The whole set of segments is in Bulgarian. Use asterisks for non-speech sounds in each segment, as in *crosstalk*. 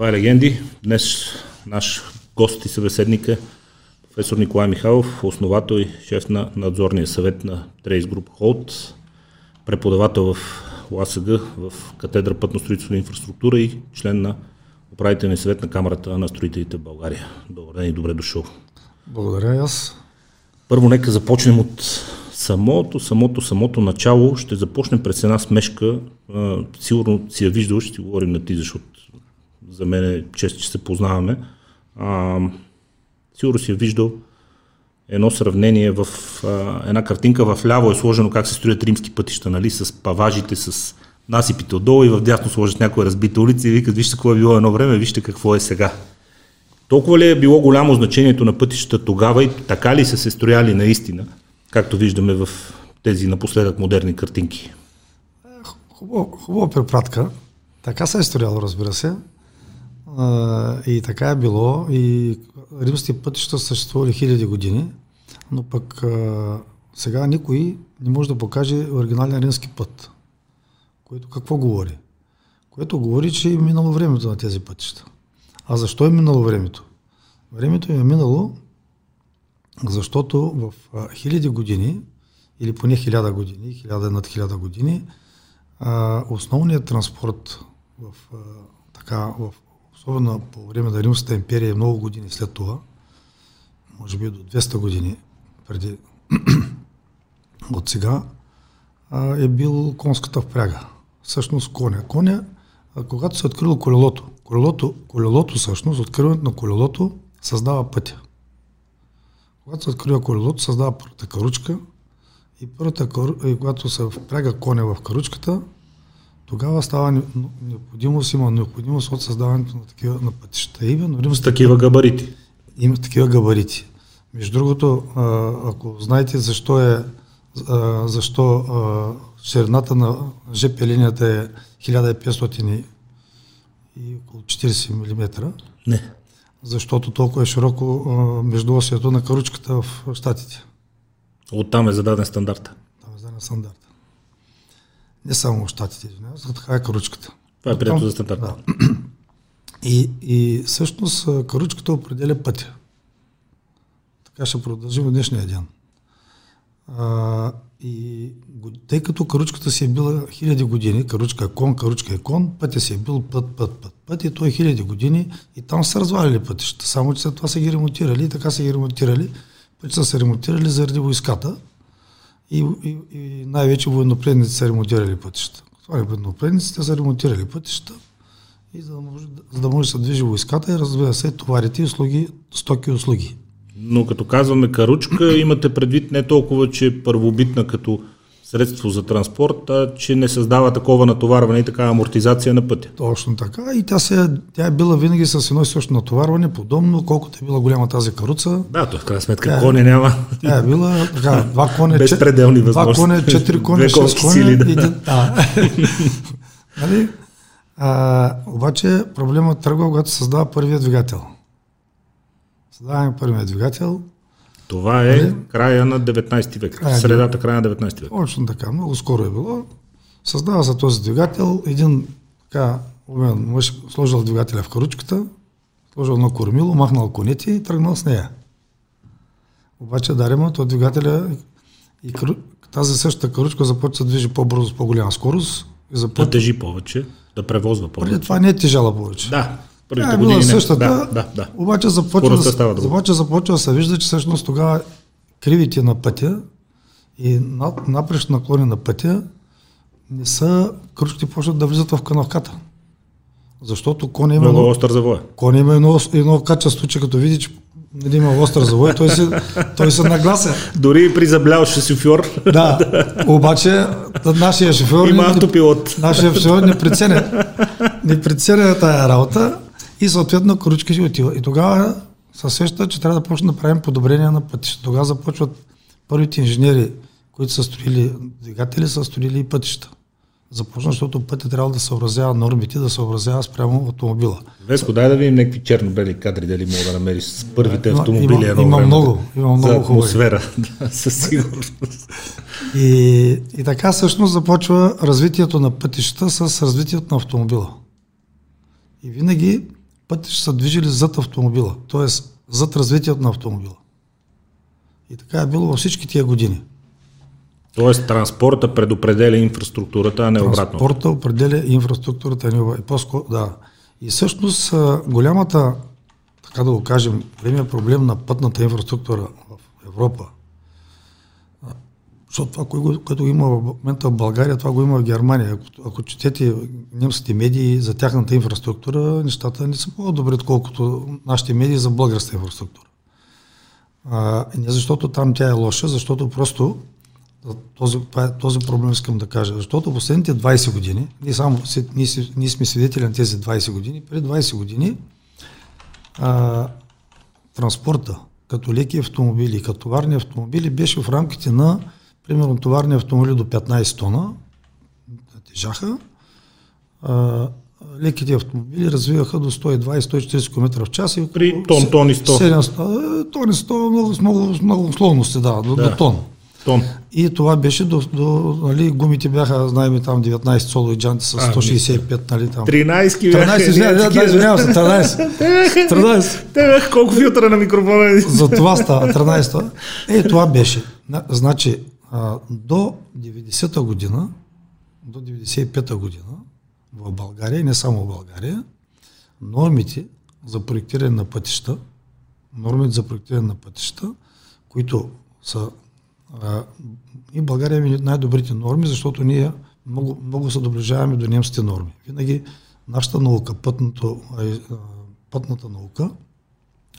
Това е Легенди. Днес наш гост и събеседник е професор Николай Михайлов, основател и шеф на надзорния съвет на Трейс Груп Холд, преподавател в ЛАСГ в катедра пътно строителство и инфраструктура и член на управителния съвет на Камерата на строителите в България. Добър ден и добре дошъл. Благодаря аз. Първо нека започнем от самото, самото, самото начало. Ще започнем през една смешка. сигурно си я виждал, ще ти говорим на ти, защото за мен е често, че се познаваме. А, сигурно си е виждал едно сравнение в а, една картинка в ляво е сложено как се строят римски пътища, нали, с паважите, с насипите отдолу и в дясно сложат някоя разбита улица и викат, вижте какво е било едно време, вижте какво е сега. Толкова ли е било голямо значението на пътищата тогава и така ли са се строяли наистина, както виждаме в тези напоследък модерни картинки? Хубава хубаво препратка. Така се е строяло, разбира се. И така е било. И римските пътища съществували хиляди години, но пък сега никой не може да покаже оригинален римски път. Което какво говори? Което говори, че е минало времето на тези пътища. А защо е минало времето? Времето е минало, защото в хиляди години, или поне хиляда години, хиляда над хиляда години, основният транспорт в, така, в особено по време на Римската империя, много години след това, може би до 200 години преди *clears throat* от сега, е бил конската впряга. Всъщност коня. Коня, когато се е открило колелото, колелото, колелото всъщност, откриването на колелото създава пътя. Когато се открива колелото, създава първата каручка и първата, и когато се впряга коня в каручката, тогава става необходимост, има необходимост от създаването на такива на пътища. Именно С такива габарити. Има такива габарити. Между другото, ако знаете защо е защо ширината на ЖП линията е 1500 и около 40 мм. Не. Защото толкова е широко междуосието на каручката в Штатите. Оттам е зададен стандарт. Там е зададен стандарт. Не само Штатите, извинявам така е каручката. Това е прието за стандарт. Да. И, и всъщност каручката определя пътя. Така ще продължим в днешния ден. А, и тъй като каручката си е била хиляди години, каручка е кон, каручка е кон, пътя си е бил път, път, път, път и той е хиляди години и там са развалили пътищата, само че след това са ги ремонтирали и така са ги ремонтирали. Пътищата са ремонтирали заради войската и, и, и най-вече военнопредниците са ремонтирали пътища. Това е военнопредниците са ремонтирали пътища и за да, може, за да може да се движи войската и разбира се товарите и услуги, стоки и услуги. Но като казваме каручка, имате предвид не толкова, че първобитна като средство за транспорт, а че не създава такова натоварване и такава амортизация на пътя. Точно така. И тя, се, тя е била винаги с едно и също натоварване, подобно, колкото е била голяма тази каруца. Да, то в крайна сметка тя, коне няма. Тя е била така, два коне, Безпределни Два коне, четири коне, шест коне. Сили, да. Един, да. *laughs* нали? а, обаче проблемът тръгва, когато създава първият двигател. Създаваме първият двигател. Това е нали? края на 19 век, края, средата края на 19 век. Точно така, много скоро е било. Създава се този двигател, един така умен мъж сложил двигателя в каручката, сложил на кормило, махнал конете и тръгнал с нея. Обаче дарема, този двигателя и тази същата каручка започва да движи по-бързо с по-голяма скорост. И започва... Да тежи повече, да превозва повече. Преди това не е тежала повече. Да, Първите е, години същата, да, да, да. обаче започва, да, обаче започва да се вижда, че всъщност тогава кривите на пътя и над, напрещ наклони на пътя не са, кръчките почват да влизат в канавката. Защото коня има... Много остър завой. Коня има едно, едно качество, че като види, че нали, има остър завой, той се, той се наглася. *laughs* Дори при заблял шофьор. Да, обаче нашия шофьор... Има автопилот. Нашия шофьор не преценя. Не преценя тая работа и съответно кручки си отива. И тогава се сеща, че трябва да почне да правим подобрения на пътища. Тогава започват първите инженери, които са строили двигатели, са строили и пътища. Започна, защото пътя трябва да съобразява нормите, да съобразява спрямо автомобила. Веско, дай да видим някакви черно-бели кадри, дали мога да намериш с първите автомобили. Има, едно има време, много, има много за атмосфера, *laughs* да, със *laughs* сигурност. И, и така всъщност започва развитието на пътищата с развитието на автомобила. И винаги пътища са движили зад автомобила, т.е. зад развитието на автомобила. И така е било във всички тия години. Тоест транспорта предопределя инфраструктурата, а не обратно. Транспорта определя инфраструктурата, а не обратно. Да. И всъщност голямата, така да го кажем, големия проблем на пътната инфраструктура в Европа, защото това, което има в момента в България, това го има в Германия. Ако, ако четете немските медии за тяхната инфраструктура, нещата не са по-добри, отколкото нашите медии за българската инфраструктура. А, не защото там тя е лоша, защото просто този, е, този проблем искам да кажа. Защото последните 20 години, ние, само, ние, ние сме свидетели на тези 20 години, преди 20 години а, транспорта, като леки автомобили, като товарни автомобили, беше в рамките на, примерно, товарни автомобили до 15 тона, тежаха, а, леките автомобили развиваха до 120-140 км в час. И При тон, тон и 100. 700, тон и 100, много, много, много условности, да, до, да. до тон. Тон. И това беше до, до нали, гумите бяха, знаем там 19 солови джанти с 165, нали там. 13 бяха. 13, извинявам, да, извинявам се, 13. 13. *laughs* Те бяха колко филтъра на микрофона. За това става, 13. Е, това беше. Значи, до 90-та година, до 95-та година, в България, не само в България, нормите за проектиране на пътища, нормите за проектиране на пътища, които са а, и България има най-добрите норми, защото ние много, много се доближаваме до немските норми. Винаги нашата наука, пътното, пътната наука,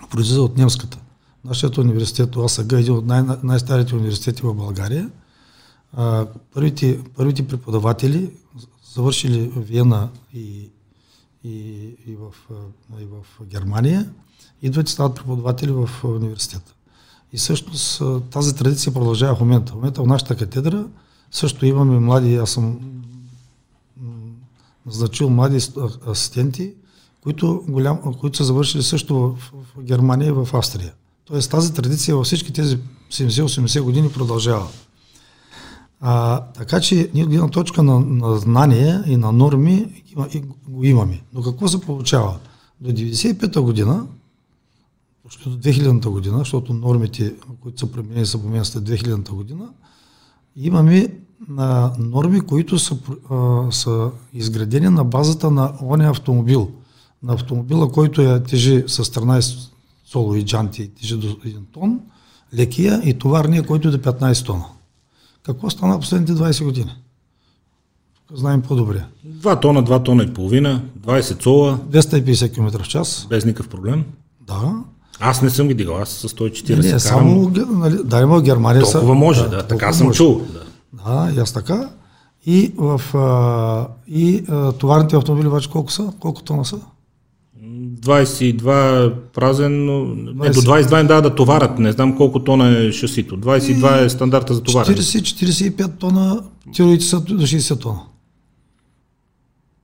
произлиза от немската. Нашият университет, АСГ, е един от най- най-старите университети в България. А, първите, първите преподаватели, завършили Виена и, и, и, в, и в Германия, идват и стават преподаватели в университета. И всъщност тази традиция продължава в момента. В момента в нашата катедра също имаме млади, аз съм назначил млади асистенти, които, голям, които са завършили също в, в Германия и в Австрия. Тоест тази традиция във всички тези 70-80 години продължава. А, така че ние гледна точка на, на знания и на норми има, и го имаме. Но какво се получава? До 95-та година почти до 2000-та година, защото нормите, които са променени са променени след 2000-та година, имаме а, норми, които са, а, са изградени на базата на ония автомобил. На автомобила, който е тежи с 13 солови джанти, тежи до 1 тон, лекия и товарния, който е до 15 тона. Какво стана последните 20 години? Знаем по-добре. 2 тона, 2 тона и половина, 20 сола. 250 км в час. Без никакъв проблем. Да. Аз не съм ги дигал, аз с 140 не, не, само, нали, да, има в Германия. Толкова може, да, да така съм може. чул. Да. да, и аз така. И, в, а, и а, товарните автомобили обаче колко са? Колко тона са? 22 празен, но 20. не, до 22 им дава да товарят. Не знам колко тона е шасито. 22 и... е стандарта за товарен. 40-45 тона, тироите са до 60 тона.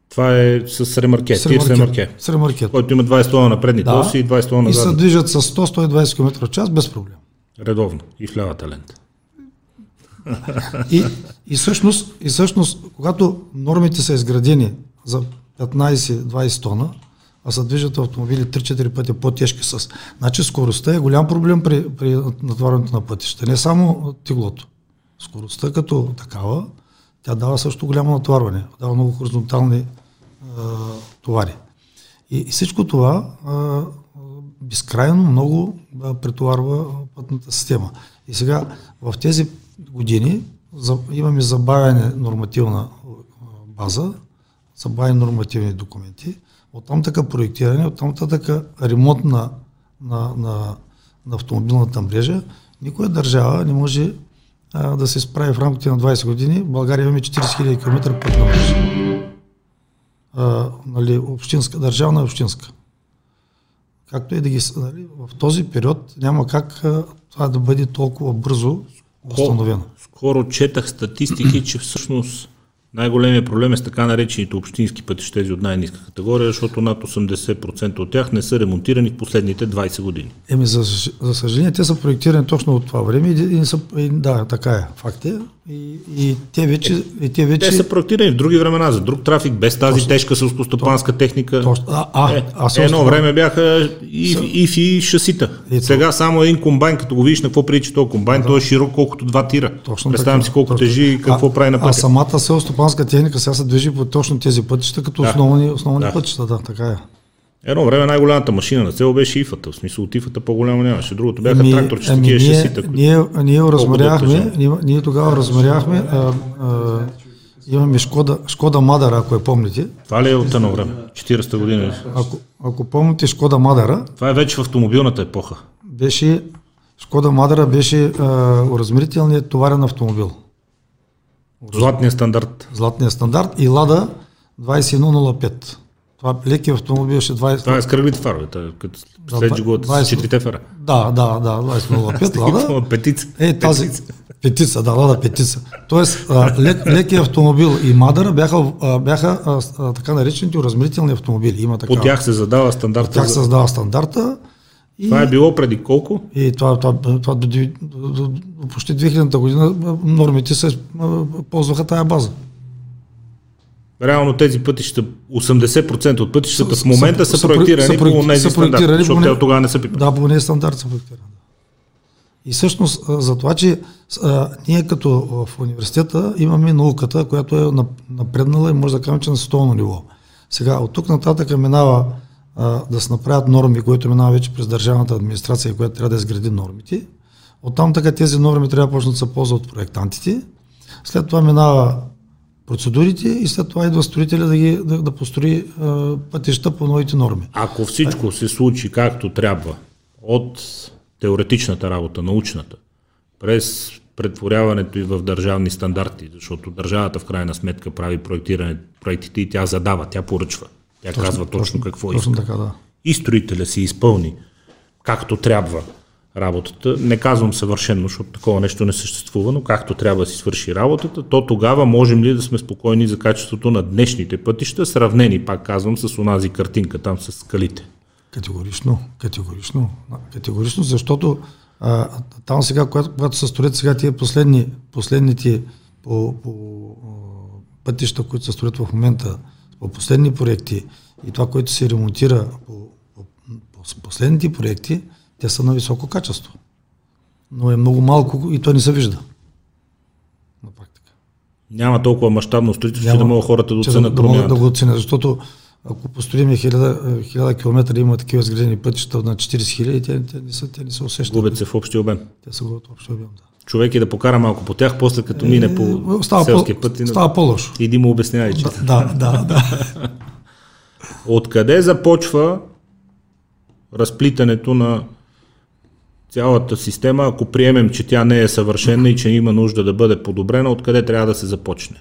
Това е с ремарке, с ремарке. Ремарке. С ремарке. Който има 20 тона на предните да. оси и 20 тона на И се движат с 100-120 км в час без проблем. Редовно. И в лявата лента. и, и, всъщност, и всъщност, когато нормите са изградени за 15-20 тона, а се движат автомобили 3-4 пъти по-тежки с... Значи скоростта е голям проблем при, при натварянето на пътища. Не само теглото. Скоростта като такава, тя дава също голямо натварване. Дава много хоризонтални товари. И, и всичко това а, безкрайно много а, претоварва пътната система. И сега в тези години за, имаме забавяне нормативна база, забавяне нормативни документи, оттам така проектиране, оттам така ремонт на, на, на, на автомобилната мрежа. Никоя държава не може а, да се справи в рамките на 20 години. В България имаме 40 000 км пътна мрежа а, нали, общинска, държавна и общинска. Както и да ги нали, в този период няма как а, това да бъде толкова бързо установено. Скоро четах статистики, че всъщност Най-големият проблем е с така наречените общински пътища, тези от най-низка категория, защото над 80% от тях не са ремонтирани в последните 20 години. Еми, за, за съжаление, те са проектирани точно от това време и, и, са, и да, така е, факт е. И, и те вече... И те, вече... те са проектирани в други времена, за друг трафик, без тази точно, тежка селскостопанска техника. Точно, а, а, е, а, едно това... време бяха и, са... и, и, и шасита. И Сега само един комбайн, като го видиш на какво прилича този комбайн, да. той е широк колкото два тира. Точно Представям така, си колко точно. тежи и какво а, прави на пътя. А самата селскостопанска техника сега се движи по точно тези пътища, като да. основни, основни да. пътища, да, така е. Едно време най-голямата машина на цел беше ифата. В смисъл от ифата по-голямо нямаше. Другото бяха ами, тракторчета, ами, такива шасита. Ние, ние, размеряхме, ние, ние тогава размеряхме, а, а, имаме Шкода, Шкода Мадара, ако я помните. Това ли е от едно време? 40-та година? Ако, ако помните Шкода Мадара. Това е вече в автомобилната епоха. Беше, Шкода Мадара беше а, размерителният товарен автомобил. Златния стандарт. Златния стандарт и Лада 2105. Това леки автомобил ще 20... Това е с кръглите фарове, като след джиговата с четирите фара. Да, да, да, 2005 *laughs* Лада. петица. Е, тази петица, да, Лада петица. Тоест, лек, леки автомобил и Мадъра бяха, бяха така наречените размерителни автомобили. Има така, По тях се задава стандарта. По тях се задава стандарта. И, това е било преди колко? И това, това, това, до, до, до, до почти 2000 година нормите се ползваха тая база. Реално тези пътища, 80% от пътищата в момента са, са, проектирани са, по тези стандарти, защото те тогава не са пипани. Да, по тези стандарт са проектирани. И всъщност за това, че а, ние като в университета имаме науката, която е напреднала и може да кажем, че на световно ниво. Сега, от тук нататък минава а, да се направят норми, които минава вече през държавната администрация, която трябва да изгради нормите. Оттам така тези норми трябва да почнат да се ползват от проектантите. След това минава процедурите и след това идва строителя да, ги, да, да построи а, пътища по новите норми. Ако всичко се случи както трябва, от теоретичната работа, научната, през претворяването и в държавни стандарти, защото държавата в крайна сметка прави проектиране, проектите и тя задава, тя поръчва. Тя точно, казва точно, точно какво точно иска. Така, да. И строителя си изпълни както трябва работата. Не казвам съвършено, защото такова нещо не съществува, но както трябва да си свърши работата, то тогава можем ли да сме спокойни за качеството на днешните пътища, сравнени, пак казвам, с онази картинка там с скалите? Категорично, категорично, категорично, защото а, там сега, когато, когато се строят сега тия последни, последните по, по пътища, които се строят в момента, по последни проекти и това, което се ремонтира по, по, по последните проекти, те са на високо качество. Но е много малко и то не се вижда. На практика. Няма толкова мащабно строителство, че да могат хората да оценят да, да, да го оценят, защото ако построим 1000, 1000 км има такива сградени пътища на 40 хиляди, те, те, не са, те не се усещат. Губят се в общия обем. Те са губят в общия обем, да. Човек е да покара малко по тях, после като е, мине по става селския по, път. И става по-лошо. Иди му обяснявай, че. Да, да, да. *laughs* Откъде започва разплитането на цялата система, ако приемем, че тя не е съвършена и че има нужда да бъде подобрена, откъде трябва да се започне?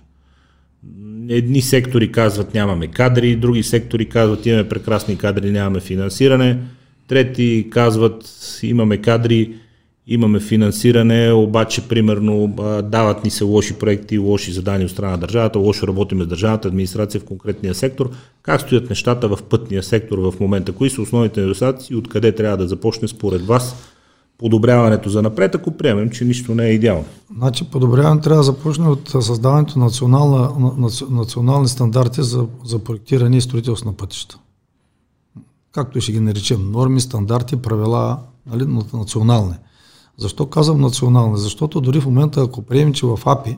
Едни сектори казват нямаме кадри, други сектори казват имаме прекрасни кадри, нямаме финансиране, трети казват имаме кадри, имаме финансиране, обаче примерно дават ни се лоши проекти, лоши задания от страна на държавата, лошо работим с държавната администрация в конкретния сектор. Как стоят нещата в пътния сектор в момента? Кои са основните недостатъци и откъде трябва да започне според вас подобряването за напред, ако приемем, че нищо не е идеално? Значи подобряването трябва да започне от създаването на национални стандарти за, за проектиране и строителство на пътища. Както ще ги наречем, норми, стандарти, правила, нали, национални. Защо казвам национални? Защото дори в момента, ако приемем, че в АПИ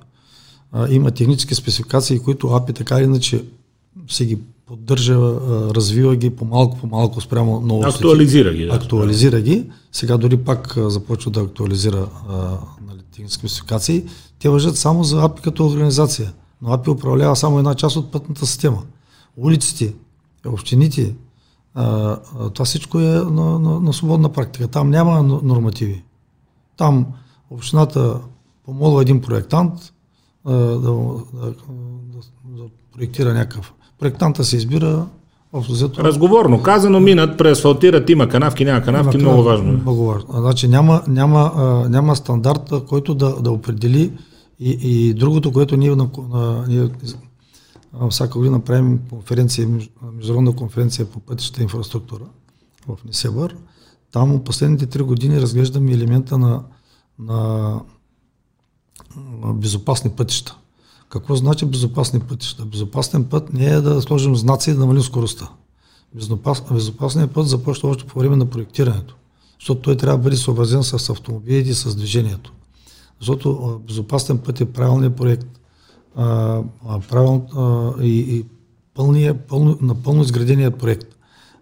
а, има технически спецификации, които АПИ така или иначе се ги поддържа, развива ги по-малко, по-малко спрямо ново. Актуализира ги. Да. Актуализира ги. Сега дори пак започва да актуализира нали, технически спецификации. Те въжат само за АПИ като организация. Но АПИ управлява само една част от пътната система. Улиците, общините, а, това всичко е на, на, на свободна практика. Там няма нормативи. Там общината помолва един проектант а, да, да, да, да проектира някакъв Проектанта се избира Взето... Разговорно казано, минат, преасфалтират, има канавки, няма канавки, има много важно. Е. Много важно. Значи няма, няма, а, няма стандарт, който да, да определи и, и другото, което ние, на, ние всяка година правим конференция, международна конференция по пътища инфраструктура в Несебър. Там последните три години разглеждаме елемента на, на, безопасни пътища. Какво значи безопасни пътища? Безопасен път не е да сложим знаци и да намалим скоростта. Безопас, безопасният път започва още по време на проектирането, защото той трябва да бъде съобразен с автомобилите и с движението. Защото безопасен път е правилният проект, а, правил, а, и, и пълния, пълно, напълно изграденият проект.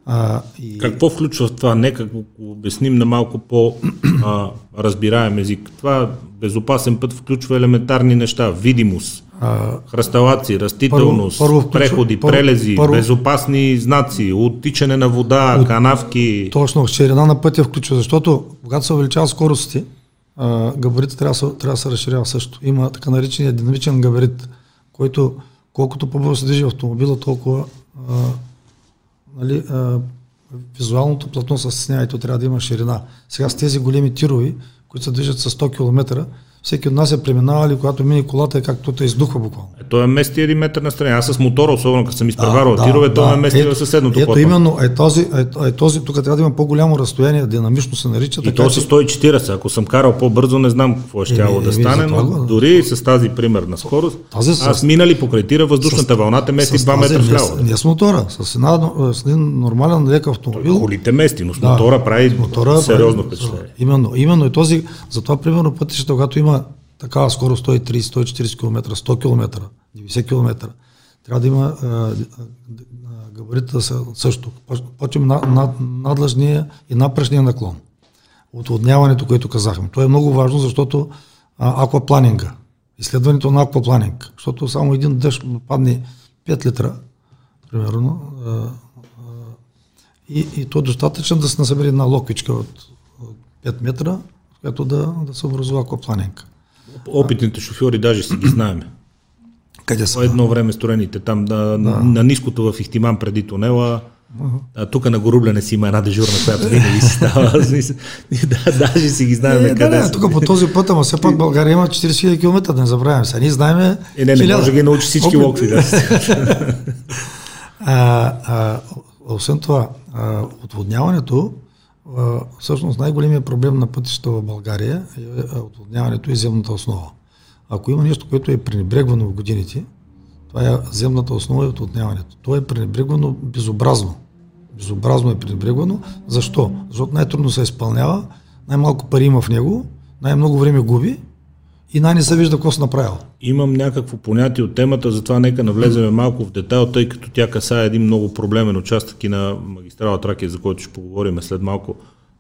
А, и... Какво включва това? Нека го обясним на малко по-разбираем език. Това безопасен път включва елементарни неща. Видимост, а, хръсталаци, растителност, първо, първо преходи, първо, прелези, първо, безопасни знаци, оттичане на вода, от, канавки. Точно, ширина на пътя включва, защото когато се увеличава скоростите, габаритът трябва, трябва да се разширява също. Има така наречения динамичен габарит, който колкото по-бързо се движи автомобила, толкова а, нали, а, визуалното платно се стеснява и то трябва да има ширина. Сега с тези големи тирови, които се движат с 100 км, всеки от нас е преминавали, когато мине колата, е както те издухва буквално. Е, той е мести един метър на страна. Аз с мотора, особено като съм изпреварвал да, тирове, да, той е мести в съседното Ето именно, е този, е, е този, тук трябва да има по-голямо разстояние, динамично се нарича. И така, то с 140, ако съм карал по-бързо, не знам какво е щяло да стане, но това, дори с тази примерна скорост, тази, аз минали покрай тира, въздушната с, вълна те мести 2 метра вляво. Не с мотора, с, една, с един нормален лек автомобил. Колите мести, но с мотора прави сериозно впечатление. Именно, именно и този, затова примерно пътищата, когато има такава скорост 130-140 км, 100 км, 90 км, трябва да има габарита също. Почвам на, на, надлъжния и напрежния наклон. Отводняването, което казахме. То е много важно, защото а, аквапланинга, изследването на аквапланинг, защото само един дъжд падне 5 литра, примерно, а, а, и, и то е достатъчно да се насъбере една локвичка от, от 5 метра, която да, да се образува аквапланинг. Опитните шофьори даже си ги знаеме. Къде са? Едно време строените там на, да. на, на ниското в Ихтиман преди тунела. Uh-huh. А, тук на Горубляне си има една дежурна, която винаги си става. *laughs* да, даже си ги знаем е, къде да, са. Тук по този път, ама все пак България има 40 000 км, да не забравяме се. Ние знаем. Е, не, не може да ги научи всички локви. Да. *laughs* а, а, освен това, а, отводняването всъщност най-големият проблем на пътища в България е отводняването и земната основа. Ако има нещо, което е пренебрегвано в годините, това е земната основа и отводняването. То е пренебрегвано безобразно. Безобразно е пренебрегвано. Защо? Защото най-трудно се изпълнява, най-малко пари има в него, най-много време губи и най-не се вижда какво се направил. Имам някакво понятие от темата, затова нека навлеземе малко в детайл, тъй като тя касае един много проблемен участък и на магистрала Тракия, за който ще поговорим след малко.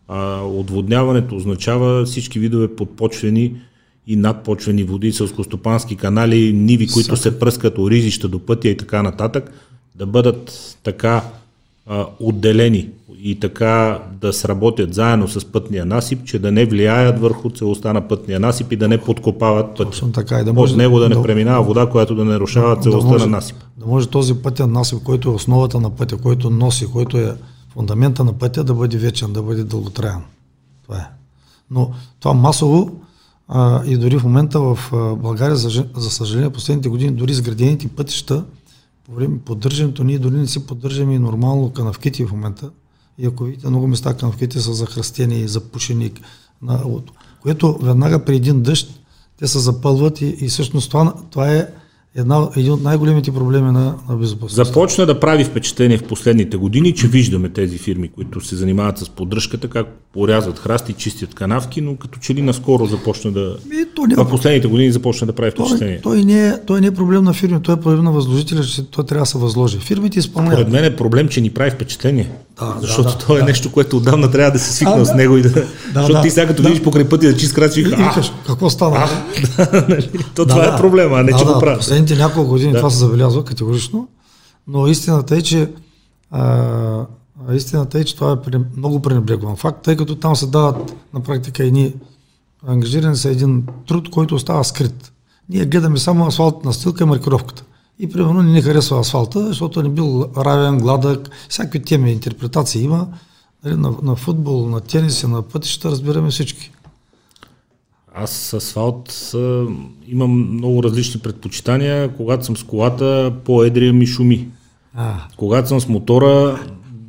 А, отводняването означава всички видове подпочвени и надпочвени води, сълскостопански канали, ниви, които се пръскат оризища до пътя и така нататък, да бъдат така а, отделени и така да сработят заедно с пътния насип, че да не влияят върху целостта на пътния насип и да не подкопават пътя. Точно така. И да може, От него да не да, преминава вода, която да нарушава целостта да може, на насип. Да може този пътен насип, който е основата на пътя, който носи, който е фундамента на пътя, да бъде вечен, да бъде дълготраен. Това е. Но това масово а, и дори в момента в България, за, за съжаление, последните години, дори изградените пътища, по време поддържането, ние дори не си поддържаме и нормално канавките в момента. И ако видите, много места канавките са захръстени и запушени, на, което веднага при един дъжд те се запълват и, и всъщност това, това е една, един от най-големите проблеми на, на безопасността. Започна да прави впечатление в последните години, че виждаме тези фирми, които се занимават с поддръжката, как порязват храсти, чистят канавки, но като че ли наскоро започна да... И то не... В последните години започна да прави впечатление. Той, той, не е, той не е проблем на фирми, той е проблем на възложителя, че той трябва да се възложи. Фирмите изпълняват. Поред мен е проблем, че ни прави впечатление. Да, защото да, то е да. нещо, което отдавна трябва да се свикна с него и да. да защото да, ти сега като да. видиш покрай пътя да чист крачи, и кажеш, какво стана? А, нали? *laughs* То да, това да, е проблема, а не да, че да, го прави. Последните няколко години да. това се забелязва категорично, но истината е, че а, истината е, че това е много пренебрегван факт, тъй като там се дават на практика едни ангажирани са един труд, който остава скрит. Ние гледаме само асфалтна стилка и маркировката. И примерно не харесва асфалта, защото не бил равен, гладък, всякакви теми, интерпретации има. Нали, на, на футбол, на тенис, на пътища разбираме всички. Аз с асфалт имам много различни предпочитания. Когато съм с колата, по-едрия ми шуми. А. Когато съм с мотора,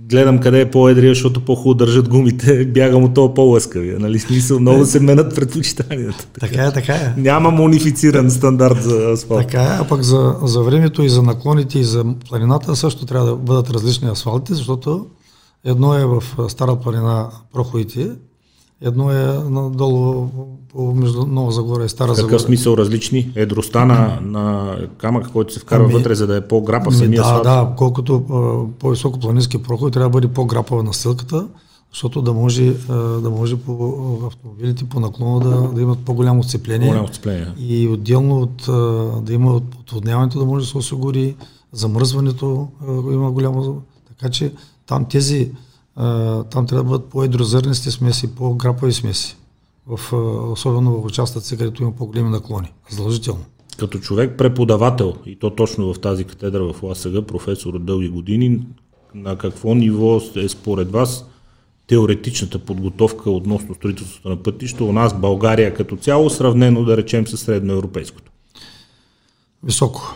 гледам къде е по-едрия, защото по-хубаво държат гумите, *laughs* бягам от това по-лъскавия. Нали? Смисъл, много се менят предпочитанията. Така, така е, така е. Няма унифициран стандарт за асфалт. Така е, а пък за, за времето и за наклоните и за планината също трябва да бъдат различни асфалти, защото едно е в Стара планина проходите, Едно е надолу между Нова Загора и Стара Загора. Какъв смисъл различни? Едростта на, на камък, който се вкарва ами, вътре, за да е по-грапав ами, самия Да, да, колкото по-високо планински проход трябва да бъде по-грапава настилката, защото да може, да може по автомобилите по наклона да, да имат по-голямо сцепление. По-голямо сцепление. И отделно от, да има отводняването да може да се осигури, замръзването има голямо. Така че там тези там трябва да бъдат по-едрозърнести смеси, по-грапави смеси, в, особено в участъци, където има по-големи наклони, задължително. Като човек преподавател, и то точно в тази катедра в ЛАСАГ, професор от дълги години, на какво ниво е според вас теоретичната подготовка относно строителството на пътища у нас, България като цяло, сравнено да речем с средноевропейското? Високо.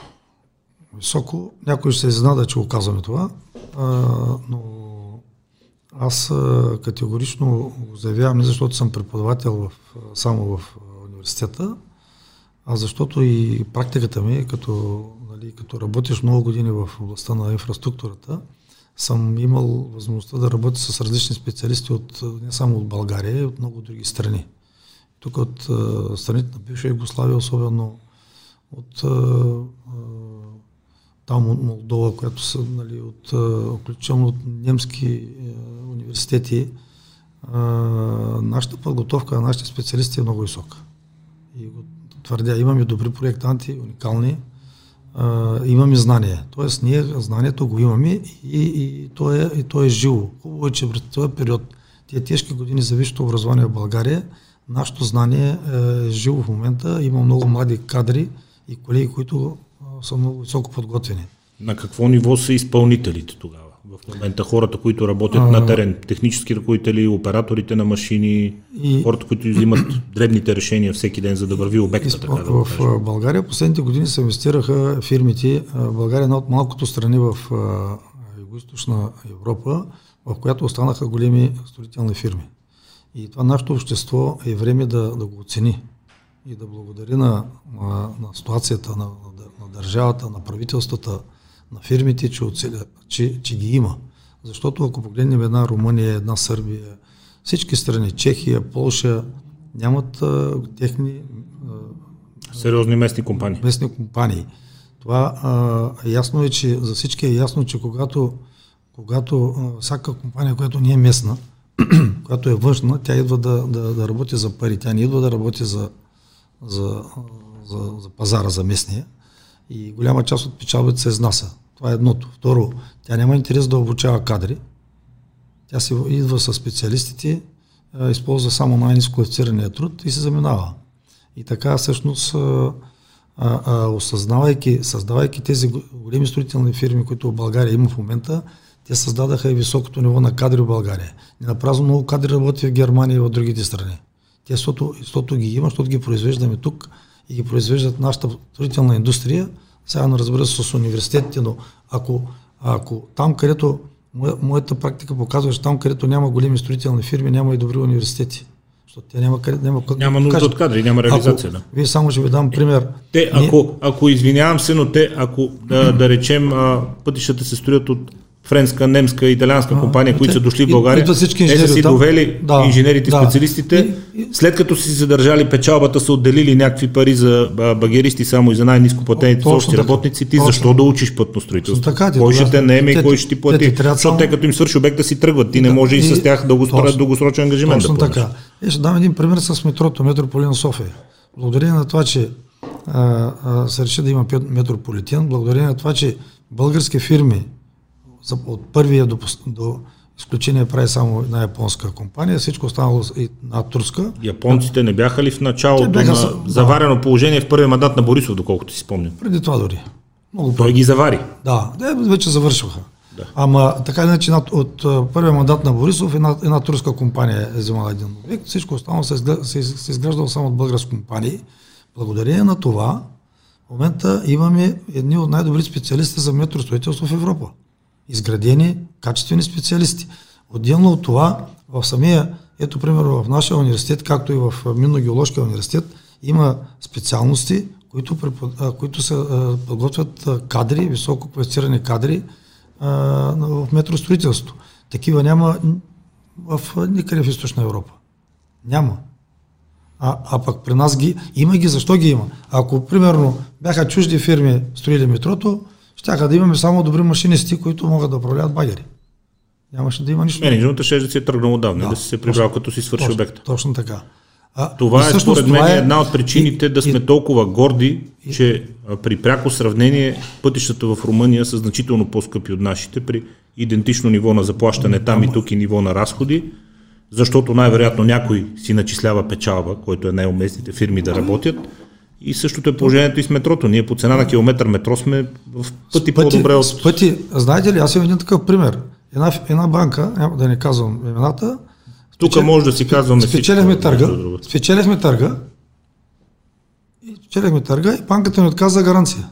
Високо. Някой ще се изненада, че го казваме това, а, но аз категорично го заявявам защото съм преподавател в, само в университета, а защото и практиката ми, като, нали, като работиш много години в областта на инфраструктурата, съм имал възможността да работя с различни специалисти от, не само от България, и от много други страни. Тук от страните на бивша Югославия, особено от там от Молдова, която са нали, от, от немски университети, а, нашата подготовка на нашите специалисти е много висока. И го твърдя, имаме добри проектанти, уникални, а, имаме знание. Тоест, ние знанието го имаме и, и, то, е, и то е живо. Хубаво е, че през този период, тия тежки години за висшето образование в България, нашето знание е живо в момента. Има много млади кадри и колеги, които са много високо подготвени. На какво ниво са изпълнителите тогава? В момента хората, които работят а, на терен, технически ръководители, операторите на машини, и, хората, които взимат *clears throat* дребните решения всеки ден, за да върви обекта. Изпъл... Така, да в България последните години се инвестираха фирмите. България е една от малкото страни в Юго-Источна Европа, в която останаха големи строителни фирми. И това нашето общество е време да, да го оцени и да благодари на, на, на ситуацията, на, на, на държавата, на правителствата, на фирмите, че, оцеля, че, че ги има. Защото ако погледнем една Румъния, една Сърбия, всички страни, Чехия, Полша, нямат а, техни... А, Сериозни местни компании. Местни компании. Това а, ясно е, че за всички е ясно, че когато, когато а, всяка компания, която не е местна, *clears throat* която е външна, тя идва да, да, да работи за пари. Тя не идва да работи за, за, за, за пазара, за местния. И голяма част от печалбите се изнася. Това е едното. Второ, тя няма интерес да обучава кадри. Тя се идва с специалистите, използва само най-низко квалифицирания труд и се заминава. И така всъщност, осъзнавайки, създавайки тези големи строителни фирми, които в България има в момента, те създадаха и високото ниво на кадри в България. Не напразно много кадри работят в Германия и в другите страни. Те, защото, защото ги има, защото ги произвеждаме тук и ги произвеждат нашата строителна индустрия, заедно разбира се с университетите, но ако, ако там, където моята практика показва, че там, където няма големи строителни фирми, няма и добри университети. Защото те няма, къде, няма, няма нужда от кадри, няма реализация. Ако, да. Вие само ще ви дам пример. Те, ако, ако извинявам се, но те, ако да, да речем, пътищата се строят от френска, немска, италианска компания, а, които те, са дошли в България, те са си довели да, инженерите, да. специалистите, и, след като си задържали печалбата, са отделили някакви пари за багеристи само и за най-низко платените общи работници, ти точно. защо да учиш пътно строителство? Така, кой ще те наеме и кой ще ти плати? Те, Защото те като им свърши обекта си тръгват, ти не може и, с тях да го спорят дългосрочен ангажимент точно да така. И ще дам един пример с метрото, метрополин София. Благодарение на това, че а, а, се реши да има метрополитен, благодарение на това, че български фирми от първия до, до изключение прави само една японска компания, всичко останало и на турска. Японците не бяха ли в началото бяха, на заварено да. положение в първия мандат на Борисов, доколкото си спомням? Преди това дори. Много Той ги завари. Да, вече завършваха. Да. Ама така иначе от първия мандат на Борисов една, една турска компания е вземала един обект, всичко останало се, се, се изграждало само от български компании. Благодарение на това, в момента имаме едни от най-добри специалисти за метростроителство в Европа. Изградени, качествени специалисти. Отделно от това, в самия, ето примерно в нашия университет, както и в Минно-геоложкия университет, има специалности, които, които се подготвят кадри, високо квалифицирани кадри в метростроителството. Такива няма в никъде в Източна Европа. Няма. А, а пък при нас ги, има ги, защо ги има? Ако, примерно, бяха чужди фирми строили метрото, щяха да имаме само добри машинисти, които могат да управляват багери. Нямаше да има нищо. Менеджментът ще да си е тръгнал отдавна, да, да се прибрал като си свърши обекта. Точно така. А, това е според мен е... една от причините и, да сме и, толкова горди, и, че при пряко сравнение пътищата в Румъния са значително по-скъпи от нашите при идентично ниво на заплащане там и тук и ниво на разходи, защото най-вероятно някой си начислява печалба, който е най-уместните фирми да работят. И същото е положението и с метрото. Ние по цена на километър метро сме в пъти, пъти по-добре от... С пъти, знаете ли, аз имам един такъв пример. Една, една банка, няма да не казвам имената, тук Спечел... може да си казваме Спечелихме търга, спечелихме търга, и спечелихме търга и банката ни отказа гаранция.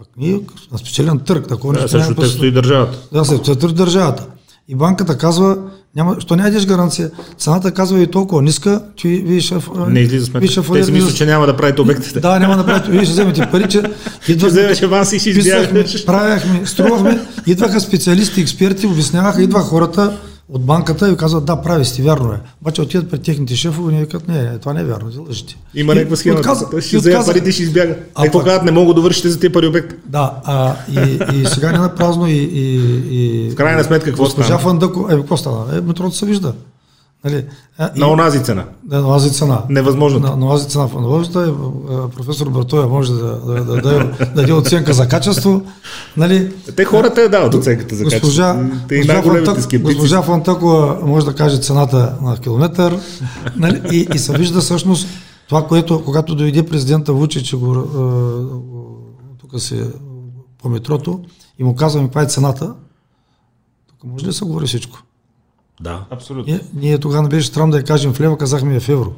А ние на спечелен търг, такова да, нещо. Също стои държавата. Да, се стои държавата. И банката казва, няма, що не ядеш гаранция? Цената казва и толкова ниска, вие ще... Не излиза сметка. Те си мислят, че няма да правите обектите. Да, няма да правите. Вие ще вземете пари, че... Идвахме, *laughs* ще вземеш аванс и ще избягаш. Правяхме, струвахме, идваха специалисти, експерти, обясняваха, идваха хората, от банката и казват, да, прави сте, вярно е. Обаче отидат пред техните шефове и ни викат, не, това не е вярно, ти лъжите. Има някаква схема. Отказа, той ще вземе парите, ще избяга. А Какво казват, не мога да довършите за тези пари обекта. Да, а, и, и, сега не на празно и, и, и... В крайна сметка, какво стана? Фандъко, е, какво стана? Е, метрото се вижда. Нали, на онази цена. Да, на онази цена. Невъзможно. На, на онази цена в професор Бартоя може да, да, да, да, да даде оценка за качество. Нали, Те хората я дават оценката за госпожа, качество. Те госпожа, Фантак, госпожа Фантакова може да каже цената на километър нали, и, и се вижда всъщност това, което когато дойде президента Вучи, че го тук се по метрото и му казваме каква е цената, тук може ли да се говори всичко? Да. Абсолютно. Ние, ние тогава не беше странно да я кажем в лева, казахме я в евро.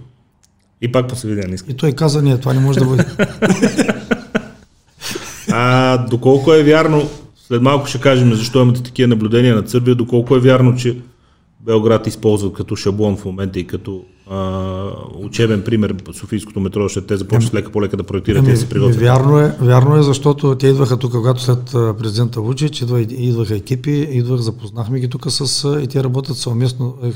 И пак по не иска. И той каза, не, това не може да бъде. *laughs* а доколко е вярно, след малко ще кажем защо имате такива наблюдения на Сърбия, доколко е вярно, че Белград използват като шаблон в момента и като а, учебен пример Софийското метро, ще те започнат лека по лека да проектират и се приготвят. Вярно е, вярно е, защото те идваха тук, когато след президента Вучич, идва, идваха екипи, идвах, запознахме ги тук с, и те работят съвместно е, е,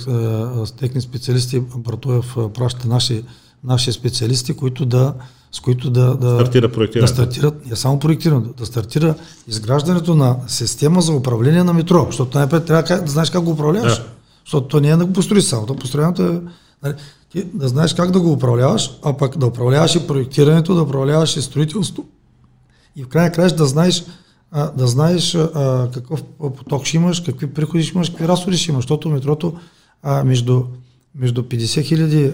с техни специалисти. Братоев праща наши, наши специалисти, които да, с които да, да, Стартира да стартират, не само проектирането, да стартира изграждането на система за управление на метро, защото най-напред трябва да знаеш как го управляваш. Да. Защото то не е да го построиш само, то построението е нали, ти да знаеш как да го управляваш, а пък да управляваш и проектирането, да управляваш и строителство. И в крайна края да знаеш, а, да знаеш а, какъв поток ще имаш, какви приходи ще имаш, какви разходи ще имаш, защото метрото а, между, между 50 хиляди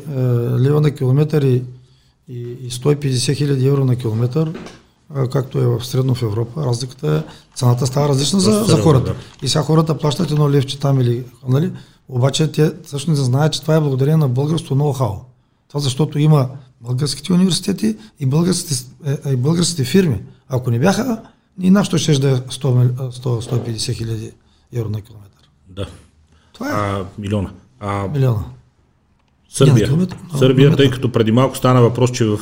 лева на километър и, и, и 150 хиляди евро на километър, както е в средно в Европа, разликата е, цената става различна за, за хората. И сега хората плащат едно левче там или, нали, обаче те всъщност не знаят, че това е благодарение на българското ноу-хау. Това защото има българските университети и българските, е, е, и българските фирми. Ако не бяха, и нашето ще да е 100-150 хиляди евро на километър. Да. Това е. А, милиона. А, милиона. Сърбия. Километр, Сърбия, тъй като преди малко стана въпрос, че в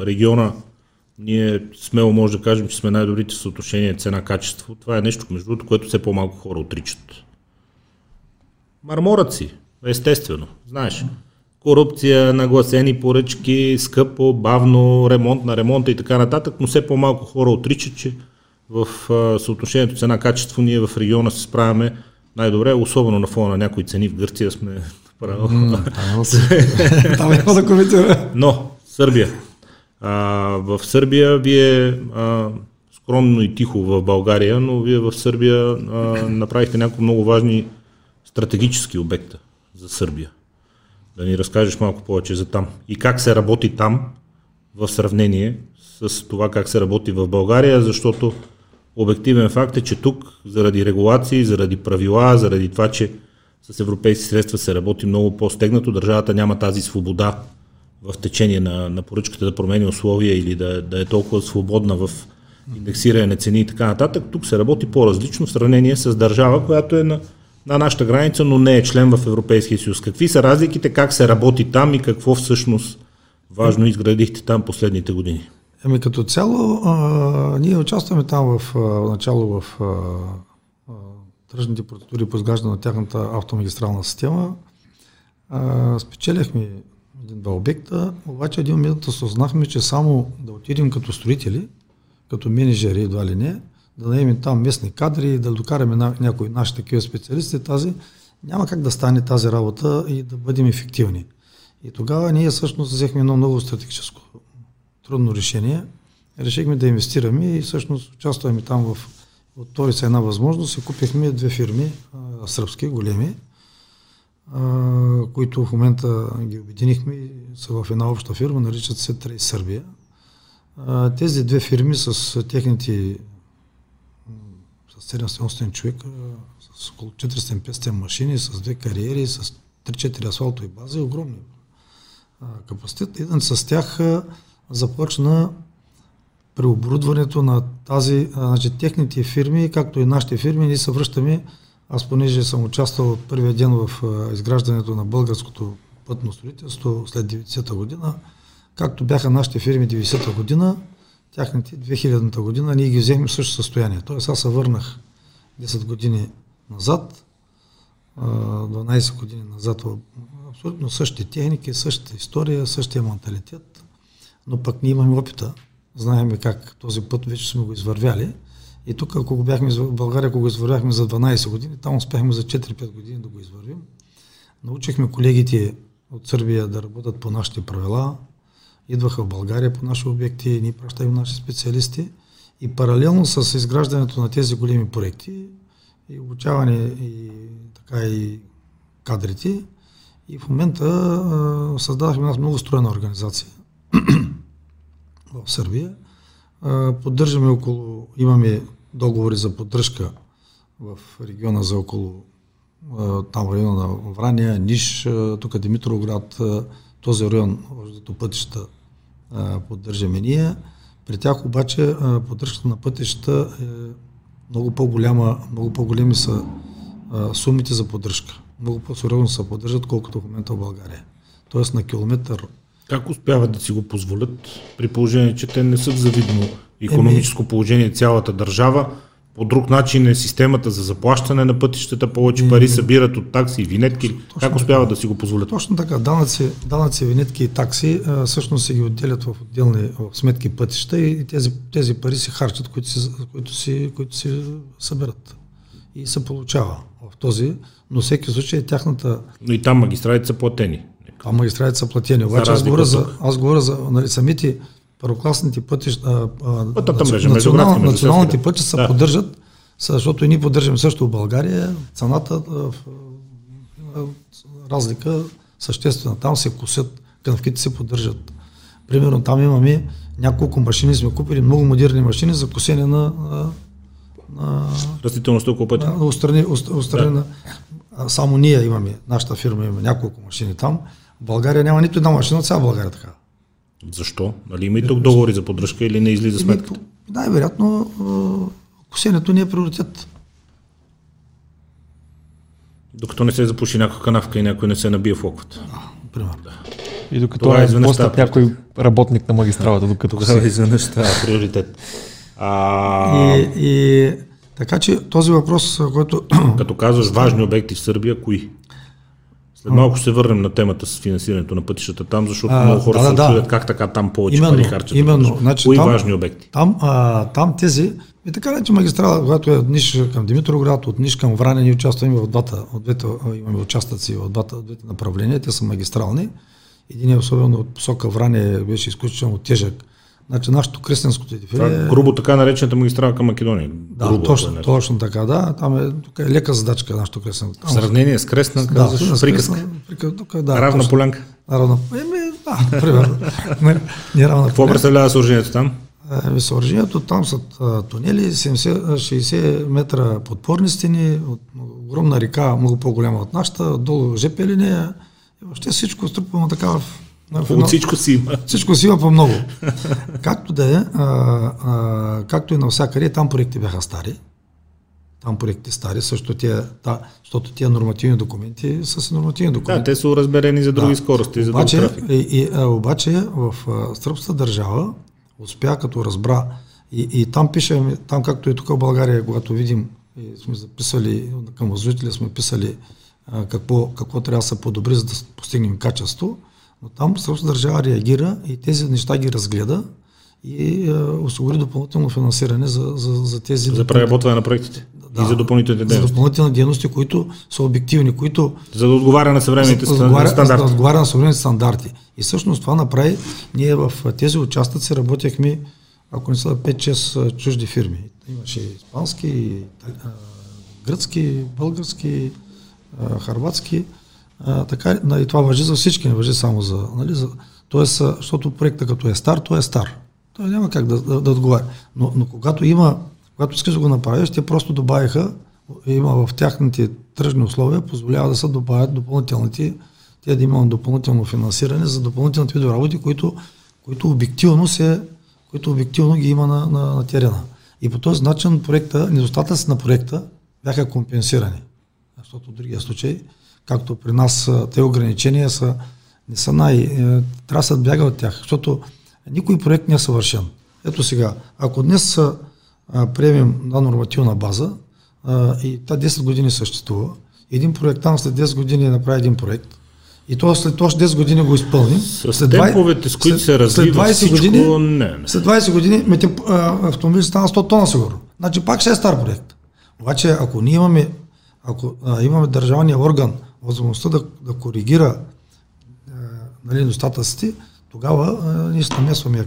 региона ние смело може да кажем, че сме най-добрите съотношения цена-качество. Това е нещо, между другото, което все по-малко хора отричат. Марморът си, естествено, знаеш. Корупция, нагласени поръчки, скъпо, бавно, ремонт на ремонта и така нататък, но все по-малко хора отричат, че в съотношението цена-качество ние в региона се справяме най-добре, особено на фона на някои цени в Гърция сме право. *laughs* Там няма да коментира. Но, Сърбия. А, в Сърбия вие а, скромно и тихо в България, но вие в Сърбия а, направихте някои много важни стратегически обекта за Сърбия. Да ни разкажеш малко повече за там. И как се работи там в сравнение с това как се работи в България, защото Обективен факт е, че тук заради регулации, заради правила, заради това, че с европейски средства се работи много по-стегнато, държавата няма тази свобода в течение на, на поръчката да промени условия или да, да е толкова свободна в индексиране на цени и така нататък. Тук се работи по-различно в сравнение с държава, която е на, на нашата граница, но не е член в Европейския съюз. Какви са разликите, как се работи там и какво всъщност важно изградихте там последните години? Ами като цяло, а, ние участваме там в а, начало в а, тръжните процедури по изграждане на тяхната автомагистрална система. А, спечелихме един-два обекта, обаче един момент осъзнахме, че само да отидем като строители, като менеджери, едва ли не, да наемем там местни кадри, да докараме на, някои наши такива специалисти, тази, няма как да стане тази работа и да бъдем ефективни. И тогава ние всъщност взехме едно много стратегическо трудно решение. Решихме да инвестираме и всъщност участваме там в отвори се една възможност и купихме две фирми, а, сръбски, големи, а, които в момента ги обединихме са в една обща фирма, наричат се Трей Сърбия. А, тези две фирми с техните с 700 човека, с около 400-500 машини, с две кариери, с 3-4 асфалтови бази, огромни капацитет. Един с тях започна преоборудването на тази, значи техните фирми, както и нашите фирми, ние се връщаме, аз понеже съм участвал от първия ден в изграждането на българското пътно строителство след 90-та година, както бяха нашите фирми 90-та година, тяхните 2000-та година, ние ги взехме в същото състояние. Тоест аз се върнах 10 години назад, 12 години назад, абсолютно същите техники, същата история, същия менталитет, но пък ние имаме опита, знаеме как този път вече сме го извървяли. И тук, ако го бяхме в България, ако го извървяхме за 12 години, там успяхме за 4-5 години да го извървим. Научихме колегите от Сърбия да работят по нашите правила, идваха в България по наши обекти, ние пращахме наши специалисти и паралелно с изграждането на тези големи проекти и обучаване и така и кадрите, и в момента а, създадахме една много строена организация *clears throat* в Сърбия. А, поддържаме около, имаме договори за поддръжка в региона за около там района на Врания, Ниш, тук Димитровград, този район, защото пътища поддържаме ние. При тях обаче поддръжката на пътища е много по-голяма, много по-големи са сумите за поддръжка. Много по-сериозно се поддържат, колкото в момента в България. Тоест на километър как успяват да си го позволят, при положение, че те не са в завидно економическо положение цялата държава? По друг начин е системата за заплащане на пътищата, повече пари събират от такси и винетки. Точно как успяват да си го позволят? Точно така. Данъци, данъци винетки и такси а, всъщност се ги отделят в отделни в сметки пътища и тези, тези пари се харчат, които си, които, си, които си съберат. И се получава в този, но всеки случай е тяхната... Но и там магистралите са платени. А магистралите са платени. Обаче аз говоря за, аз говоря за нали, самите първокласните пътища, национал, националните пътища се да. поддържат, защото и ние поддържаме също в България, цената разлика съществена. Там се косят, канавките се поддържат. Примерно там имаме няколко машини, сме купили много модерни машини за косене на, на растителността около пътя. На, устрани, устрани, да. само ние имаме, нашата фирма има няколко машини там. В България няма нито една машина от цяла България така. Защо? Нали има и тук договори за поддръжка или не излиза сметката? Най-вероятно косенето ни е приоритет. Докато не се запуши някаква канавка и някой не се набие в локвата. Да, примерно. Да. И докато Това е изведнъж някой работник на магистралата, докато Тогава изведнъж става приоритет. А... И, и така че този въпрос, който... Като казваш важни обекти в Сърбия, кои? След малко ще се върнем на темата с финансирането на пътищата там, защото а, много хора да, се да, чудят как така там повече именно, пари харчат. Именно. Значи, Кои там, важни обекти? Там, а, там тези, и така че магистрала, когато е от Ниш към Димитровград, от Ниш към Враня, ние участваме в двата, от двете, имаме участъци в двата, от двете направления, те са магистрални. Един е особено от посока Враня беше изключително тежък Значи нашето кръстенско Това е грубо така наречената магистрала към Македония. Да, грубо, точно, е точно така, да. Там е, тук е лека задачка нашето кръстенско. В сравнение с кръстна, да, казваш, приказка. Тук, да, равна точно, полянка. Равна, еми, да, примерно. *laughs* не, не равна Какво представлява съоръжението там? Съоръжението там са тунели, 70-60 метра подпорни стени, от огромна река, много по-голяма от нашата, долу ЖП линия. Въобще всичко струпано така в от всичко си има. Всичко си има по много. както да е, както и навсякъде, там проекти бяха стари. Там проекти стари, също тия, да, защото тия нормативни документи са си нормативни документи. Да, те са уразберени за други да. скорости, за обаче, друг трафик. И, и, а, обаче в сръбската държава успя като разбра и, и там пишем, там както и тук в България, когато видим сме записали, към възложителя сме писали а, какво, какво трябва да се подобри, за да постигнем качество, но там сръбската държава реагира и тези неща ги разгледа и а, осигури допълнително финансиране за, за, за тези... За преработване на проектите да, и за допълнителните дейности. За допълнителни дейности, които са обективни, които... За да отговаря на съвременните за, стандарти. За да отговаря на съвременните стандарти. И всъщност това направи, ние в тези участъци работехме, ако не са 5-6 чужди фирми. Имаше испански, гръцки, български, харватски. Така, и това въжи за всички, не въжи само за... Нали, за тоест, защото проектът като е стар, той е стар. Той няма как да, да, да отговаря. Но, но когато има когато искаш да го направиш, те просто добавиха, има в тяхните тръжни условия, позволява да се добавят допълнителните, те да имат допълнително финансиране за допълнителните видове работи, които, които, обективно се, които обективно ги има на, на, на терена. И по този начин проекта, недостатъци на проекта бяха компенсирани. Защото в другия случай, както при нас те ограничения са, не са най... Е, трябва да се бяга от тях, защото никой проект не е съвършен. Ето сега, ако днес а, приемем на нормативна база а, и та 10 години съществува, един проектант след 10 години направи един проект, и то след още 10 години го изпълни. С след темповете, с които се развива след 20 всичко, години, не, не. След 20 години автомобил стана 100 тона сигурно. Значи пак ще е стар проект. Обаче ако ние имаме, ако а, имаме държавния орган възможността да, да коригира а, нали, недостатъците, тогава а, ние се намесваме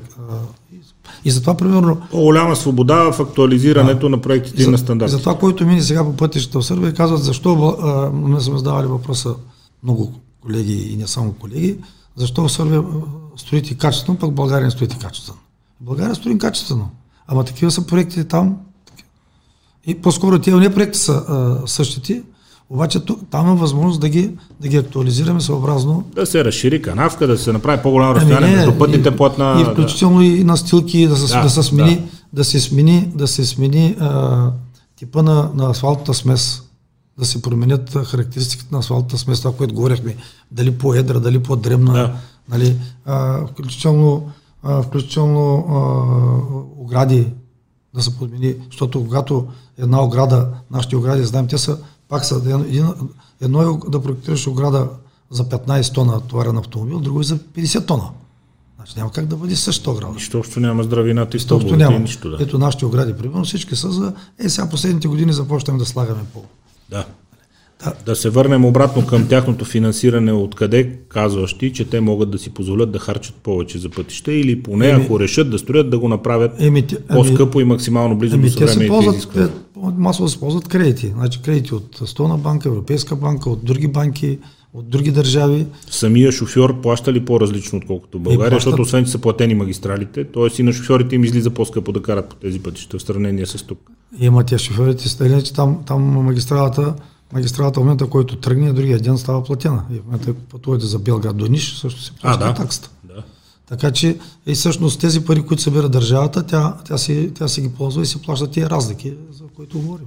и затова, примерно... По-голяма свобода в актуализирането да, на проектите и, за, на стандарти. За това, който мине сега по пътищата в Сърбия, казват защо, а, не сме задавали въпроса много колеги и не само колеги, защо в Сърбия строите качествено, пък в България не строите качествено. В България строим качествено. Ама такива са проектите там. И по-скоро тези не проекти са а, същите, обаче там има възможност да ги, да ги актуализираме съобразно. Да се разшири канавка, да се направи по-голямо ами разстояние между пътните платна. И включително да. и настилки, да се, да, да се смени, да. да се смени, да се смени а, типа на, на асфалтната смес, да се променят характеристиките на асфалтната смес, това, което говорихме, дали по-едра, дали по-дребна, да. нали, а, включително, а, включително а, огради да се подмени, защото когато една ограда, нашите огради, знаем, те са пак са, един, едно е да проектираш ограда за 15 тона товарен автомобил, друго е за 50 тона. Значи няма как да бъде същата ограда. Нищо общо няма здравина, ти общо няма. Нищо, да. Ето нашите огради, примерно, всички са за... Е, сега последните години започнем да слагаме по. Да. Да. се върнем обратно към тяхното финансиране, откъде казваш ти, че те могат да си позволят да харчат повече за пътища или поне еми, ако решат да строят, да го направят еми, по-скъпо и максимално близо еми, до съвременните изисквания. Масово се ползват кредити. Значи кредити от Столна банка, Европейска банка, от други банки, от други държави. Самия шофьор плаща ли по-различно, отколкото в България, плащат... защото освен, че са платени магистралите, т.е. и на шофьорите им излиза по-скъпо да карат по тези пътища в сравнение с тук. Има тя шофьорите, че там, там магистралата магистралата в момента, който тръгне, другия ден става платена. И в момента пътувате за Белград до Ниш, също се плаща да. таксата. Да. Така че и всъщност тези пари, които събира държавата, тя, тя, си, тя си ги ползва и се плаща тия разлики, за които говорим.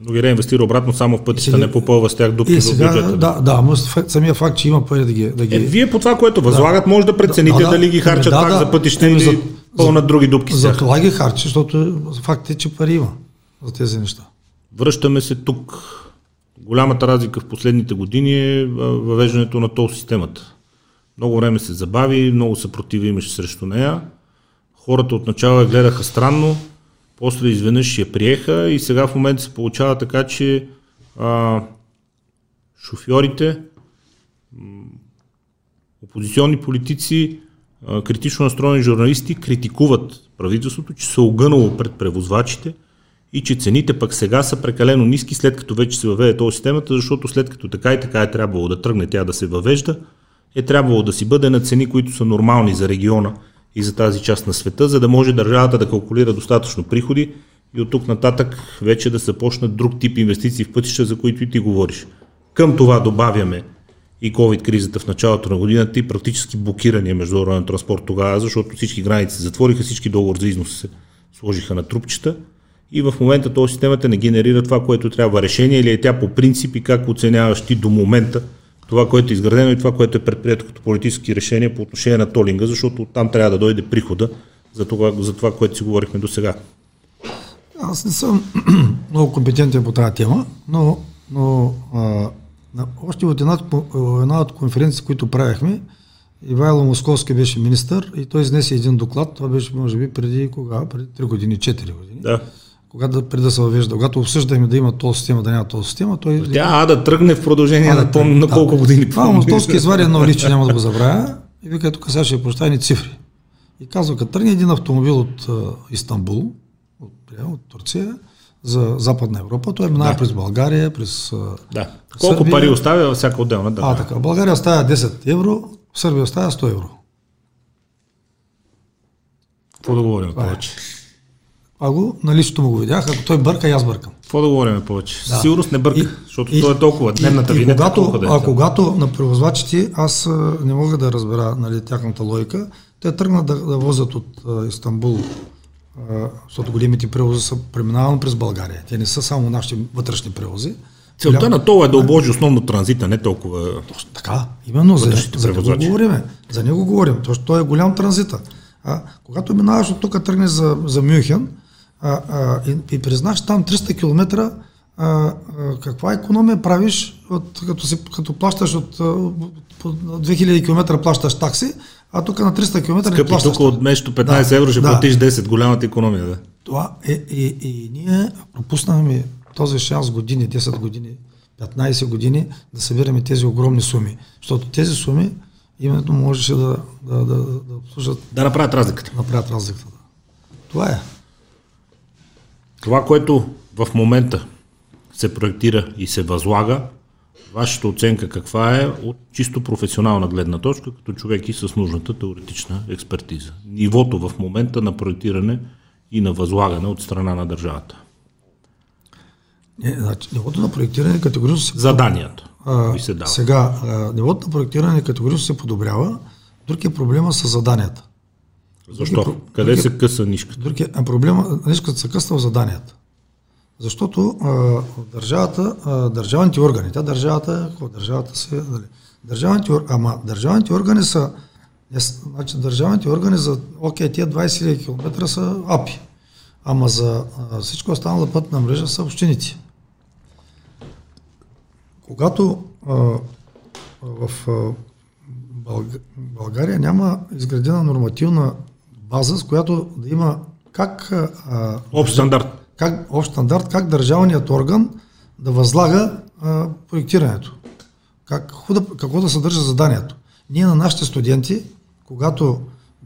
Но ги реинвестира обратно само в пътища, не попълва с тях дупки в бюджета. Да, да, но самия факт, че има пари да ги... Да ги... Е, вие по това, което възлагат, да, може да прецените да, дали ги харчат да, пак да, за пътища или за, пълнат други дупки за, за това ги харчат, защото факт е, че пари има за тези неща. Връщаме се тук Голямата разлика в последните години е въвеждането на тол системата. Много време се забави, много съпротива имаше срещу нея. Хората отначало я гледаха странно, после изведнъж я приеха и сега в момента се получава така, че а, шофьорите, опозиционни политици, а, критично настроени журналисти критикуват правителството, че се огънало пред превозвачите – и че цените пък сега са прекалено ниски, след като вече се въведе този системата, защото след като така и така е трябвало да тръгне тя да се въвежда, е трябвало да си бъде на цени, които са нормални за региона и за тази част на света, за да може държавата да калкулира достатъчно приходи и от тук нататък вече да започнат друг тип инвестиции в пътища, за които и ти говориш. Към това добавяме и COVID-кризата в началото на годината и практически блокирания международен транспорт тогава, защото всички граници се затвориха, всички договори за износ се сложиха на трупчета и в момента този системата не генерира това, което трябва решение или е тя по принцип и как оценяваш ти до момента това, което е изградено и това, което е предприето като политически решения по отношение на толинга, защото там трябва да дойде прихода за това, за това което си говорихме до сега. Аз не съм *clears throat* много компетентен по тази тема, но, но а, още от една, една от конференции, които правихме, Ивайло Московски беше министър и той изнесе един доклад, това беше може би преди кога? Преди 3 години, 4 години. Да. Когато преди да се въвежда, когато обсъждахме да има този система, да няма този система, той... Тя а да тръгне в продължение на, да, на колко да. години. Това Московски извади едно *laughs* личе, няма да го забравя, и вика, тук сега ще прощай цифри. И казва, като тръгне един автомобил от uh, Истанбул, от, от Турция, за Западна Европа. Той минава да. през България, през да. Колко Сърбия. пари оставя всяка отделна държава? А, така. България оставя 10 евро, Сърбия оставя 100 евро. Какво да говорим е. повече? А го на личното му го видях, ако той бърка, и аз бъркам. Какво да говорим повече? Да. Сигурност не бърка, и, защото и, той е толкова. Дневната и, и когато, да е. А когато на превозвачите, аз не мога да разбера нали, тяхната логика, те тръгнат да, да возят от а, Истанбул защото големите превози са преминавани през България. Те не са само нашите вътрешни превози. Целта Голям... на това е да обложи основно транзита, не толкова. Точно така, именно за, за него говорим. За него говорим, защото той е голям транзита. А, когато минаваш от тук, тръгнеш за, за Мюнхен а, а, и, и признаш там 300 км, а, а, каква економия правиш, от, като, си, като плащаш от, от 2000 км плащаш такси, а тук на 300 км не плащаш. тук от вместо 15 да, евро ще да. платиш 10, голямата економия. Да. Това е, и, и, и ние пропуснахме този шанс години, 10 години, 15 години да събираме тези огромни суми. Защото тези суми именно можеше да, да, да, да служат. Да направят разликата. Да направят разликата. Това е. Това, което в момента се проектира и се възлага, Вашата оценка каква е от чисто професионална гледна точка, като човек и с нужната теоретична експертиза? Нивото в момента на проектиране и на възлагане от страна на държавата. Не, значи, нивото на проектиране категорично се... Заданията. А, се дава. Сега, а, нивото на проектиране категорично се подобрява. Друг е проблема с заданията. Защо? Други, Къде други, се къса нишката? Друг е, проблема, нишката се късва в заданията. Защото а, държавата, а, държавните органи, тя държавата, държавата се, дали, държавните, ама държавните органи са, не, значи държавните органи за, окей, тия 20 000 км са АПИ, ама за а, всичко останала пътна мрежа са общините. Когато а, в а, България няма изградена нормативна база, с която да има как... А, Общ стандарт как, общ стандарт, как държавният орган да възлага а, проектирането. Как, какво, да, какво да съдържа заданието. Ние на нашите студенти, когато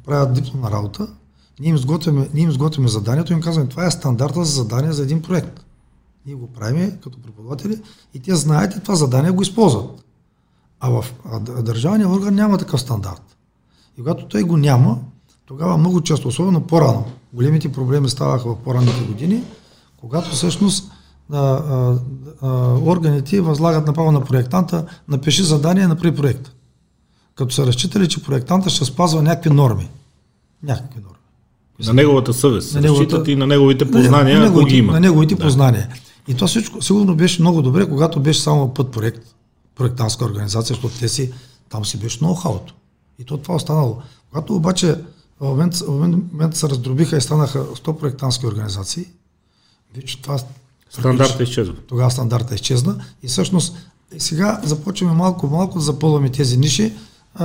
правят дипломна работа, ние им сготвяме, ние им сготвяме заданието и им казваме, това е стандарта за задание за един проект. Ние го правим като преподаватели и те знаят и това задание го използват. А в а държавния орган няма такъв стандарт. И когато той го няма, тогава много често, особено по-рано, големите проблеми ставаха в по-ранните години, когато всъщност а, а, а, органите възлагат направо на проектанта, напиши задание, направи проект. Като са разчитали, че проектанта ще спазва някакви норми. Някакви норми. На неговата съвест. На неговата, и на неговите познания, на, неговите, има. На неговите да. познания. И това всичко сигурно беше много добре, когато беше само път проект, проектантска организация, защото те си, там си беше много хаото. И то това останало. Когато обаче в момента, в момента се раздробиха и станаха 100 проектантски организации, вече това... Стандарта изчезва. Тогава стандарта изчезна и всъщност и сега започваме малко-малко да запълваме тези ниши,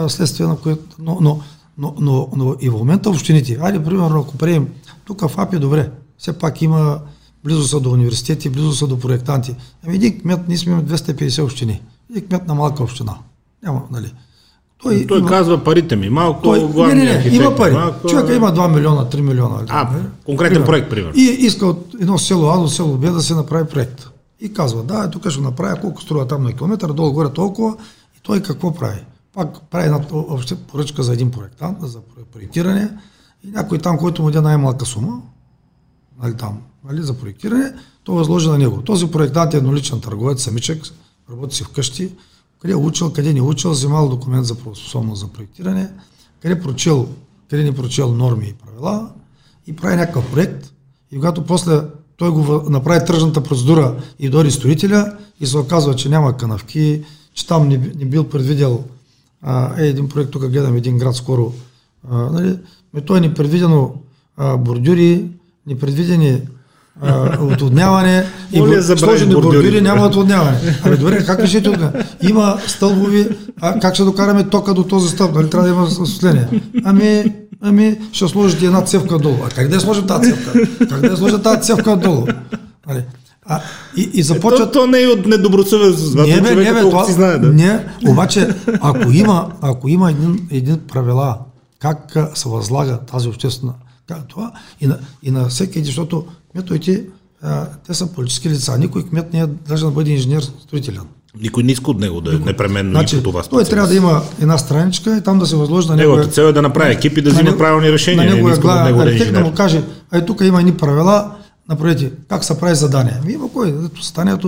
следствие на което... Но, но, но, но, но и в момента общините, айде, примерно, ако прием, тук в АП е добре, все пак има близо са до университети, близо са до проектанти. Ами един кмет, ние сме 250 общини. Един кмет на малка община. Няма, нали? Той, той има, казва парите ми малко, той, не, не, не, архитект, има пари. Малко... Човека има 2 милиона, 3 милиона. А, не? конкретен пример. проект, примерно. И иска от едно село А до село Б да се направи проект. И казва, да, тук ще направя колко струва там на километър, долу-горе толкова. И той какво прави? Пак прави една обща поръчка за един проектант, за проектиране. и някой там, който му даде най-малка сума, нали, там, нали, за проектиране, то възложи на него. Този проектант е едноличен търговец, самичък, работи си вкъщи, къде е учил, къде не е учил, вземал документ за правоспособност за проектиране, къде прочел, къде не прочел норми и правила и прави някакъв проект. И когато после той го направи тръжната процедура и дори строителя и се оказва, че няма канавки, че там не, не бил предвидел а, е един проект, тук гледам един град скоро, а, нали, той е непредвидено а, бордюри, непредвидени отводняване и сложени бордюри няма отводняване. Ами добре, как решите отводняване? Има стълбови, а как ще докараме тока до този стълб? Нали трябва да има осветление? Ами, ами ще сложите една цевка долу. А как да я сложим тази цевка? Как да я сложим тази цевка долу? Нали? А, и, и започват... То, то не е от недобросъвестност. Не, бе, не, бе, това, си знае, да. не, обаче, ако има, ако има един, един правила, как се възлага тази обществена това и на, и на всеки защото кметовете, а, те са политически лица. Никой кмет не е даже да бъде инженер строителен. Никой не иска от него да е непременно значи, това Той трябва да има една страничка и там да се възложи на него. Неговата цел е да направи екип и да взима правилни решения. На него е главен архитект да, да му каже, ай тук има едни правила, направете как се прави задание. Ми има кой, ето състанието,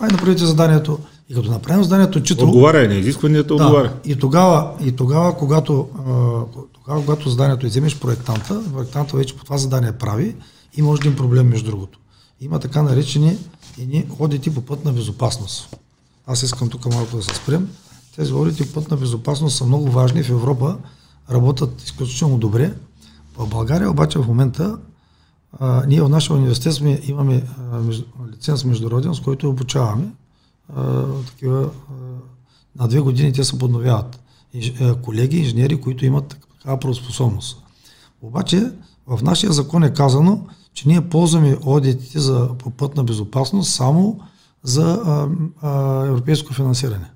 ай направете заданието. И като направим заданието, читал... Отговаря на изискванията, да, отговаря. И тогава, и тогава когато, тогава, когато заданието вземеш проектанта, проектанта вече по това задание прави и може да има проблем между другото. Има така наречени едни одити по път на безопасност. Аз искам тук малко да се спрем. Тези одити по път на безопасност са много важни в Европа, работят изключително добре. В България обаче в момента а, ние в нашия университет сме, имаме а, между, лиценз международен, с който обучаваме а, такива, а, на две години те се подновяват. Инж, а, колеги, инженери, които имат такава правоспособност. Обаче в нашия закон е казано, че ние ползваме одитите за пътна безопасност само за а, а, европейско финансиране,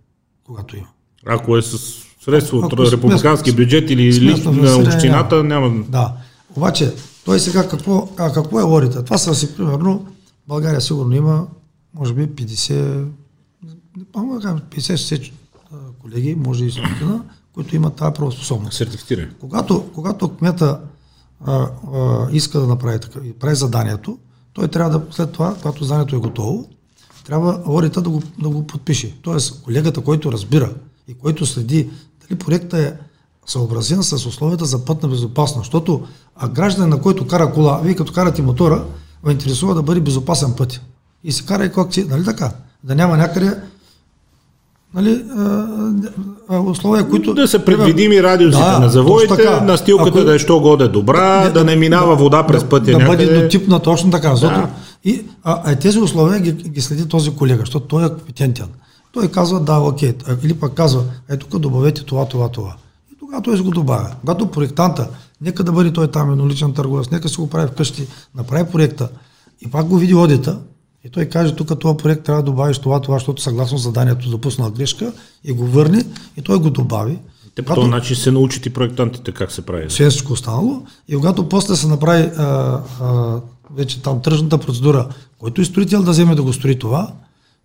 когато има. Ако е с средства от републикански бюджет или лично на общината, няма. Да. Обаче, той сега какво, а, какво е одита? Това са си, примерно, България сигурно има, може би, 50, 50-60 колеги, може и стотина, които имат тази правоспособност. Сертифициране. Когато, когато кмета а, а, иска да направи така, прави заданието, той трябва да, след това, когато заданието е готово, трябва одита да го, да го подпише. Тоест, колегата, който разбира и който следи дали проекта е съобразен с условията за пътна безопасност. Защото а гражданин, на който кара кола, вие като карате мотора, ме интересува да бъде безопасен път. И се кара и как си, нали така? Да няма някъде нали, а, условия, които... Да са предвидими радиусите да, на завоите, настилката ако, да е що годе добра, не, да не минава вода през пътя да, някъде. Да бъде дотипна точно така, защото да. и, а, а тези условия ги, ги следи този колега, защото той е компетентен. Той казва да, окей, или пък казва, е тук добавете това, това, това. И тогава той го добавя. Когато проектанта, нека да бъде той там едноличен търговец, нека си го прави вкъщи, направи проекта и пак го види одита, и той каже, тук този проект трябва да добавиш това, това, защото съгласно заданието допуснал грешка и го върне и той го добави. Те по този начин се научат и проектантите как се прави. Всичко останало. И когато после се направи а, а, вече там тръжната процедура, който и строител да вземе да го строи това,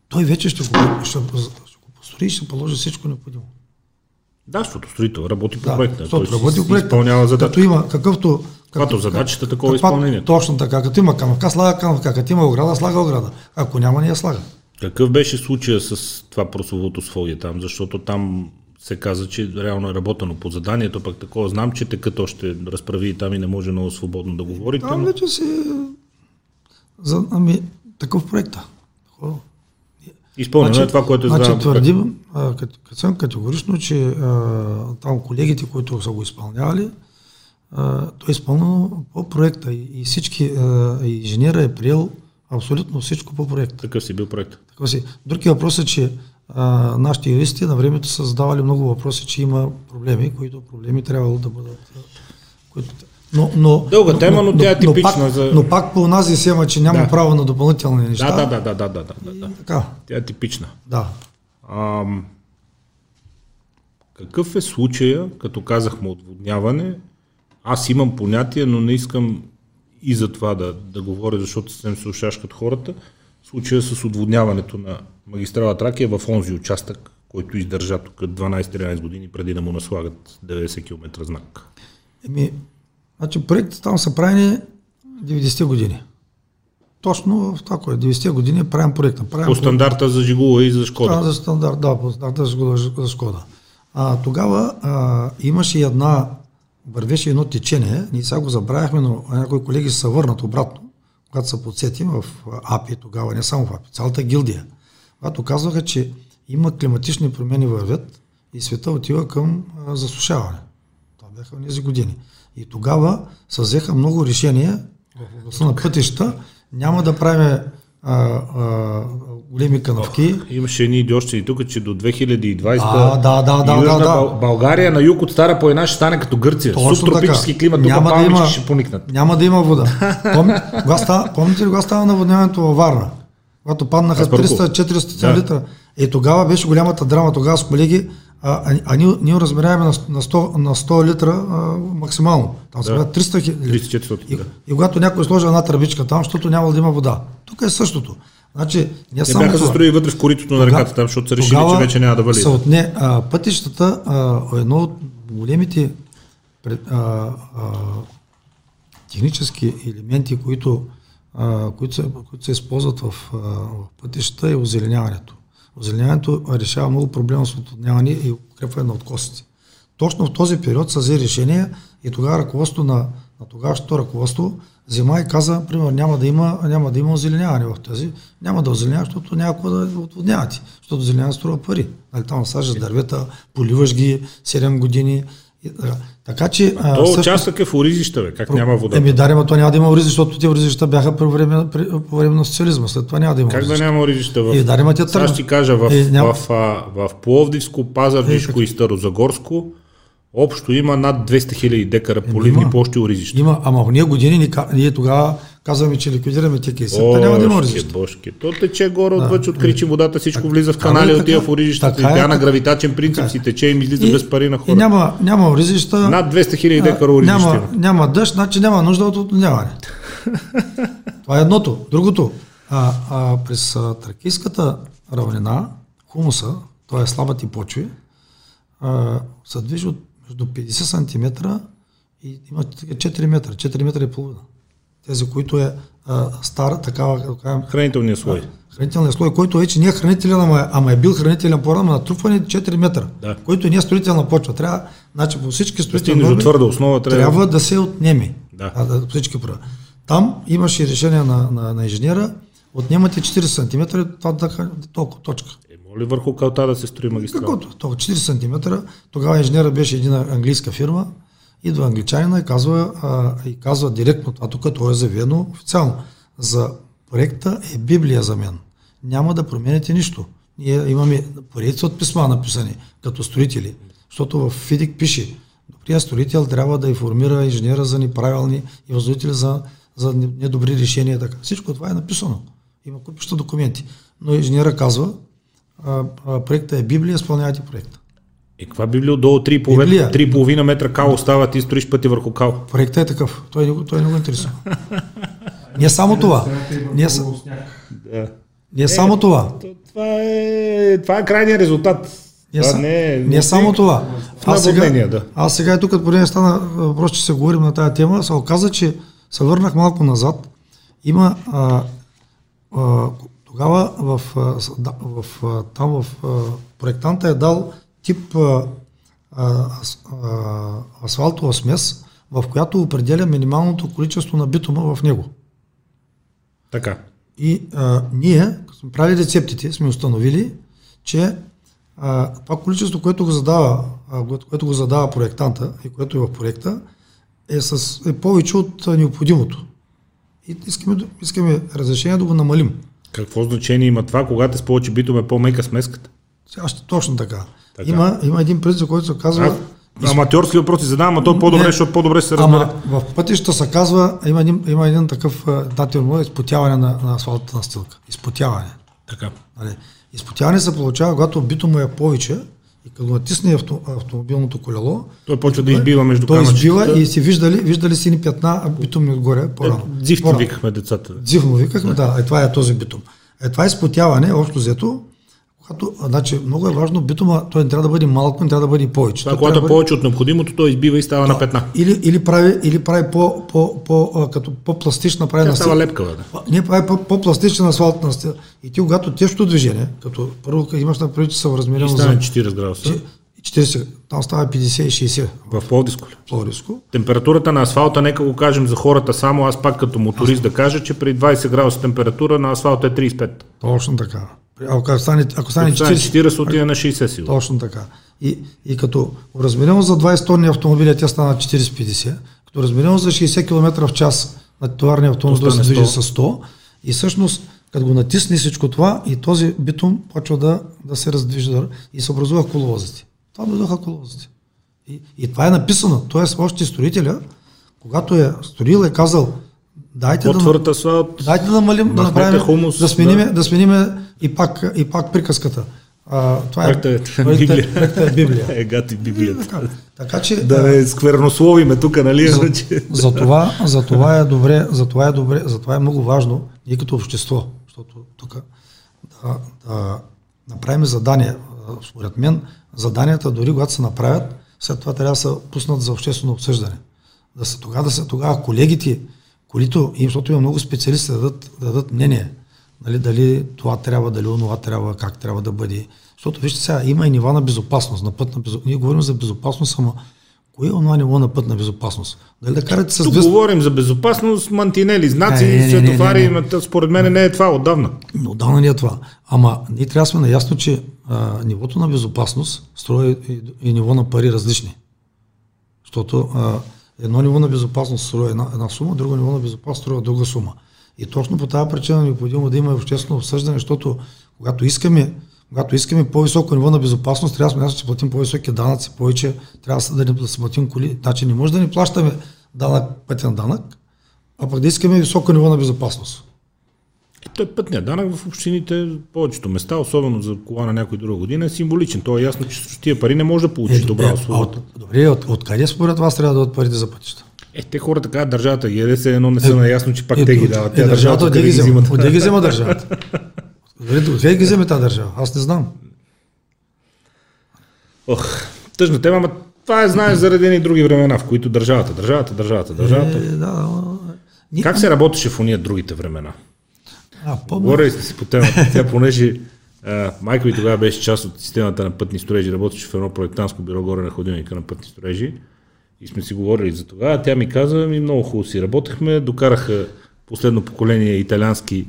той вече ще го, ще, ще го построи и ще положи всичко необходимо. Да, защото строител работи по да, проекта. Той работи по проекта. Изпълнява задача. Като има какъвто когато задачата такова изпълнение. Точно така. Като има камъка, слага камъка. Като има ограда, слага ограда. Ако няма, не я слага. Какъв беше случая с това прословото своє там? Защото там се каза, че реално е работено по заданието, пък такова знам, че текът още разправи и там и не може много свободно да говорите. Там вече си... За, ами, такъв проект. Изпълнено значи, е това, което е значи, твърдим, като, като категорично, че а, там колегите, които са го изпълнявали, той е изпълнено по проекта и всички инженера е приел абсолютно всичко по проекта. Такъв си бил проект. Такъв си. Други въпрос е, че а, нашите юристи на времето са задавали много въпроси, че има проблеми, които проблеми трябвало да бъдат. Които... Но, но, Дълга тема, но, но тя е типична. Но пак, за... но пак по онази сема, че няма да. право на допълнителни неща. Да, да, да, да, да, да, да. Така. Тя е типична. Да. Ам... Какъв е случая, като казахме отводняване, аз имам понятие, но не искам и за това да, да говоря, защото съвсем се ушашкат хората. Случая с отводняването на магистрала Тракия в онзи участък, който издържа тук 12-13 години преди да му наслагат 90 км знак. Еми, Значи проектите там са правени 90-те години. Точно в това, което 90-те години правим проекта. Правим по стандарта за Жигула и за Шкода. Да, за стандарт, да, по стандарта за Шкода. А, тогава а, имаше една, вървеше едно течение, ние сега го забравяхме, но някои колеги се върнат обратно, когато се подсетим в АПИ тогава, не само в АПИ, цялата гилдия, когато казваха, че има климатични промени вървят и света отива към засушаване. Това бяха тези години. И тогава се взеха много решения в областта на пътища, няма да правим големи канавки. О, имаше едни идиощи тук, че до 2020 а, да, да, да, Южна да, да. България на юг от Стара планина ще стане като Гърция. Точно Субтропически така. климат, тук Няма да има- ще поникнат. Няма да има вода. *laughs* Помни, кога става, помните ли кога става наводняването във Варна? Когато паднаха Аспарухов. 300-400 Да. литра. И тогава беше голямата драма, тогава с колеги, а, а, а ние, ние размеряваме на, на, 100, на 100 литра а, максимално. Там Да. да. 300 хиляди. 300-400, И, да. и когато някой сложи една тръбичка там, защото няма да има вода. Тук е същото. Значи, не само бяха се това. вътре в коритото на реката, там, защото са решили, че вече няма да вали. Са отне, а, пътищата, а, едно от големите пред, а, а, технически елементи, които, а, които, се, които се използват в, а, в пътищата е озеленяването. Озеленяването решава много проблема с отводняване и укрепване на откосите. Точно в този период се взе решение и тогава ръководството на, на тогавашното ръководство взема и каза, примерно, няма да има, няма да има озеленяване в тази. Няма да озеленява, защото какво да отводнявате. Защото озеленяване струва пари. Нали, там сажаш дървета, поливаш ги 7 години. И, така. така че... а, То всъщност- участък е в оризища, бе. Как няма вода? Еми да, ама то няма да има оризи, защото тези оризища бяха по време, при, по време на социализма. След това няма да има Как да оризища. няма оризища в... Е, да, те Сега ще ти кажа, в, Е, няма- в, а, в Пловдивско, Пазарджишко Е, и Старозагорско общо има над 200 000 декара поливни площи оризища. Има, ама в ние години ние тогава казваме, че ликвидираме те кейсета, няма да има Бошки, оризища. бошки. То тече горе отвъд, откричи водата, всичко влиза в така е, канали, така отива е. в оризищата. Така И е, тя на гравитачен принцип така е. си тече и излиза без пари на И хората. няма, няма оризища. Над 200 000 декара оризища няма, няма дъжд, значи няма нужда от отводняване. *laughs* Това е едното. Другото, а, а, през а, тракийската равнина, хумуса, т.е. слабите почви, а, се движи от между 50 см и има така 4 метра, 4 метра и половина. Тези, които е а, стара, такава, кажем, Хранителният слой. хранителният слой, който вече не е хранителен, ама, е- ама е бил хранителен по-рано, натрупване 4 метра, Да. който не е строителна почва. Трябва, значи по всички строителни до норми, твърда основа, трябва. трябва да се отнеме. Да. А, да, всички права. Там имаше решение на, на, на инженера, отнемате 40 см, това да, толкова точка. Моли върху калта да се строи магистрала. Каквото, толкова 40 см, тогава инженера беше една английска фирма, идва англичанина и казва, а, и казва директно, това тук то е заявено официално, за проекта е Библия за мен. Няма да промените нищо. Ние имаме поредица от писма написани като строители, защото в ФИДИК пише, добрият строител трябва да информира инженера за неправилни и възложители за, за недобри решения. Така. Всичко това е написано. Има купища документи. Но инженера казва, а, а, проекта е Библия, изпълнявайте проекта. И каква би било долу 3,5 Библия. 3,5 метра кал остава, ти строиш пъти върху кал. Проектът е такъв. Той, не го- той не го интересува. Не само това. Не, не само това. То- Това е, това е крайният резултат. Не, това не, е- не само това. Аз сега, да. аз сега тук, като поне стана въпрос, че се говорим на тази тема, се оказа, че се върнах малко назад. Има а, а, тогава в, в, а, там в проектанта е дал тип а, а, ас- а, асфалтова смес, в която определя минималното количество на битума в него. Така. И а, ние, като сме правили рецептите, сме установили, че а, това количество, което го задава, а, което- го задава проектанта и което е в проекта, е, с, е повече от необходимото. И искаме, искаме разрешение да го намалим. Какво значение има това, когато с повече битум е по-мека смеската? Сега ще точно така. Така. Има, има един принцип, който се казва... Аз аматьорски въпроси задавам, а то по-добре, Не. защото по-добре се разбере. Ама в пътища се казва, има един, има един такъв а, да, термин, изпотяване на, на асфалтната настилка. Изпотяване. Така. Нали, изпотяване се получава, когато битума е повече и като натисне авто, автомобилното колело, Той почва да избива между той избива и си виждали, виждали сини пятна битумни отгоре по-рано. Дзифти По-рано. викахме децата. Дзивно викахме, да, е, това е този битум. Е, това изпотяване, общо взето, когато, значи, много е важно битума, той не трябва да бъде малко, не трябва да бъде повече. Това, когато е бъде... повече от необходимото, той избива и става да, на петна. Или, или прави, или прави по, по, по, като по-пластична прави на става лепкава, да. Не, прави по-пластична асфалтна стена. И ти, когато тежко движение, като първо имаш на преди, че са размерено за... 40 градуса. 40, там става 50 60. В Пловдиско ли? Пловдиско. Температурата на асфалта, нека го кажем за хората само, аз пак като моторист да кажа, че при 20 градуса температура на асфалта е 35. Точно така. Ако стане, ако стане 40, 40 отиде на 60 сигурно. Точно така. И, и като разменено за 20 тонни автомобили, тя стана 40-50, като разменено за 60 км в час на товарния автомобил се движи с 100 и всъщност като го натисне всичко това и този битум почва да, да се раздвижда и се образува коловозите. Това дойдоха коловозите. И, и това е написано. Тоест, още строителя, когато е строил, е казал, дайте да, асфалт, дайте да намалим, да направим, хумус, да смениме, да. да смениме и пак, и пак приказката. А, това е, Библия. е Библия. Е, *laughs* гати Библията. Така, така, че, да не сквернословиме тук, нали? За, за, това, за това е добре, за това е добре, за това е много важно ние като общество, защото тук да, да направим задания. Според мен, заданията, дори когато се направят, след това трябва да се пуснат за обществено обсъждане. Да се, тогава, да се, тогава колегите, които, защото има много специалисти да дадат, да дадат мнение, нали, дали това трябва, дали онова трябва, как трябва да бъде. Защото вижте сега, има и нива на безопасност, на път на безопасност. Ние говорим за безопасност, ама Кое е това ниво на път на безопасност? Дали да карате с Тук 200... говорим за безопасност, мантинели, знаци, не, не, светофари, не, не, не. според мен не е това отдавна. Но отдавна не е това. Ама ние трябва да сме наясно, че а, нивото на безопасност строи и, и ниво на пари различни. Защото а, едно ниво на безопасност строи една, една сума, друго ниво на безопасност строи друга сума. И точно по тази причина е необходимо да има обществено обсъждане, защото когато искаме когато искаме по-високо ниво на безопасност, трябва да сме че платим по-високи данъци, повече трябва да, да си платим коли. Значи не може да ни плащаме данък, пътен данък, а пък да искаме високо ниво на безопасност. И той пътният данък в общините, повечето места, особено за кола на някой друга година, е символичен. То е ясно, че с тия пари не може да получиш е, добра е, услуга. Добре, от, от къде според вас трябва да дадат парите за пътища? Е, те хората казват държавата ги еде, едно не са е, наясно, че пак е, те ги дават. Е, Тя държавата, държавата ги взимат. Откъде ги взема държавата? Откъде ги вземе тази държава? Аз не знам. Ох, тъжна тема, но това е, знаеш, заради едни други времена, в които държавата, държавата, държавата, държавата. Е, да, как се работеше в уния другите времена? А, Говорили сте си по темата. Тя, понеже а, майка ми тогава беше част от системата на пътни строежи, работеше в едно проектанско бюро горе на ходилника на пътни строежи и сме си говорили за това. Тя ми каза, ми много хубаво си работехме, докараха последно поколение италиански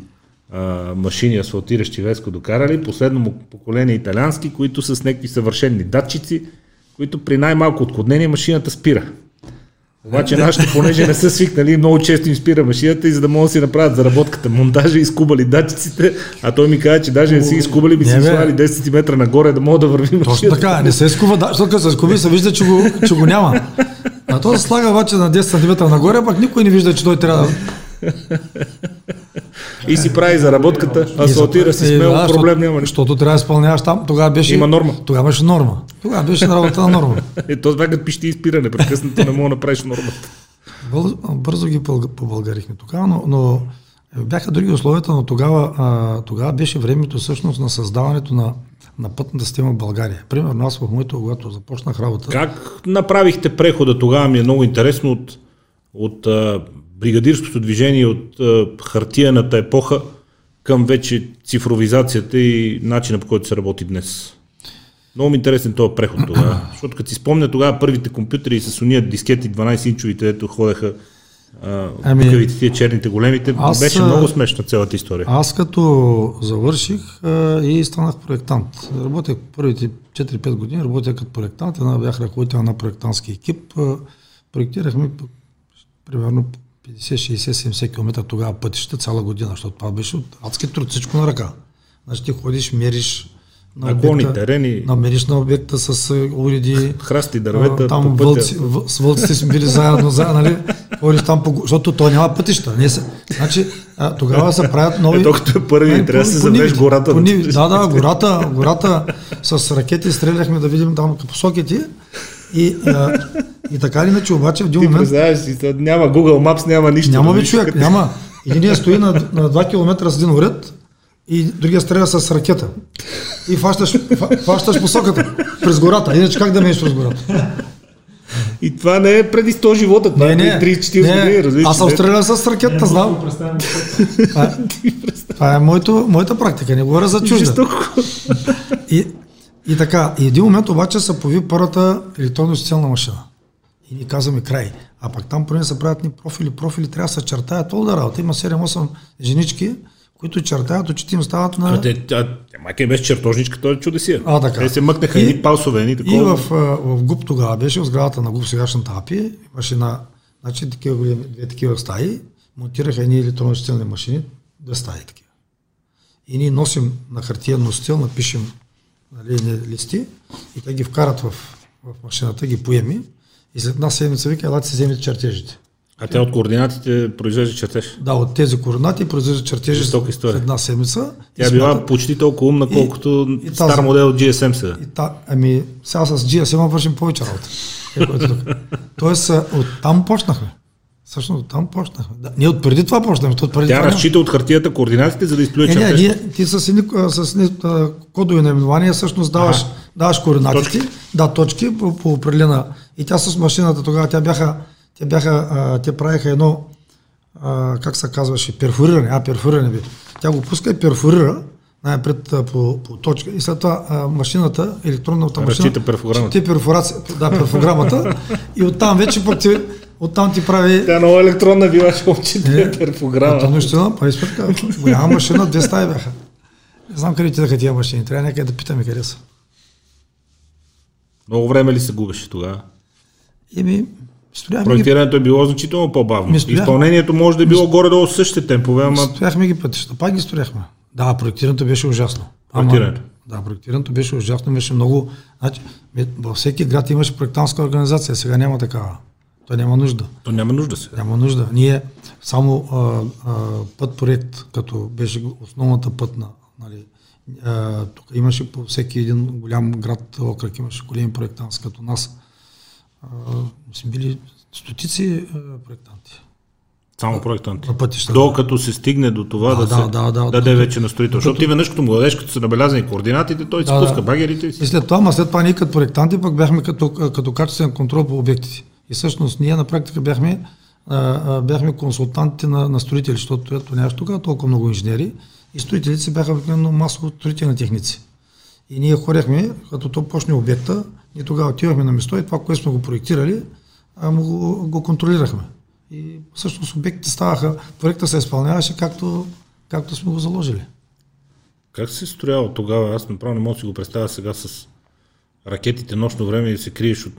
а, машини асфалтиращи Веско докарали, последно поколение италиански, които са с някакви съвършенни датчици, които при най-малко отклонение машината спира. Обаче нашите, понеже не са свикнали, много често им спира машината и за да могат да си направят заработката монтажа, изкубали датчиците, а той ми каза, че даже не си изкубали, би си свали 10 см нагоре да могат да върви машината. Точно така, не се изкува, да, защото се изкуби се вижда, че го, че го няма. А то се слага обаче на 10 см нагоре, пък никой не вижда, че той трябва да и си прави заработката, асфалтира си смело, да, проблем няма. Защото трябва да изпълняваш там, тогава беше... Има норма. Тогава беше норма. Тогава беше работа на норма. *laughs* е, то това като пишете изпиране, прекъснато не мога да направиш нормата. Бързо ги побългарихме тогава, но, но бяха други условията, но тогава, а, тогава беше времето всъщност на създаването на, на пътната система в България. Примерно аз в моето, когато започнах работа. Как направихте прехода тогава? Ми е много интересно от, от бригадирското движение от хартияната епоха към вече цифровизацията и начина по който се работи днес. Много ми интересен този преход тогава. *clears throat* Защото като си спомня тогава първите компютри с уния дискети 12-инчовите, ето ходеха ами, тия черните големите, аз, беше много смешна цялата история. Аз като завърших а, и станах проектант. Работех първите 4-5 години, работех като проектант, една бях ръководител на проектантски екип. А, проектирахме примерно 50, 60, 70 км тогава пътища цяла година, защото това беше от адски труд, всичко на ръка. Значи ти ходиш, мериш на обекта, терени. намериш на обекта с уреди. Храсти, дървета, там по вълци, в, с вълците сме били заедно, за, нали? Ходиш там, по, защото то няма пътища. Не са, значи, а, тогава се правят нови... Е, докато е първи, нали, трябва да се завеш гората. По, да, да, гората, гората с ракети стреляхме да видим там посоките и, а, и така или иначе, обаче в един момент... Ти си, няма Google Maps, няма нищо. Няма ви човек, няма. Или ние стои на, на 2 км с един уред и другия стреля с ракета. И фащаш, фащаш посоката през гората. Иначе как да минеш през гората? И това не е преди 100 живота, това не, не, е 30-40 години. Аз съм стрелял с ракета, знам. Това, е, *laughs* това е моето, моята практика, не говоря за чужда. И, и така, и един момент обаче се появи първата електронно социална машина. И ни казваме край. А пак там поне се правят ни профили, профили, трябва да се чертаят да работа. Има 7-8 женички, които чертаят, очите им стават на... Те, тя майка им беше чертожничка, той е чудесия. А, така. Те се мъкнаха едни палсове, едни такова. И в, в ГУП тогава беше, в сградата на ГУП сегашната АПИ, имаше на, значи, такива, две такива стаи, монтираха едни електронно машини, две стаи такива. И ние носим на хартия носител, напишем нали, листи и те ги вкарат в, в машината, ги поеми и след една седмица вика, елате си вземете чертежите. А те от координатите произвежда чертеж? Да, от тези координати произвежда чертежи след една седмица. Тя била смята... почти толкова умна, колкото и, и стар модел от GSM сега. И та, ами, сега с GSM вършим повече работа. Е, *laughs* Тоест, от там почнахме. Всъщност там почнахме. Да, ние от преди това почнахме. От преди Тя това разчита от хартията координатите, за да изплюе е, не, ние, ти с, с, с кодови наименования всъщност даваш, ага. даваш координатите. Точки. Да, точки по, по определена. И тя с машината тогава, тя бяха, те бяха, а, те правиха едно, а, как се казваше, перфориране. А, перфориране би. Тя го пуска и перфорира най-пред по, по точка и след това а, машината, електронната машина, Разчита перфограмата. перфорация, да, перфограмата и оттам вече пък ти Оттам ти прави... Тя нова електронна била, ще момчета е, перфограма. Това наистина, прави сметка. Голяма машина, две стаи бяха. Не знам къде отидаха тия машини. Трябва някъде да питаме къде са. Много време ли се губеше тогава? Еми, Стояхме Проектирането ги... е било значително по-бавно. Стоях... Изпълнението може да е било горе-долу същите темпове, ама... Стояхме ги пътища, пак ги строяхме. Да, проектирането беше ужасно. Проектирането? Да, проектирането беше ужасно, беше много... Значи, във всеки град имаше проектантска организация, сега няма такава. То няма нужда. То няма нужда се. Няма нужда. Ние само а, а, път проект, като беше основната пътна, нали, а, тук имаше по всеки един голям град, окръг имаше големи проектанти като нас. А, сме били стотици а, проектанти. Само проектанти. На пътища. Докато се стигне до това да, да, се да, да, даде да, вече на строител. Защото ти веднъж като младеж, като са набелязани координатите, той да, се пуска да. багерите. И след това, ма след това ние като проектанти пък бяхме като, като качествен контрол по обектите. И всъщност ние на практика бяхме, а, бяхме консултантите на, на строители, защото ето нямаше тогава толкова много инженери и строителите си бяха обикновено масово строителни техници. И ние хоряхме, като то почне обекта, ние тогава отивахме на место и това, което сме го проектирали, а, му го, го контролирахме. И всъщност обектите ставаха, проекта се изпълняваше както, както сме го заложили. Как се строява тогава? Аз направо не мога да си го представя сега с ракетите нощно време и се криеш от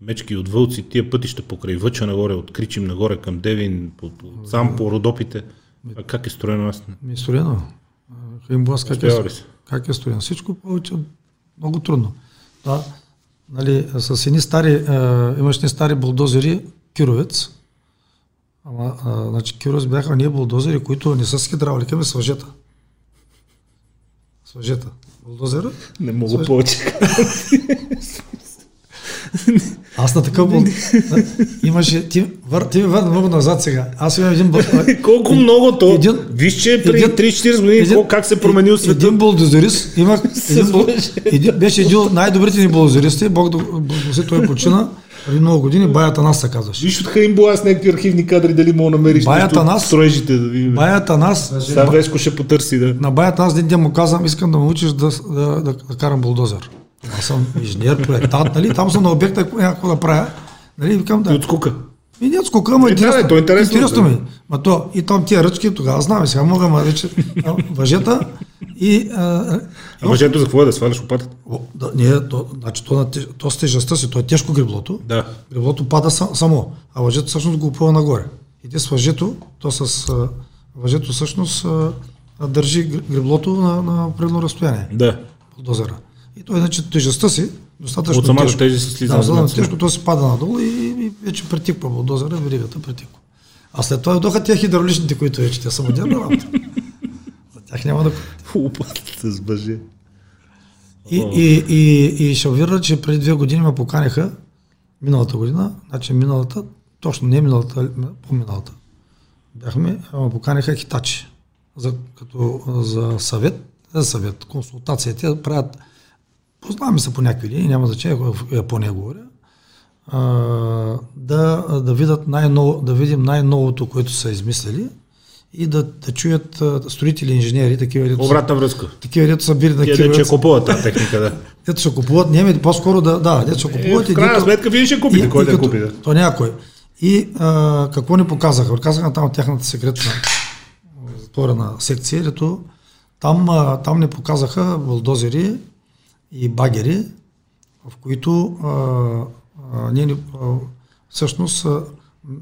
мечки от вълци, тия пътища покрай Въча нагоре, от Кричим нагоре към Девин, по, сам по Родопите. А как е строено? Аз Ми е строено. Хаимбуас как е, как е строено? Всичко повече много трудно. Да, нали, с едни стари, е, имаш ни стари булдозери, Кировец, Ама, а, значи, Кировец бяха ние булдозери, които не са с хидравлика, ами с въжета. С въжета. Булдозера. Не мога повече. *laughs* Аз на такъв. Имаше... Ти, вър, ти ми върна много назад сега. Аз имам един... *laughs* Колко много то? Един, Виж, че преди 3-40 години един, как се променил света. Един булдозерист, имах... *laughs* един, един, беше един от най-добрите ни булдозеристи, Бог да благослови, той почина. Преди много години Баята нас се казваше. Виж от Хаимбула с някакви архивни кадри, дали мога намериш Баята нас, строежите да видим. Баята нас... Сега Веско ще потърси, да. На Баята нас един ден му казвам, искам да ме учиш да, да, да, да карам булдозер. Аз съм инженер, проектант, нали? Там съм на обекта, някакво да правя. Нали? Викам да. И от скука. И не от скука, ама е, интересно. Да, то е интересно. Интересно ми. Ма то, и там тия ръчки, тогава знам, сега мога, ма вече въжета и... А, а въжето за какво е да сваляш лопатата? Да, не, то, значи, то, то с тежестта си, то е тежко греблото. Да. Греблото пада само, а въжето всъщност го опъва нагоре. И те с въжето, то с въжето всъщност държи греблото на, на определено разстояние. Да. Дозера. И той, значи, тежестта си, достатъчно От самата тежест се слиза. Да, за тежко, то се пада надолу и, и вече притиква булдозера, веригата притиква. А след това дойдоха тези хидравличните, които вече те са модерна работа. За тях няма да... Опасата *laughs* с бъже. И, и, и, и ще вира, че преди две години ме поканяха, миналата година, значи миналата, точно не миналата, по-миналата, бяхме, ме поканяха хитачи. за, като, за съвет, за съвет, консултация. Те правят, познаваме се по някакви линии, няма значение, в Япония говоря, а, да, да, видят най-ново, да видим най-новото, което са измислили и да, да чуят строители, инженери, такива дето Обратна връзка. Такива дето са били на Тия че купуват тази техника, да. *laughs* Дето ще купуват, не, по-скоро да, да, дето ще купуват. Е, в крайна дето, сметка вие ще купите, кой да купи, да. То някой. И а, какво ни показаха? Показаха там тяхната секретна затворена секция, дето там, а, там ни показаха булдозери и багери, в които а, а, ние, а, всъщност а,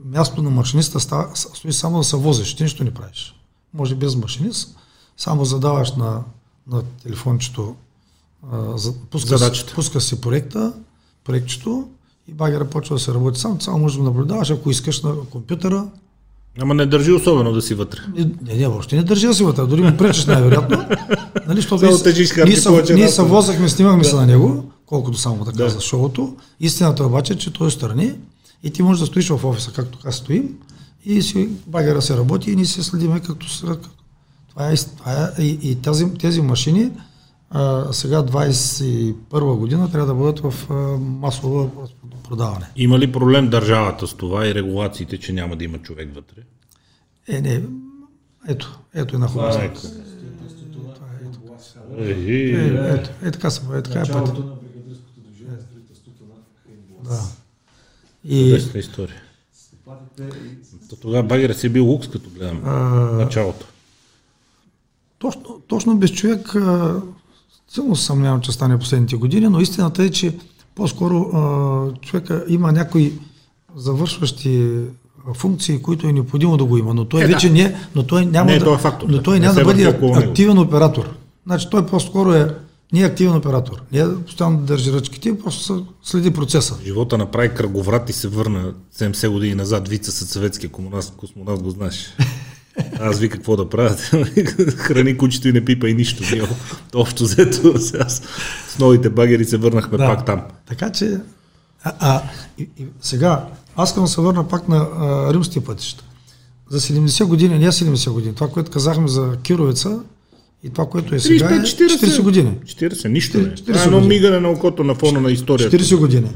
място на машиниста става, стои само да се возиш, ти нищо не правиш. Може без машинист, само задаваш на, на телефончето, а, за, пуска, си, пуска си проекта, проектчето и багера почва да се работи сам, само можеш да наблюдаваш, ако искаш на компютъра. Ама не държи особено да си вътре. Не, не, не въобще не държи да си вътре, дори му пречеш най-вероятно. Нали, защото ние, ние, ние се возахме, снимахме да. се на него, колкото само така да. за шоуто. Истината обаче е, че той е страни и ти можеш да стоиш в офиса, както така стоим, и си, багера се работи и ние се следиме както това е, това е и, и тези, тези машини а, сега 21 година трябва да бъдат в а, масово продаване. Има ли проблем държавата с това и регулациите, че няма да има човек вътре? Е, не. Ето, ето една хубава. Е, е, е, е, така се е, така е път. Да. И... история. То тогава багера си е бил лукс, като гледам а... началото. Точно, точно без човек силно се съмнявам, че стане последните години, но истината е, че по-скоро а, човека има някои завършващи функции, които е необходимо да го има, но той е, вече да. не, но той няма не, да, е фактор, но той няма да бъде активен оператор. Значи той по-скоро е не е активен оператор. Не е постоянно да държи ръчките, просто следи процеса. Живота направи кръговрат и се върна 70 години назад. Вица със съветския космонавт, космонавт го знаеш. *laughs* Аз ви какво да правят? *laughs* Храни кучето и не пипа и нищо. Общо взето сега с новите багери се върнахме да, пак там. Така че, а, а и, и, сега, аз искам да се върна пак на а, римските пътища. За 70 години, не 70 години, това, което казахме за Кировеца, и това, което е сега 35, 40, е 40 години. 40, нищо 40, 40 не. е едно мигане на окото на фона на историята. 40 години.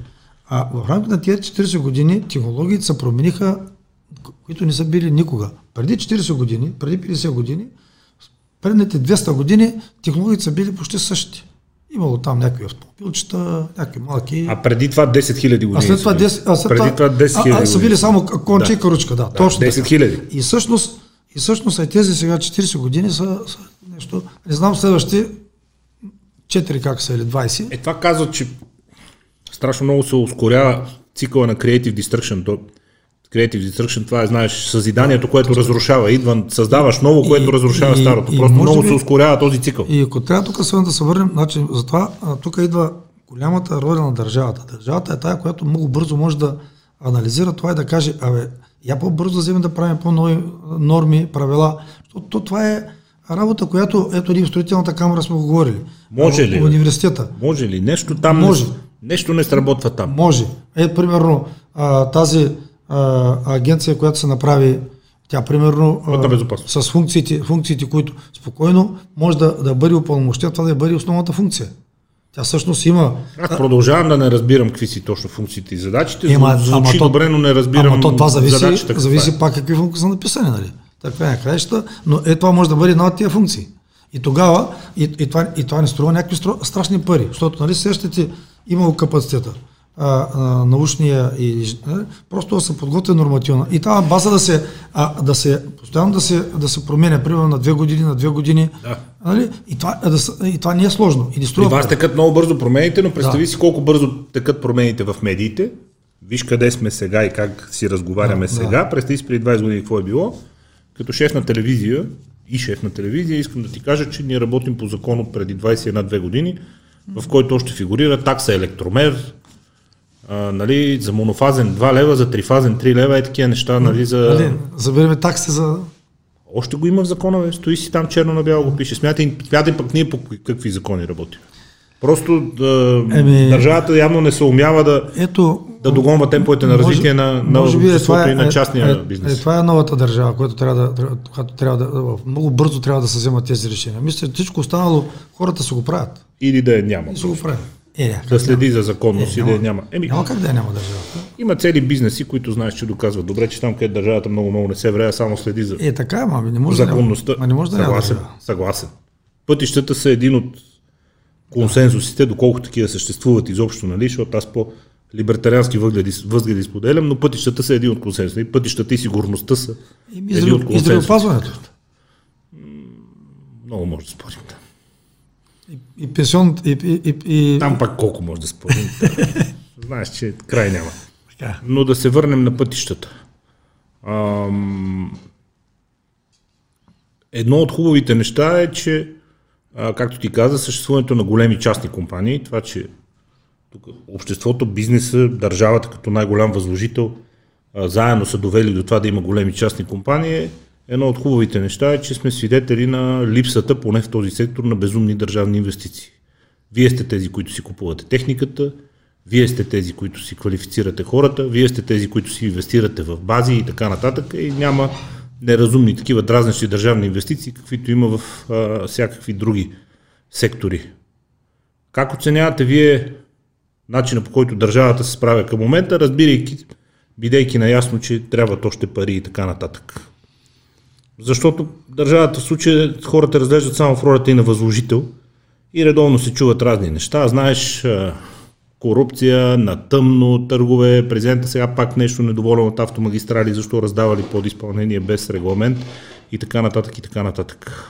А в рамките на тези 40 години технологиите се промениха, които не са били никога. Преди 40 години, преди 50 години, предните 200 години технологиите са били почти същите. Имало там някакви автомобилчета, някакви малки. А преди това 10 000 години. А след това 10, а след преди това 10 000 а, а, са били само конче да. и каручка, да. да точно 10 000. И всъщност, и всъщност тези сега 40 години са, са нещо. Не знам следващите 4 как са или 20. Е, това казва, че страшно много се ускорява цикъла на Creative Destruction. То, Creative Destruction, това е, знаеш, съзиданието, което разрушава. Идва, създаваш ново, което и, разрушава и, старото. Просто много би, се ускорява този цикъл. И ако трябва тук сега да се върнем, значи, затова тук идва голямата роля на държавата. Държавата е тая, която много бързо може да анализира това и да каже, абе, я по-бързо да вземем да правим по-нови норми, правила, защото това е работа, която ето ние в строителната камера сме го говорили. Може ли? В университета. Може ли? Нещо там може. Не, нещо не сработва там. Може. Е, примерно, а, тази а, агенция, която се направи, тя примерно а, с функциите, функциите, които спокойно може да, да бъде упълномощя, това да бъде основната функция. Тя всъщност има. Аз продължавам да не разбирам какви си точно функциите и задачите. Ема, звучи ама добре, но не разбирам. Ама то това зависи, зависи е. пак какви функции са написани, нали? Така е краища, но е това може да бъде една от тия функции. И тогава, и, и, това, и това не струва някакви страшни пари, защото, нали, сещате, имало капацитета, а, а, научния и а, просто да се подготвя нормативна. И тази база да се, а, да се постоянно да се, да се променя, примерно на две години, на две години. Да. Нали? И, това, да, и това не е сложно. И, не струва и вас текат много бързо промените, но представи да. си колко бързо текат промените в медиите. Виж къде сме сега и как си разговаряме да, сега. Да. Представи си преди 20 години какво е било като шеф на телевизия и шеф на телевизия, искам да ти кажа, че ние работим по закон от преди 21-2 години, в който още фигурира такса електромер, а, нали, за монофазен 2 лева, за трифазен 3 лева, е такива неща. Нали, за... Нали, забереме такси за... Още го има в закона, бе. стои си там черно на бяло го пише. Смятай, смятай пък ние по какви закони работим. Просто да, Еми... държавата явно не се умява да, Ето, да догонва темповете на развитие може, на, на може би е, това е, и на частния е, бизнес. Е, това е новата държава, която трябва да, която трябва да, много бързо трябва да се вземат тези решения. Мисля, че всичко останало хората се го правят. Или да е няма. И се го правят. Е, да следи няма. за законност е, и да я няма. Еми, няма как да я няма държавата. Има цели бизнеси, които знаеш, че доказват добре, че там, където държавата много много не се врея, само следи за е, така, ма, не може законността. Да, не може да съгласен, няма съгласен. Пътищата са един от консенсусите, доколко такива съществуват изобщо, нали, защото аз по либертариански възгледи, възгледи споделям, но пътищата са един от консенсуса. И пътищата и сигурността са и един от консенсуса. И здравеопазването. Много може да спорим. Да. И, и пенсион... И, и, и... Там пак колко може да спорим. *laughs* Знаеш, че край няма. Но да се върнем на пътищата. Ам... Едно от хубавите неща е, че, както ти каза, съществуването на големи частни компании, това, че тук обществото, бизнеса, държавата като най-голям възложител, заедно са довели до това да има големи частни компании, едно от хубавите неща е, че сме свидетели на липсата, поне в този сектор, на безумни държавни инвестиции. Вие сте тези, които си купувате техниката, вие сте тези, които си квалифицирате хората, вие сте тези, които си инвестирате в бази и така нататък и няма неразумни такива дразнещи държавни инвестиции, каквито има в а, всякакви други сектори. Как оценявате вие начина по който държавата се справя към момента, разбирайки, бидейки наясно, че трябват още пари и така нататък? Защото държавата в случая хората разглеждат само в ролята и на възложител и редовно се чуват разни неща. Знаеш, корупция, на тъмно търгове, президента сега пак нещо недоволен от автомагистрали, защо раздавали подизпълнение без регламент и така нататък и така нататък.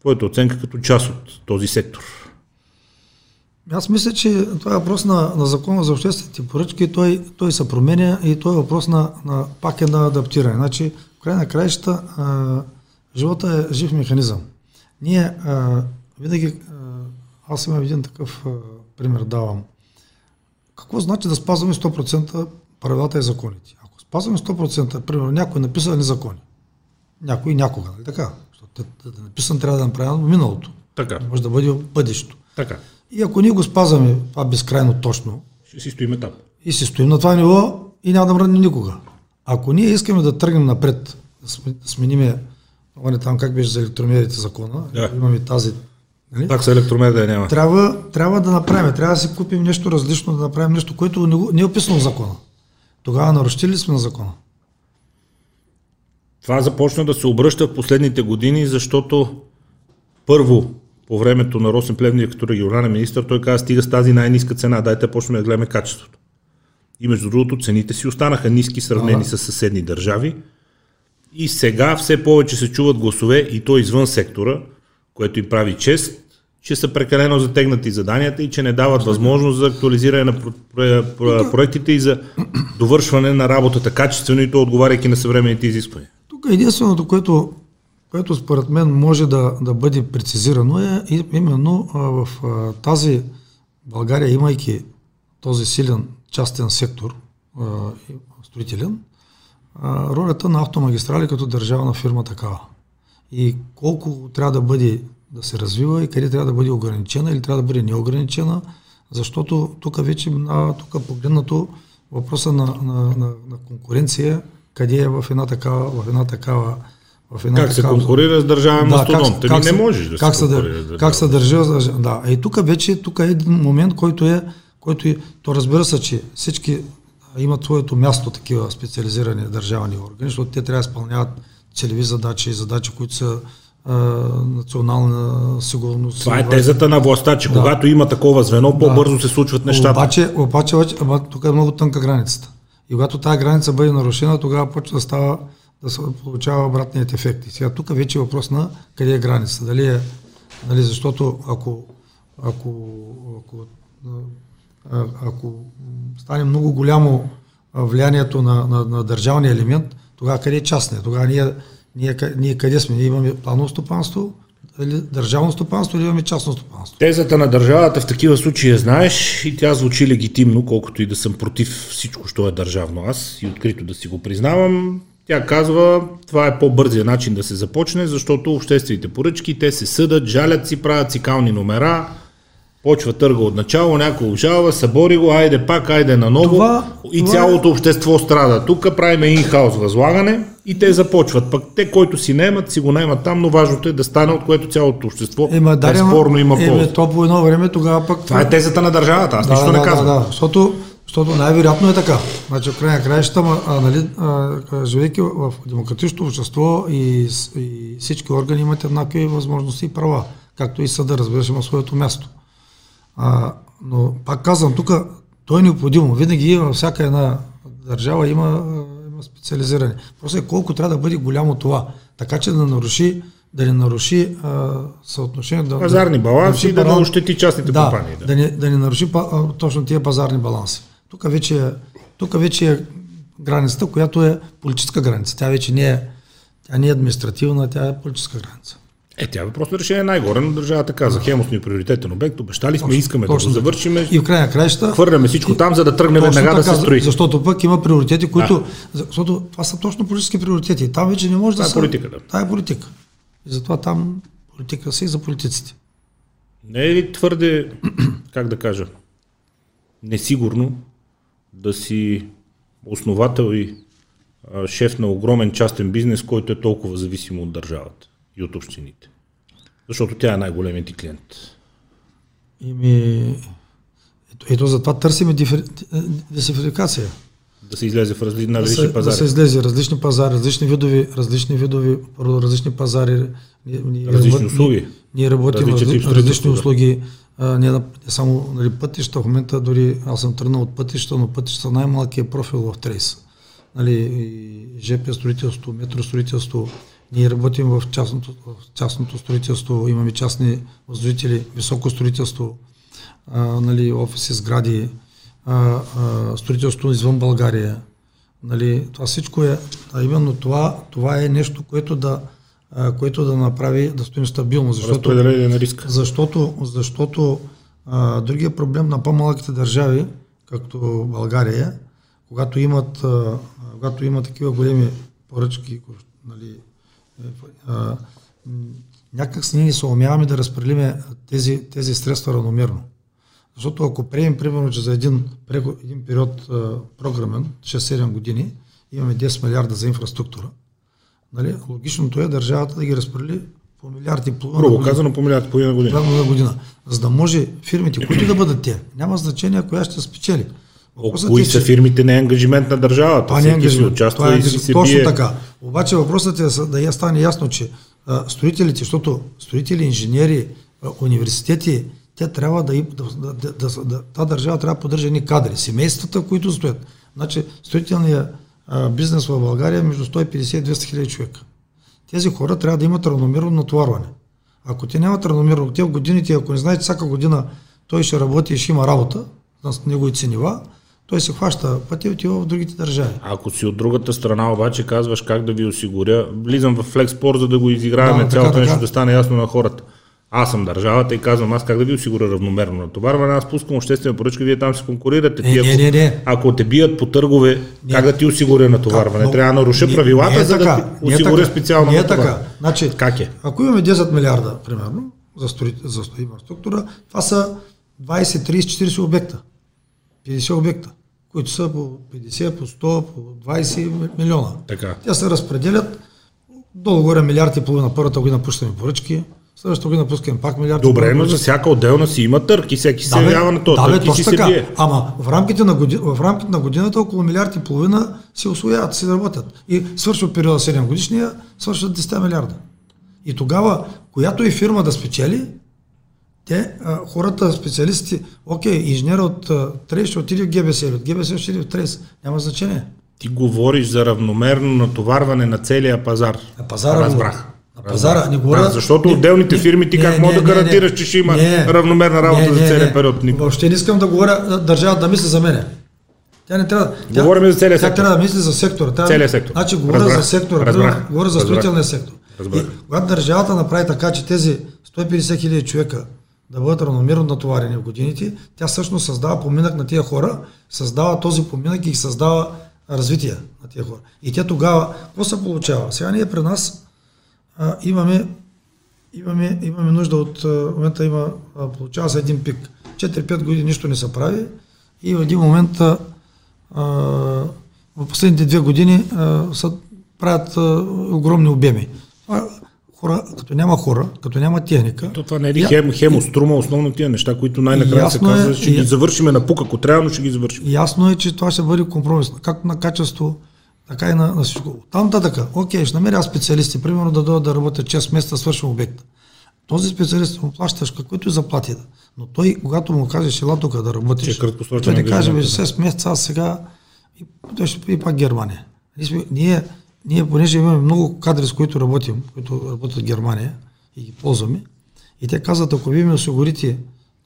Твоята оценка като част от този сектор? Аз мисля, че това е въпрос на, на закона за обществените поръчки, той, той се променя и той е въпрос на, на пак е на адаптиране. Значи, край на краища, а, живота е жив механизъм. Ние а, винаги, а, аз имам един такъв а, пример, давам. Какво значи да спазваме 100% правилата и законите? Ако спазваме 100%, примерно някой е написал незакони. Някой някога, нали така? Защото да, е написан трябва да направим в миналото. Така. Може да бъде бъдещето. Така. И ако ние го спазваме това безкрайно точно, ще си стоим там. И си стоим на това ниво и няма да мръднем никога. Ако ние искаме да тръгнем напред, да смениме там как беше за електромерите закона, да. имаме тази Нали? Так са електромер да няма. Трябва, трябва да направим, трябва да си купим нещо различно, да направим нещо, което не, не е описано в закона. Тогава нарушили сме на закона. Това започна да се обръща в последните години, защото първо, по времето на Росен Плевния като регионален министр, той каза, стига с тази най-ниска цена, дайте почнем да гледаме качеството. И между другото, цените си останаха ниски, сравнени а, с съседни държави. И сега все повече се чуват гласове, и то извън сектора, което им прави чест, че са прекалено затегнати заданията и че не дават възможност за актуализиране на проектите и за довършване на работата качествено и то отговаряйки на съвременните изисквания. Тук единственото, което, което според мен може да, да бъде прецизирано е именно в тази България, имайки този силен частен сектор, строителен, ролята на автомагистрали като държавна фирма такава. И колко трябва да бъде да се развива и къде трябва да бъде ограничена или трябва да бъде неограничена, защото тук вече, тук погледнато въпроса на, на, на, на конкуренция, къде е в една такава, в една такава в една как такава... се конкурира с държавен да, мастодонт? Как, как не можеш да как се конкурира да, Как се държа? Да, и тук вече тук е един момент, който е, който е, то разбира се, че всички имат своето място такива специализирани държавни органи, защото те трябва да изпълняват целеви задачи и задачи, които са национална сигурност. Това е тезата на властта, че да. когато има такова звено, по-бързо се случват нещата. Обаче, обаче, обаче тук е много тънка границата. И когато тази граница бъде нарушена, тогава почва да става да се получава обратният ефект. И сега тук вече е въпрос на къде е границата. Дали е, нали, защото ако, ако, ако, ако стане много голямо влиянието на, на, на държавния елемент, тогава къде е частния? Тогава ние ние, ние къде сме? Ние имаме планово стопанство, държавно стопанство или имаме частно стопанство? Тезата на държавата в такива случаи я знаеш и тя звучи легитимно, колкото и да съм против всичко, що е държавно аз и открито да си го признавам. Тя казва, това е по-бързия начин да се започне, защото обществените поръчки, те се съдат, жалят си, правят си кални номера Почва търга от начало, някой обжалва, събори го, айде пак, айде наново това, и това цялото е... общество страда. Тук правим инхаус възлагане и те започват. Пък те, който си наемат, си го наемат там, но важното е да стане, от което цялото общество ема, да, безспорно има полза. Еме, то по едно време тогава пък... Това е тезата на държавата, аз да, нищо да, не казвам. Да, да, защото, защото най-вероятно е така. Значи, в крайна краища, а, нали, живейки в демократичното общество и, и всички органи имат еднакви възможности и права, както и съда, разбира се, има своето място. А, но пак казвам, тук то е необходимо. Винаги във всяка една държава има, има специализиране. Просто е колко трябва да бъде голямо това, така че да наруши да не наруши а, съотношение. Да, Пазарни баланси и да, да не ощети частните да, компании. Да. Да, не, да не наруши а, точно тия пазарни баланси. Тук вече, е, тук вече е границата, която е политическа граница. Тя вече не е, тя не е административна, тя е политическа граница. Е, тя е решение най-горе на държавата каза. Хемос ни е приоритетен обект, обещали сме, искаме точно, да го завършим. И в крайна краища. Хвърляме всичко и, там, за да тръгнем веднага да се строи. Защото пък има приоритети, които. Да. Защото това са точно политически приоритети. Там вече не може да се. Това е политика, да. Това е политика. И затова там политика си и за политиците. Не е ли твърде, как да кажа, несигурно да си основател и шеф на огромен частен бизнес, който е толкова зависим от държавата? И от общините? Защото тя е най-големият ти клиент. Ими, ето, ето затова търсим дисификация. Да се излезе в разли, на различни да се, пазари. Да се излезе различни пазари, различни видови, различни видови, различни пазари. Ние, различни услуги. Ние работим разли, различни услуги. А, не, не само нали, пътища, в момента дори аз съм тръгнал от пътища, но пътища най-малкият профил в Трейс. Нали, ЖП строителство, метростроителство, ние работим в частното, в частното строителство, имаме частни възложители, високо строителство, а, нали, офиси, сгради, а, а, строителство извън България. Нали, това всичко е, а именно това, това е нещо, което да, а, което да направи да стоим стабилно. Защото, на риска. Защото, защото а, другия проблем на по-малките държави, както България, когато имат, а, когато имат такива големи поръчки, нали, а, някак си ние се умяваме да разпределиме тези, тези средства равномерно. Защото ако приемем, примерно, че за един, един период а, програмен, 6-7 години, имаме 10 милиарда за инфраструктура, нали, логичното е държавата да ги разпредели по милиард и половина. Грубо казано по милиард и половина година. година. За да може фирмите, които да бъдат те, няма значение коя ще спечели. Въпросът Кои са фирмите не е ангажимент на държавата? Това не е ангажимент. Участва това е ангажимент. И Точно бие. така. Обаче въпросът е да я стане ясно, че а, строителите, защото строители, инженери, а, университети, те трябва да, да, да, да, да, да та държава трябва да поддържа ни кадри. Семействата, които стоят. Значи строителният бизнес в България е между 150 и 200 хиляди човека. Тези хора трябва да имат равномерно натоварване. Ако те нямат равномерно, те в годините, ако не знаете, всяка година той ще работи и ще има работа на неговите нива, той се хваща пътя и отива в другите държави. Ако си от другата страна обаче казваш как да ви осигуря, влизам в флекспор, за да го изиграваме да, цялото нещо да стане ясно на хората. Аз съм държавата и казвам аз как да ви осигуря равномерно натоварване. Аз пускам обществена поръчка, вие там се конкурирате. Не, не, не, не. Ако те бият по търгове, не. как да ти осигуря натоварване? Трябва да наруша не, правилата, не е за така, да ти осигуря е специално Не е така. Значи, как е? Ако имаме 10 милиарда, примерно, за, строи, за инфраструктура, това са 20, 30, 40 обекта. 50 обекта които са по 50, по 100, по 20 милиона. Така. Те се разпределят долу-горе милиард и половина. Първата година пущаме поръчки, следващата година пускаме пак милиард. Добре, но за всяка отделна си има търк и всеки се явява на този да, бе, точно така. Бие. Ама в рамките, на година, в рамките на годината около милиард и половина се освояват, се работят. И свършва периода 7 годишния, свършват 10 милиарда. И тогава, която и фирма да спечели, те, а, хората, специалистите, окей, инженер от Трейс ще отиде в ГБС или от ГБС ще отиде в Трейс. Няма значение. Ти говориш за равномерно натоварване на целия пазар. На пазара Разбрах. На пазара. Не говоря... Да, защото не, отделните фирми ти не, как мога да гарантираш, не, че ще има не, равномерна работа не, не, за целия период? Никога. Въобще не искам да говоря държавата да мисли за мене. Тя не трябва. Тя, Говорим за целия сектор. Тя трябва да мисли за сектора. Трябва, целия сектор. Значи говоря Разбрах. за сектора. Разбрах. Говоря за строителния сектор. Разбрах. И, когато държавата направи така, че тези 150 хиляди човека да бъдат равномерно натоварени в годините, тя всъщност създава поминък на тия хора, създава този поминък и създава развитие на тия хора. И тя тогава, какво се получава? Сега ние при нас а, имаме, имаме, имаме нужда от, в момента има, а, получава се един пик. 4-5 години нищо не се прави и в един момент а, в последните две години а, са, правят а, огромни обеми. Хора, като няма хора, като няма техника. То това не е ли хем, хемо, струма, основно тия неща, които най-накрая се казва, е, ще ги завършиме на пук, ако трябва, но ще ги завършим. Ясно е, че това ще бъде компромис, както на качество, така и на, на всичко. Там така, окей, ще намеря специалисти, примерно да дойдат да работят 6 месеца, свършим обекта. Този специалист му плащаш каквито и заплати да. Но той, когато му кажеш, ела тук да работиш, той не каже, 6 месеца, аз сега и, и пак Германия. Ние, ние, понеже имаме много кадри, с които работим, които работят в Германия и ги ползваме, и те казват, ако ви ми осигурите,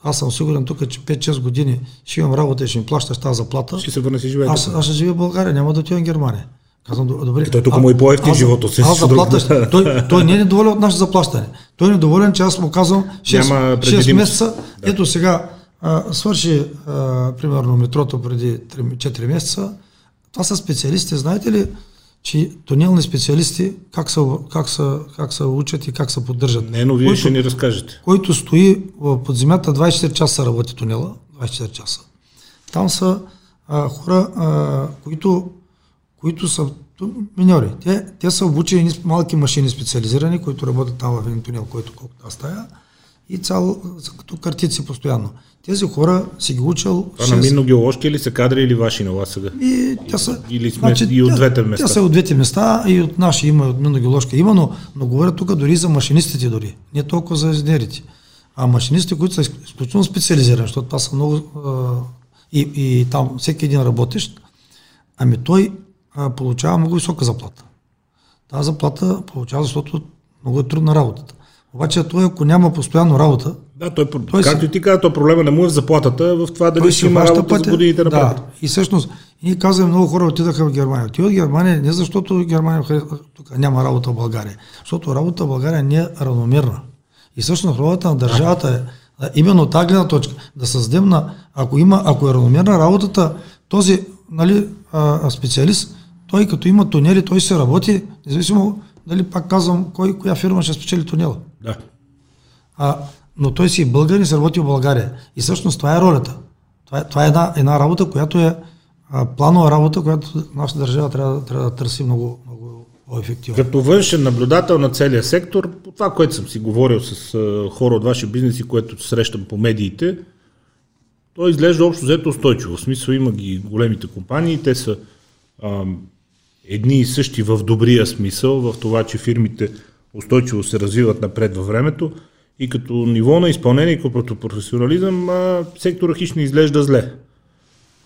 аз съм сигурен тук, че 5-6 години ще имам работа и ще ми плащаш тази заплата. Ще се върна си живеете. Аз, аз ще живея в България, няма да отивам в Германия. Казвам, добре. Той тук му е по-ефтин живота. Се аз заплата, той, той не е недоволен от нашето заплащане. Той е недоволен, че аз му казвам 6, 6 месеца. Да. Ето сега а, свърши а, примерно метрото преди 3, 4 месеца. Това са специалисти. Знаете ли, че тунелни специалисти как са, как са, как са учат и как се поддържат. Не, но вие който, ще ни разкажете. Който стои под земята 24 часа работи тунела, 24 часа. Там са а, хора, а, които които са миньори. Те, те са обучени малки машини специализирани, които работят там в един тунел, който колкото аз стая и цяло, като картици постоянно. Тези хора си ги учил... Това 6... на минно-геоложки или са кадри или ваши на вас сега? И, те са, или сме значи, и от двете места? Те са от двете места и от наши има, от минно-геоложки има, но, но говоря тук дори за машинистите дори, не толкова за инженерите. А машинистите, които са изключително специализирани, защото това са много... А, и, и там всеки един работещ, ами той а, получава много висока заплата. Тази заплата получава, защото много е трудна работата. Обаче той, ако няма постоянно работа... Да, той, той както и ти каза, то проблема не му е в заплатата, в това дали ще има работа пътя, за годините на Да, и всъщност, ние казваме, много хора отидаха в Германия. Отиват в Германия не защото Германия тук няма работа в България, защото работа в България не е равномерна. И всъщност ролята на държавата е именно тази гледна точка, да създадем на, ако има, ако е равномерна работата, този нали, а, специалист той като има тунели, той се работи, независимо дали пак казвам, кой, коя фирма ще спечели тунела. Да. А, но той си българин и се работи в България. И всъщност това е ролята. Това е, това е една, една работа, която е а, планова работа, която нашата държава трябва, трябва да търси много, много по-ефективно. Като външен наблюдател на целия сектор, по това, което съм си говорил с а, хора от ваши бизнеси, което срещам по медиите, то изглежда общо взето устойчиво. В смисъл има ги големите компании, те са едни и същи в добрия смисъл, в това, че фирмите устойчиво се развиват напред във времето и като ниво на изпълнение и като професионализъм а, сектора хищ не изглежда зле.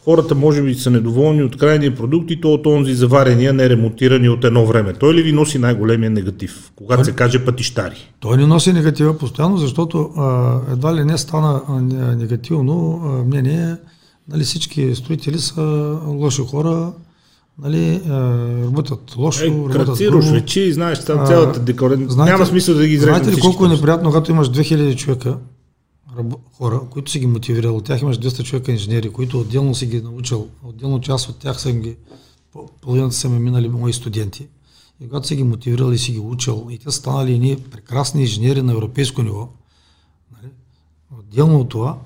Хората може би са недоволни от крайния продукт и то от онзи заварения, не ремонтирани от едно време. Той ли ви носи най-големия негатив, когато той, се каже пътищари? Той не носи негатива постоянно, защото а, едва ли не стана а, негативно а, мнение. Нали, всички строители са лоши хора, нали, работят лошо, е, работят грубо. вечи, знаеш, там цялата декора. Знаете, Няма смисъл да ги изреждам Знаете ли колко е неприятно, когато имаш 2000 човека, хора, които си ги мотивирал, от тях имаш 200 човека инженери, които отделно си ги научил, отделно част от тях съм ги, половината са ме минали мои студенти. И когато си ги мотивирал и си ги учил, и те са станали едни прекрасни инженери на европейско ниво, нали, отделно от това,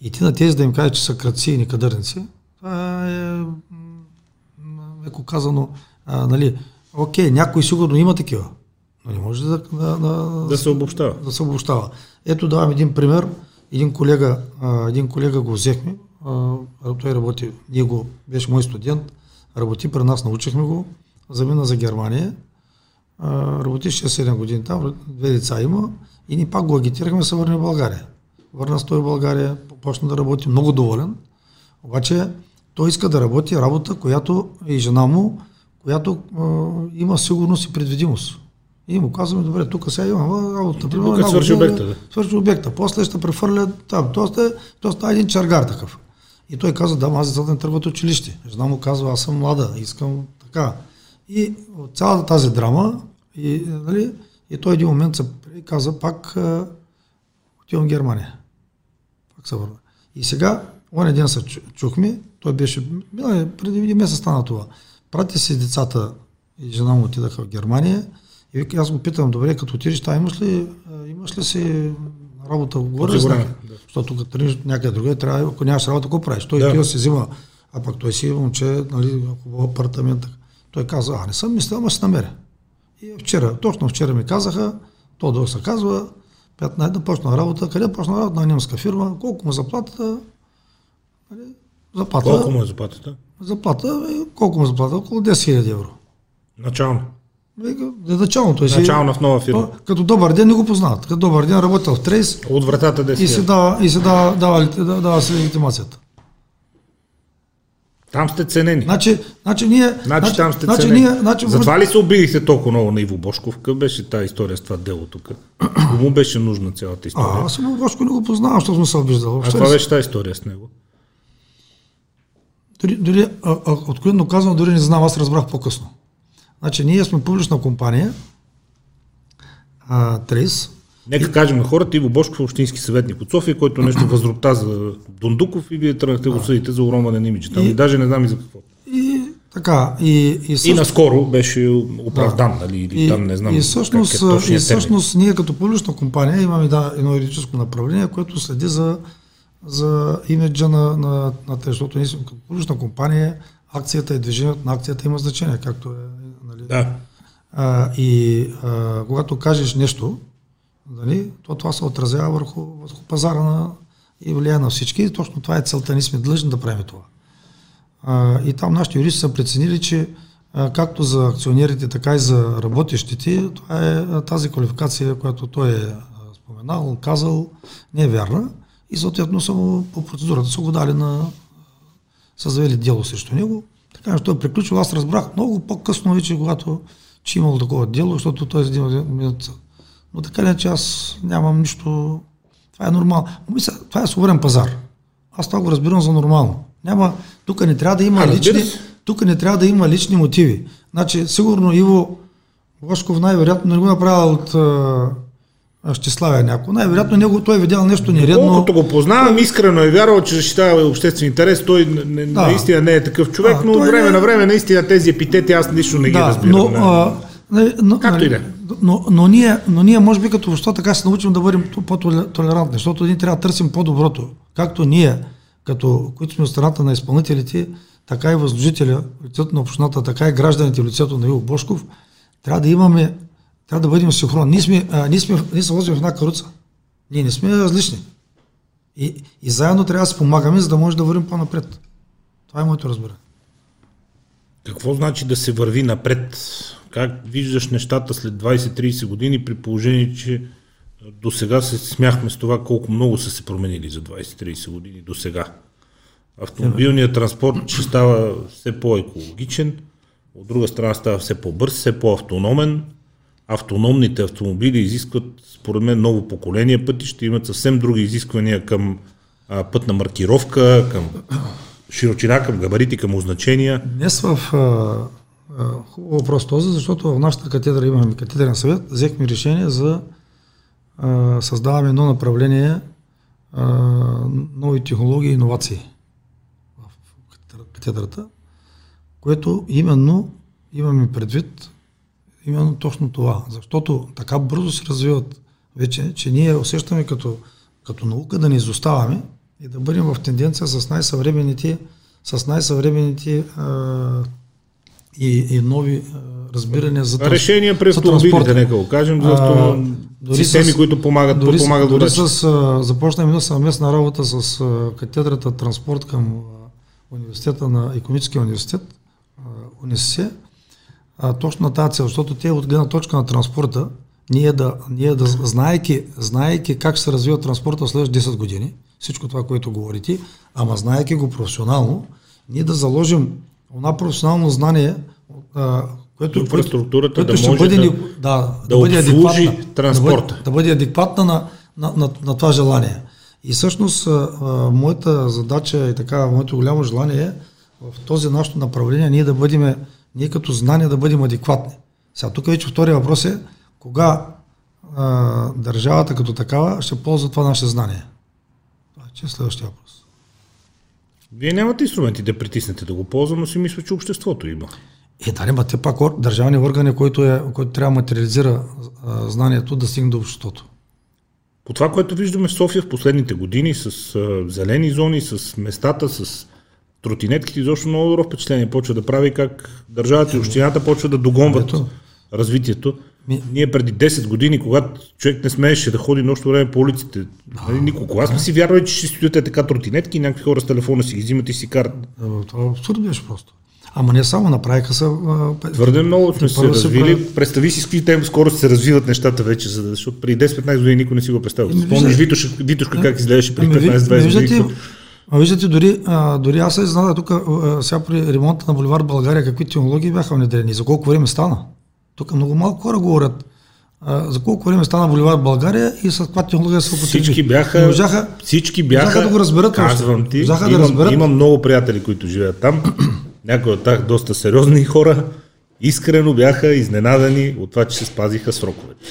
и ти на тези да им кажеш, че са кръци и некадърници, това е меко казано, а, нали, окей, някой сигурно има такива, но не може да, да, да, да се обобщава. Да се обобщава. Ето давам един пример. Един колега, а, един колега го взехме, а, той работи, ние го, беше мой студент, работи при нас, научихме го, замина за Германия, а, работи 6-7 години там, две деца има и ни пак го агитирахме да се върне в България. Върна се той в България, почна да работи много доволен, обаче той иска да работи работа, която и жена му, която а, има сигурност и предвидимост. И му казваме, добре, тук сега имам работа. Примерно, тук свърши обекта. Да. Свърши обекта. После ще прехвърля там. Тоест, е, тоест е един чаргар такъв. И той каза, да, аз децата не тръгват училище. Жена му казва, аз съм млада, искам така. И от цялата тази драма, и, нали, и той един момент се каза, пак отивам в Германия. Пак се върна. И сега, он ден се чухме, той беше, преди един месец стана това. Прати си децата и жена му отидаха в Германия и аз го питам, добре, като отидеш там, имаш ли, имаш ли си работа говори с да. Защото като тръгнеш някъде друга, трябва, ако нямаш работа, какво правиш? Той да. си взима, а пък той си момче, нали, хубав апартамент. Той каза, а не съм мислил, ама ще намеря. И вчера, точно вчера ми казаха, то да се казва, 15 да почна работа. Къде почна работа? На немска фирма. Колко му заплатата? Нали, заплата. Колко му е заплатата? Заплата, е, колко му е заплата? Около 10 000 евро. Начално. За начално. Той Начално в нова фирма. Като добър ден не го познават. Като добър ден работил в Трейс. От вратата 10 И се дава, и се дава, дава, дава, дава се легитимацията. Там сте ценени. Значи, значи ние... Значи, значи там сте значи, ценени. Ние, значи, Затова ли се обидихте толкова много на Иво Бошков? Какъв беше тази история с това дело тук? Кому беше нужна цялата история? А, аз Иво Бошко не го познавам, защото съм се обиждал. А каква беше тази история с него? Дори, дори откровенно казвам, дори не знам, аз разбрах по-късно. Значи ние сме публична компания, а, Трейс, Нека и... кажем на хората, Иво Бошков е общински съветник от София, който нещо възропта за Дундуков и вие тръгнахте го съдите за уронване на имиджа. Там и, даже не знам и за какво. И така, и, и, също... и наскоро беше оправдан, да. нали, или и, там не знам и всъщност, как е и всъщност ние като публична компания имаме да, едно юридическо направление, което следи за, за имиджа на, на, на те, защото ние като публична компания, акцията и движението на акцията има значение, както е. Нали, да. А, и а, когато кажеш нещо, Дали? То това се отразява върху, върху пазара на, и влияе на всички. И точно това е целта. Ние сме длъжни да правим това. А, и там нашите юристи са преценили, че а, както за акционерите, така и за работещите, това е тази квалификация, която той е споменал, казал, не е вярна. И съответно са по процедурата са го дали на са завели дело срещу него. Така че той е приключил. Аз разбрах много по-късно вече, когато че имало такова дело, защото той е един от но така не, че аз нямам нищо. Това е нормално. Мисля, това е свободен пазар. Аз това го разбирам за нормално. Няма, тук не трябва да има а, лични, тук не трябва да има лични мотиви. Значи, сигурно Иво Бошков най-вероятно не го направил от Щеславя някой. Най-вероятно него той е видял нещо нередно. Колкото го познавам, искрено е вярвал, че защитава обществен интерес. Той не, да. наистина не е такъв човек, да, но от време не... на време наистина тези епитети аз нищо не да, ги разбирам. Но, а, но, Както и да е но, но, ние, но ние, може би, като общество така се научим да бъдем по-толерантни, защото ние трябва да търсим по-доброто. Както ние, като, които сме от страната на изпълнителите, така и възложителя, лицето на общината, така и гражданите, лицето на Иво Бошков, трябва да имаме, трябва да бъдем синхрон. Ние сме, а, ние сме, ние се возим в една каруца. Ние не сме различни. И, и заедно трябва да се помагаме, за да може да вървим по-напред. Това е моето разбиране. Какво значи да се върви напред? Как виждаш нещата след 20-30 години при положение, че до сега се смяхме с това колко много са се променили за 20-30 години до сега. Автомобилният транспорт ще става все по-екологичен, от друга страна става все по-бърз, все по-автономен. Автономните автомобили изискват, според мен, ново поколение пъти, ще имат съвсем други изисквания към а, пътна маркировка, към широчина, към габарити, към означения. Днес в Хубаво въпрос този, защото в нашата катедра имаме катедрен съвет, взехме решение за а, създаваме едно направление а, нови технологии и иновации в катедрата, което именно имаме предвид именно точно това. Защото така бързо се развиват вече, че ние усещаме като, като наука да не изоставаме и да бъдем в тенденция с най-съвременните с най-съвременните а, и, и нови а, разбирания за транспорт. Решения през автомобилите, нека го кажем, за авто... системи, с, които помагат, дори, помагат дори с, а, започнем една съвместна работа с а, катедрата транспорт към а, университета на економическия университет, а, УНИСС, а, точно на тази цел, защото те от гледна точка на транспорта, ние да, ние да знаеки, знаеки как ще се развива транспорта след 10 години, всичко това, което говорите, ама знаеки го професионално, ние да заложим това професионално знание, а, което, инфраструктурата което да ще може бъде, да, да, да, да бъде адекватна, транспорта. Да бъде, да бъде адекватна на, на, на, на това желание. И всъщност а, моята задача и така, моето голямо желание е в този нашето направление ние да бъдем, ние като знание да бъдем адекватни. Сега тук вече втория въпрос е кога а, държавата като такава ще ползва това наше знание. Това е следващия въпрос. Вие нямате инструменти да притиснете да го ползва, но си мисля, че обществото има. Е, да, не, те пак държавни органи, който, е, който трябва да материализира а, знанието да стигне до обществото. По това, което виждаме в София в последните години, с а, зелени зони, с местата, с тротинетките, изобщо много добро впечатление почва да прави как държавата и общината почва да догонват Ето. развитието. Ние преди 10 години, когато човек не смееше да ходи нощно време по улиците, нали, никога, кога сме си вярвали, че ще стоите така тротинетки и някакви хора с телефона си ги взимат и си карат. Това абсурд беше просто. Ама не само направиха са... Твърде много сме се развили. Прави... Представи си с какви темпи скоро се развиват нещата вече, защото преди 10-15 години никой не си го представя. Спомняш Витошка, Витошка как изглеждаше преди 15-20 години. А виждате, дори, а, дори аз се знам тук сега при ремонта на Боливар България какви технологии бяха внедрени, за колко време стана. Тук много малко хора говорят а, за колко време стана Боливар България и с каква технология се употреби. Всички бяха, можаха, всички бяха, да го разберат. Казвам ти, имам, да разберат. имам много приятели, които живеят там. *clears throat* Някои от тях доста сериозни *laughs* хора, искрено бяха изненадани от това, че се спазиха сроковете.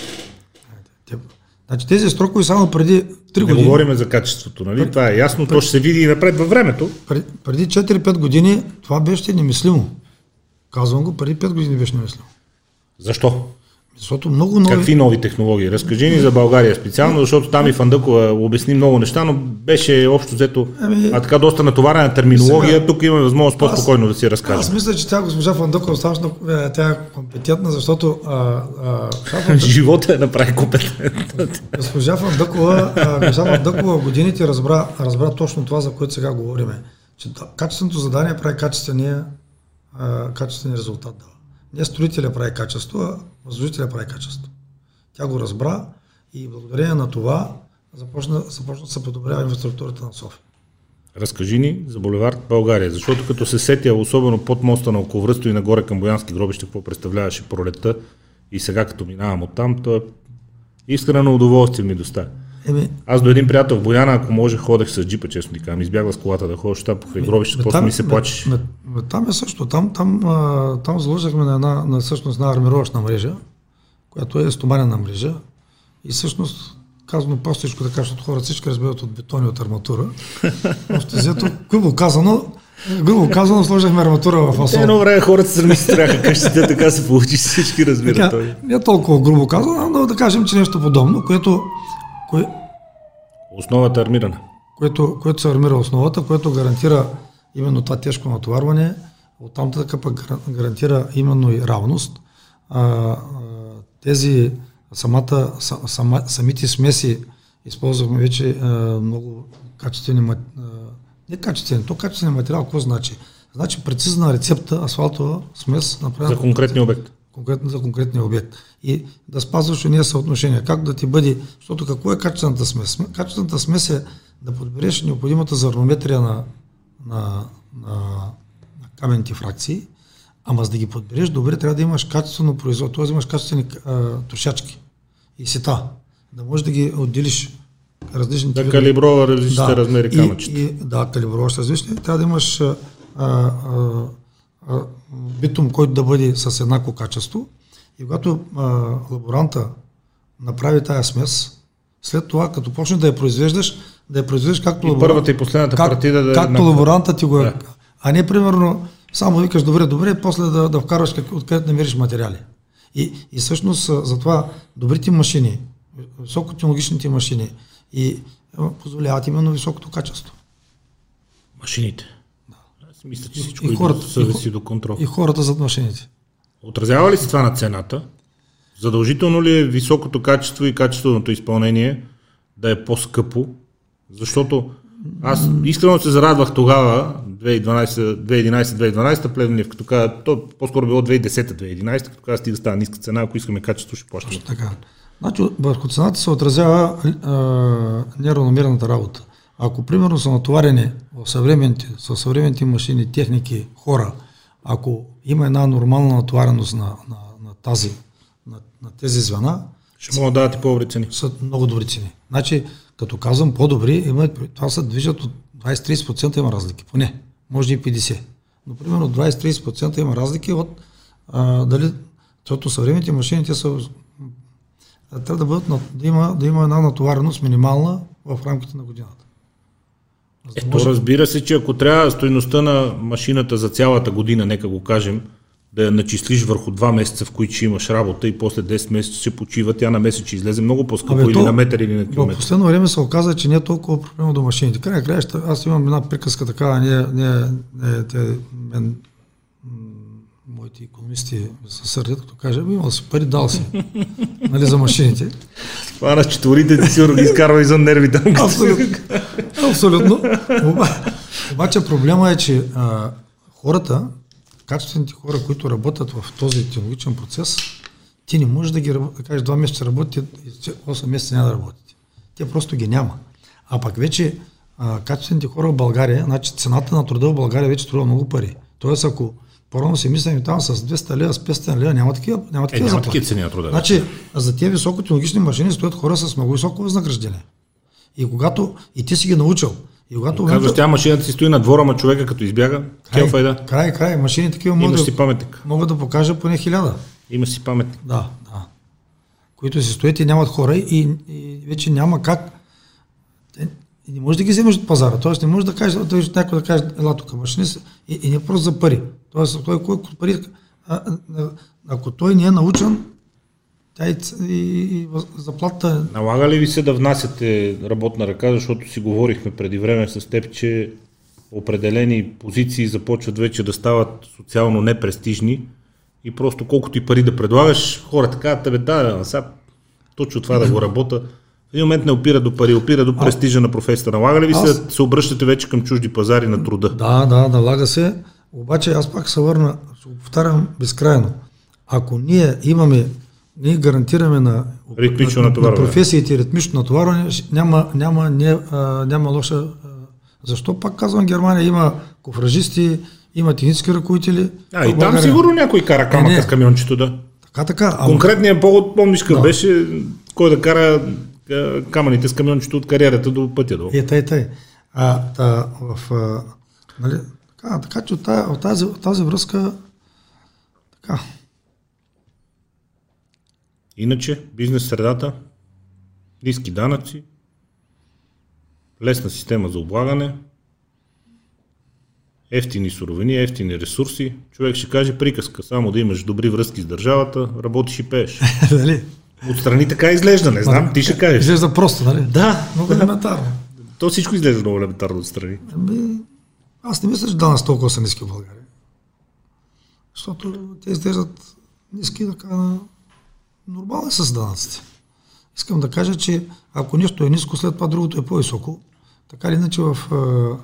Значи тези срокове само преди 3 години. Не говорим за качеството, нали? Пред, това е ясно, пред, то ще се види и напред във времето. Пред, преди 4-5 години това беше немислимо. Казвам го, преди 5 години беше немислимо. Защо? Защото много нови... Какви нови технологии? Разкажи ни за България специално, защото там и Фандъкова обясни много неща, но беше общо взето ами... а така доста натоварена терминология. Сега... Тук имаме възможност по-спокойно да си разкажем. Аз мисля, че тя госпожа Фандъкова страшно е, тя е компетентна, защото а, а, *laughs* живота е направи компетентна. госпожа Фандъкова, госпожа Фандъкова годините разбра, разбра точно това, за което сега говориме. Че качественото задание прави качествения, качествения резултат. Да. Не строителя прави качество, а възложителя прави качество. Тя го разбра и благодарение на това започна, започна да се подобрява инфраструктурата на София. Разкажи ни за Боливард България, защото като се сетя, особено под моста на околовръсто и нагоре към Боянски гробище, какво представляваше пролетта и сега като минавам оттам, то е искрено удоволствие ми доставя. Еми... Аз до един приятел в Бояна, ако може, ходех с джипа, честно ти казвам. Избягва с колата да ходиш там покрай гробище, после ми се плачеш. Там е също. Там, там, а, там заложихме на една, на всъщност на армировъчна мрежа, която е стоманена мрежа. И всъщност казано простичко така, защото хората всички разбират от бетон и от арматура. *laughs* Общо взето, грубо казано, грубо казано, сложихме арматура в асфалт. Едно време хората се размисляха къщите, така се получи, всички разбират. Така. Не толкова грубо казано, но да кажем, че нещо подобно, което Кое... Основата е армирана. Което, което се армира основата, което гарантира именно това тежко натоварване, оттам така пък гарантира именно и равност. А, а, тези самата, сама, самите смеси използвахме вече а, много качествени, а, не качествени, то качествен материал, какво значи? Значи прецизна рецепта, асфалтова смес направена. За конкретния обект конкретно за конкретния обект. И да спазваш уния съотношения. Как да ти бъде, защото какво е качествената смес? Качествената смес е да подбереш необходимата зърнометрия на, на, на, на каменните фракции, ама за да ги подбереш добре, трябва да имаш качествено производство, т.е. имаш качествени а, трошачки и сета, да можеш да ги отделиш различните... Да калиброва различните да, размери камъчета. И, и, да, калиброваш различни. Трябва да имаш а, а, битум, който да бъде с еднакво качество. И когато а, лаборанта направи тая смес, след това, като почне да я произвеждаш, да я произвеждаш както, и първата и последната как, партида да както лаборанта ти го е. Да. А не примерно само викаш добре, добре, после да, да вкараш как, откъдето намериш материали. И, и всъщност затова добрите машини, високотехнологичните машини и позволяват именно високото качество. Машините. Мисля, че всичко и, и хората, съвеси и, до контрол. И хората зад машините. Отразява ли се това на цената? Задължително ли е високото качество и качественото изпълнение да е по-скъпо? Защото аз искрено се зарадвах тогава, 2011-2012, Плевнев, като каза, то по-скоро било 2010-2011, като каза, стига става ниска цена, ако искаме качество, ще плащаме. Така. Значи, върху цената се отразява неравномерната работа. Ако примерно са натоварени в съвременните, с съвременните машини, техники, хора, ако има една нормална натовареност на, на, на, тази, на, на тези звена, ще могат да дадат и по-добри цени. Са много добри цени. Значи, като казвам по-добри, има, това се движат от 20-30% има разлики, поне, може и 50%. Но примерно 20-30% има разлики от а, дали, защото съвременните машини те са трябва да, бъдат, да, има, да има една натовареност минимална в рамките на годината. Ето, може... разбира се, че ако трябва стоеността на машината за цялата година, нека го кажем, да я начислиш върху два месеца, в които ще имаш работа и после 10 месеца ще почива, тя на месец ще излезе много по-скъпо или то, на метър или на километър. В последно време се оказа, че не е толкова проблема до машините. Край краища, аз имам една приказка такава, не, не, не те, мен, моите економисти се сърдят, като кажа, имал си пари, дал си. нали, за машините. Това на четворите ти сигурно ги изкарва извън нервите. Абсолютно. Абсолютно. Обаче проблема е, че а, хората, качествените хора, които работят в този технологичен процес, ти не можеш да ги да кажеш два месеца работите и 8 месеца няма да работите. Те просто ги няма. А пък вече а, качествените хора в България, значи цената на труда в България вече струва много пари. Тоест, ако по си мислим там с 200 лева, с 500 лева, няма такива, няма такива, е, няма такива цени на труда. Значи, за тези високотехнологични машини стоят хора с много високо възнаграждение. И когато и ти си ги научил, и когато Казваш, тя машината си стои на двора, ма човека като избяга, край, файда. Край, край, машини такива могат да, си паметник. могат да покажа поне хиляда. Има си паметник. Да, да. Които си стоят и нямат хора и, и вече няма как. И не можеш да ги вземеш от пазара. Тоест не можеш да кажеш, да някой да каже, ела тук машини и, и не просто за пари. Тоест, той кой пари, а, а, ако той не е научен, тя и, и, и заплата. Налага ли ви се да внасяте работна ръка, защото си говорихме преди време с теб, че определени позиции започват вече да стават социално непрестижни и просто колкото и пари да предлагаш, хората казват, тебе да, сега точно това да го работя. В един момент не опира до пари, опира до престижа а, на професията. Налага ли ви се да се обръщате вече към чужди пазари на труда? Да, да, налага се. Обаче аз пак се върна, ще го повтарям безкрайно. Ако ние имаме ние гарантираме на, ритмично на, на професиите ритмично натоварване, няма, няма, не, а, няма лоша. А, защо пак казвам Германия има кофражисти, има технически ръководители. А, и там сигурно някой кара камъка с камиончето, да. Така, така. Конкретният повод, помниш да. беше кой да кара камъните с камиончето от кариерата до пътя. До. Е, тъй, тъй. А, та, в, а, нали, така, така че от тази, от тази, от тази връзка така, Иначе, бизнес средата, ниски данъци, лесна система за облагане, ефтини суровини, ефтини ресурси. Човек ще каже приказка, само да имаш добри връзки с държавата, работиш и пееш. Дали? *laughs* Отстрани така изглежда, не знам, ти ще кажеш. Изглежда просто, нали? Да. Много елементарно. То всичко изглежда много елементарно отстрани. Ами, аз не мисля, че данъци толкова са ниски в България. Защото те изглеждат ниски така нормално е с данъците. Искам да кажа, че ако нещо е ниско, след това другото е по-високо. Така или иначе в а,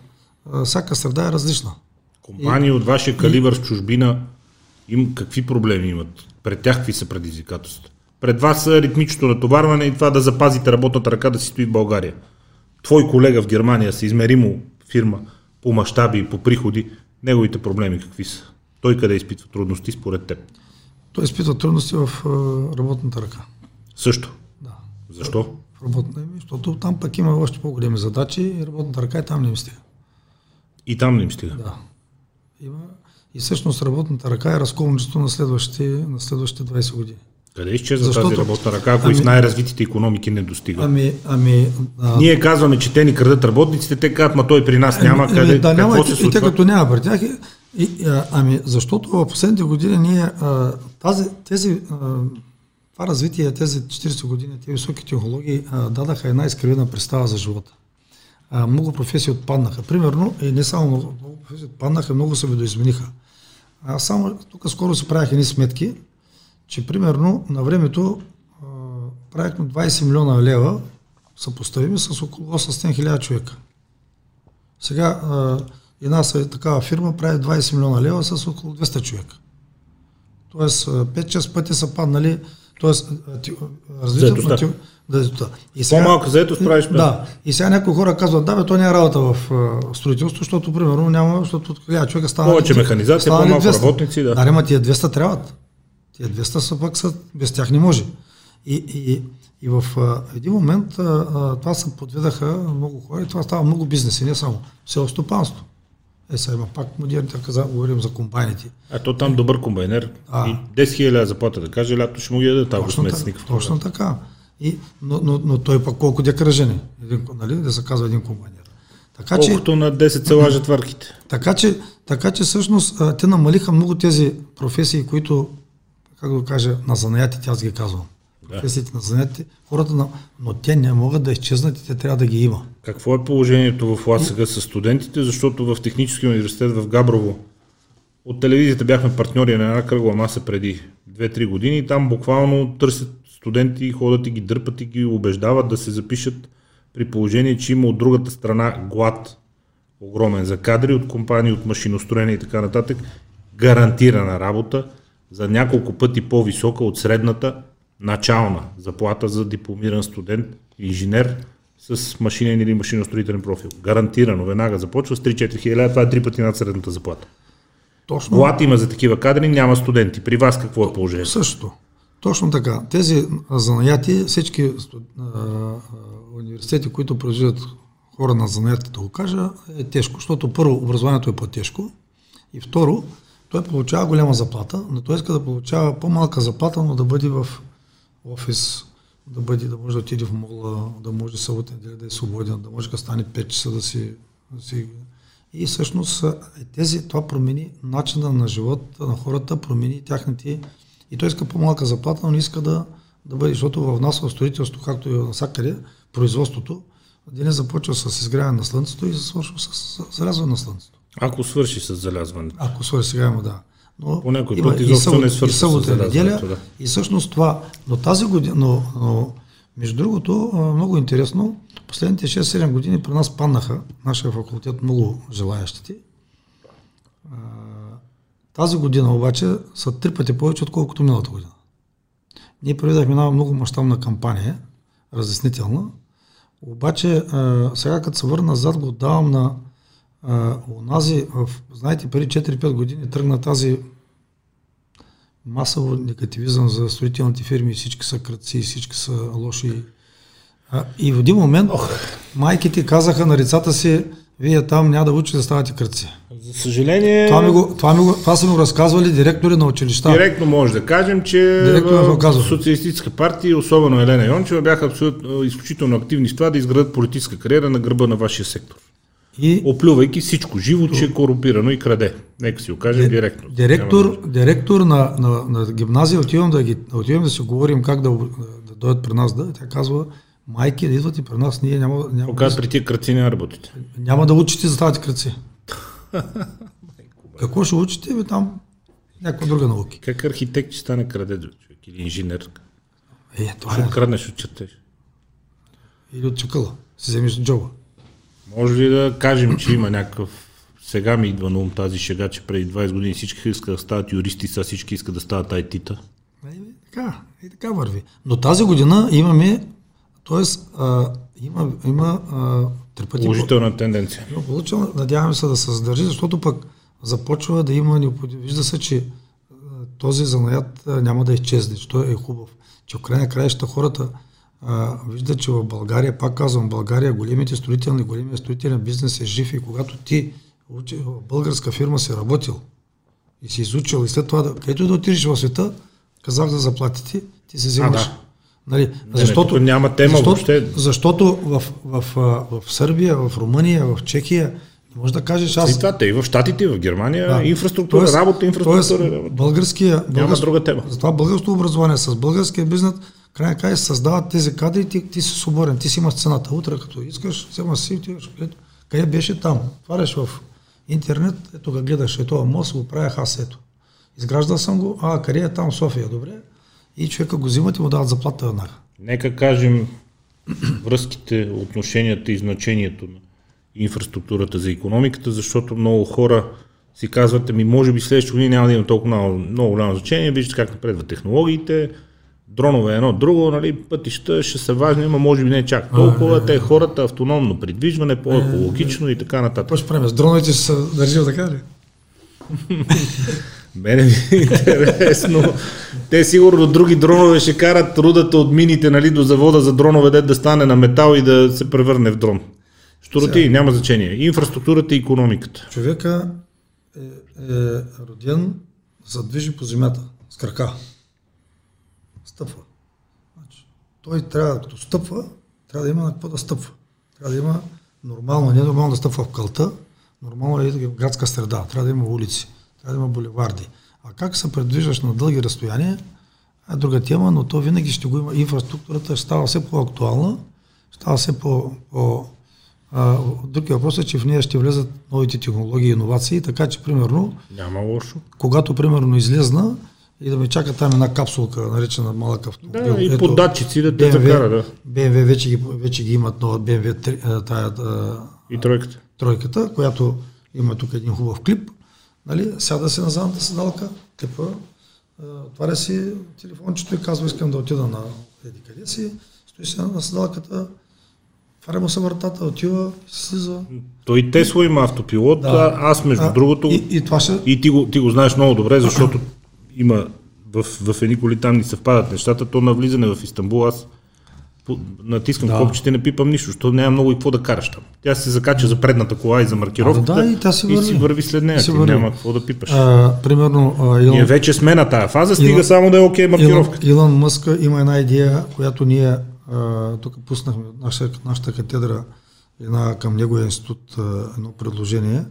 а, всяка среда е различна. Компании и, от вашия калибър и, в чужбина им какви проблеми имат? Пред тях какви са предизвикателствата? Пред вас са ритмичното натоварване и това да запазите работната ръка да си стои в България. Твой колега в Германия са измеримо фирма по мащаби и по приходи. Неговите проблеми какви са? Той къде изпитва трудности според теб? Той изпитва трудности в работната ръка. Също? Да. Защо? В работна ми, защото там пък има още по-големи задачи и работната ръка и там не им стига. И там не им стига? Да. Има... И всъщност работната ръка е разковничество на следващите, на следващите 20 години. Къде изчезва Защото... тази работна ръка, ако ами, и в най-развитите економики не достига? Ами, ами, а... Ние казваме, че те ни крадат работниците, те казват, ма той при нас няма ами, къде. Да, няма, и, и те като няма при тях. И, а, ами, защото в последните години ние а, тази, тези, а, това развитие, тези 40 години, тези високи технологии а, дадаха една изкривена представа за живота. А, много професии отпаднаха. Примерно, и не само много професии отпаднаха, много се видоизмениха. А само тук скоро се правяха едни сметки, че примерно на времето а, правихме 20 милиона лева, съпоставими с около 800 хиляди човека. Сега а, една такава фирма прави 20 милиона лева с около 200 човека. Тоест 5-6 пъти са паднали, тоест развитието на заедостта. И сега, По-малко заедост правиш Да. И сега някои хора казват, да, бе, то няма работа в строителство, защото, примерно, няма, защото от хиляда човека става. Повече механизация, по-малко 200. работници, да. Да, ама тия 200 трябват. Тия 200 са пък са, без тях не може. И, и, и в а, един момент а, а, това се подведаха много хора и това става много бизнес и не само. Село стопанство. Е, сега има пак модерни, така за, говорим за комбайните. А то там добър комбайнер. А, и 10 000 заплата да каже, лято ще му ги даде тази смет с никакъв Точно така. И, но, но, но, той пък колко декаражени, нали, да се казва един комбайнер. Така, Колкото че, на 10 села жатварките. Така че Така че всъщност те намалиха много тези професии, които, как да кажа, на занаятите, аз ги казвам. Да. Професиите на занаятите, хората, на... но те не могат да изчезнат и те трябва да ги има. Какво е положението в ЛАСъга с студентите, защото в Техническия университет в Габрово от телевизията бяхме партньори на една кръгла маса преди 2-3 години и там буквално търсят студенти, ходят и ги дърпат и ги убеждават да се запишат при положение, че има от другата страна глад огромен за кадри от компании, от машиностроение и така нататък, гарантирана работа за няколко пъти по-висока от средната начална заплата за дипломиран студент, инженер с машинен или машиностроителен профил. Гарантирано, веднага започва с 3-4 хиляди, това е три пъти над средната заплата. Точно. Глад има за такива кадри, няма студенти. При вас какво е положението? Също. Точно така. Тези занаяти, всички а, университети, които произвеждат хора на занаяти, да го кажа, е тежко, защото първо образованието е по-тежко и второ, той получава голяма заплата, но той иска да получава по-малка заплата, но да бъде в офис, да бъде, да може да отиде в мола, да може събота да е свободен, да може да стане 5 часа да си, да си и всъщност е, тези, това промени начина на живота на хората, промени тяхните... И той иска по-малка заплата, но иска да, да бъде, защото в нас в строителството, както и навсякъде, производството, не започва с изгряване на слънцето и свършва с залязване на слънцето. Ако свърши с залязване. Ако свърши, сега има да. Но по някой път изобщо не свърши с залязването. Да. И всъщност това, но тази година, но, но между другото, много интересно, последните 6-7 години при нас паднаха, нашия факултет, много желаящите. Тази година обаче са три пъти повече, отколкото миналата година. Ние проведахме една много мащабна кампания, разяснителна, обаче сега като се върна назад го давам на онази, в, знаете, преди 4-5 години тръгна тази масово негативизъм за строителните фирми, всички са кръци, всички са лоши. А, и в един момент Ох. майките казаха на децата си, вие там няма да учите да ставате кръци. За съжаление... Това, ми го, това, ми го, това са ми разказвали директори на училища. Директно може да кажем, че социалистическа партия, особено Елена Йончева, бяха абсолютно изключително активни в това да изградат политическа кариера на гърба на вашия сектор. И... Оплювайки всичко живо, че е корумпирано и краде. Нека си го кажем директно. Директор, да... директор на, на, на гимназия, отивам да, ги, отивам да си говорим как да, да дойдат при нас, да, тя казва, майки да идват и при нас, ние няма... няма Кога при тия кръци няма работите? Няма да учите за тази кръци. *laughs* Какво ще учите? Бе, там някаква друга науки. Как архитект ще стане краде, човек? Или инженер? Е, това ще е. откраднеш от четеш. Или от чукъла. Си вземеш джоба. Може ли да кажем, че има някакъв сега ми идва на ум тази шега, че преди 20 години всички искат да стават юристи, сега всички искат да стават IT-та. Е, така, и така върви. Но тази година имаме, т.е. има, има три пъти... Положителна тенденция. Положителна, надяваме се да се задържи, защото пък започва да има необходимо. Вижда се, че този занаят няма да изчезне, че той е хубав. Че в крайна краища хората а, вижда, че в България, пак казвам, България, големите строителни, големия строителен бизнес е жив и когато ти учи, в българска фирма си работил и си изучил и след това, да, където да отидеш в света, казах за заплатите, ти се вземаш. А, да. Нали, не, защото, не, няма тема защото, въобще. Защото в, в, в, в Сърбия, в Румъния, в Чехия, не може да кажеш аз... И това, и в Штатите, и в Германия, да. инфраструктура, тоест, работа, инфраструктура. Тоест, работа. Българския, Няма друга тема. Затова българското образование с българския бизнес край край създават тези кадри, ти, ти си свободен, ти си имаш цената. Утре, като искаш, взема си, отиваш. Къде беше там? Отваряш в интернет, ето го гледаш, ето мост, го правях аз ето. Изграждал съм го, а къде е там София, добре. И човека го взимат и му дават заплата веднага. Нека кажем връзките, отношенията и значението на инфраструктурата за економиката, защото много хора си казват, ми може би следващото години няма да има толкова много, много голямо значение, виждате как напредват технологиите, дронове едно друго, нали, пътища ще са важни, но може би не чак толкова, те хората автономно придвижване, по-екологично и така нататък. Какво ще правим? С дроновете ще се държим така ли? *laughs* Мене ми е интересно. Те сигурно други дронове ще карат рудата от мините нали, до завода за дронове, да стане на метал и да се превърне в дрон. Штурати, няма значение. Инфраструктурата и економиката. Човека е, е роден за движи по земята с крака стъпва. Значи, той трябва, като стъпва, трябва да има на какво да стъпва. Трябва да има нормално, не нормално да стъпва в кълта, Нормално е в градска среда. Трябва да има улици, трябва да има булеварди. А как се предвиждаш на дълги разстояния е друга тема, но то винаги ще го има. Инфраструктурата ще става все по-актуална, става все по, по а, друг въпрос е, че в нея ще влезат новите технологии и иновации, така че, примерно, Няма лошо. когато, примерно, излезна и да ме чака там една капсулка, наречена малък автомобил. Да, и датчици да те закара, да. BMW вече ги, вече ги имат нова BMW тая, И тройката. тройката, която има тук един хубав клип. Нали? Сяда си на задната седалка, клипа, отваря си телефончето и казва, искам да отида на еди къде си, стои си на седалката, отваря му се вратата, отива, слиза. Той Тесла има автопилот, Да. а аз между А, другото... И, и това ще... И ти го, ти го знаеш много добре, защото има в, в едни коли там ни съвпадат нещата, то на влизане в Истанбул аз натискам Да. копчета и не пипам нищо, защото няма много и какво да караш там. Тя се закача за предната кола и за маркировката А, да, и тя си и върви. си върви след нея. И си върви. няма какво да пипаш. А, примерно, а, Ние Илон, вече сме на тая фаза, стига Илон- само да е окей Илон, маркировката. Илон Мъска има една идея, която ние а, тук пуснахме от наша, нашата катедра една, към неговия институт едно предложение.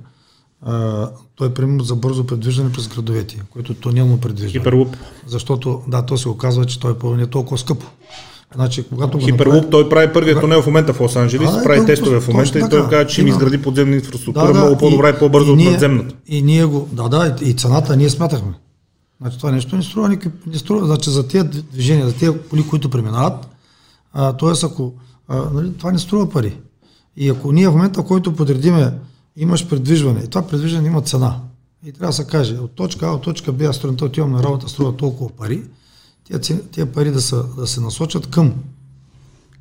А, той е примерно за бързо предвиждане през градовете, което е тунелно предвиждане. Хиперлуп. Защото, да, то се оказва, че той е не е толкова скъпо. Значи, когато Хиперлуп, той прави първия тунел в момента в Лос Анджелес, А, прави то- тестове в момента точно и той така. каза, че Има. изгради подземна инфраструктура много по-добра и, по-бързо от надземната. И ние го, да, да, и, и цената ние смятахме. Значи това нещо не струва никакви, не струва, значи за тези движения, за тези коли, които преминават, т.е. ако, а, нали, това не струва пари. И ако ние в момента, в който подредиме, имаш предвижване, и това предвижване има цена. И трябва да се каже, от точка А, от точка Б, аз сутринта отивам на работа, струва толкова пари, тия, тия пари да, са, да се насочат към,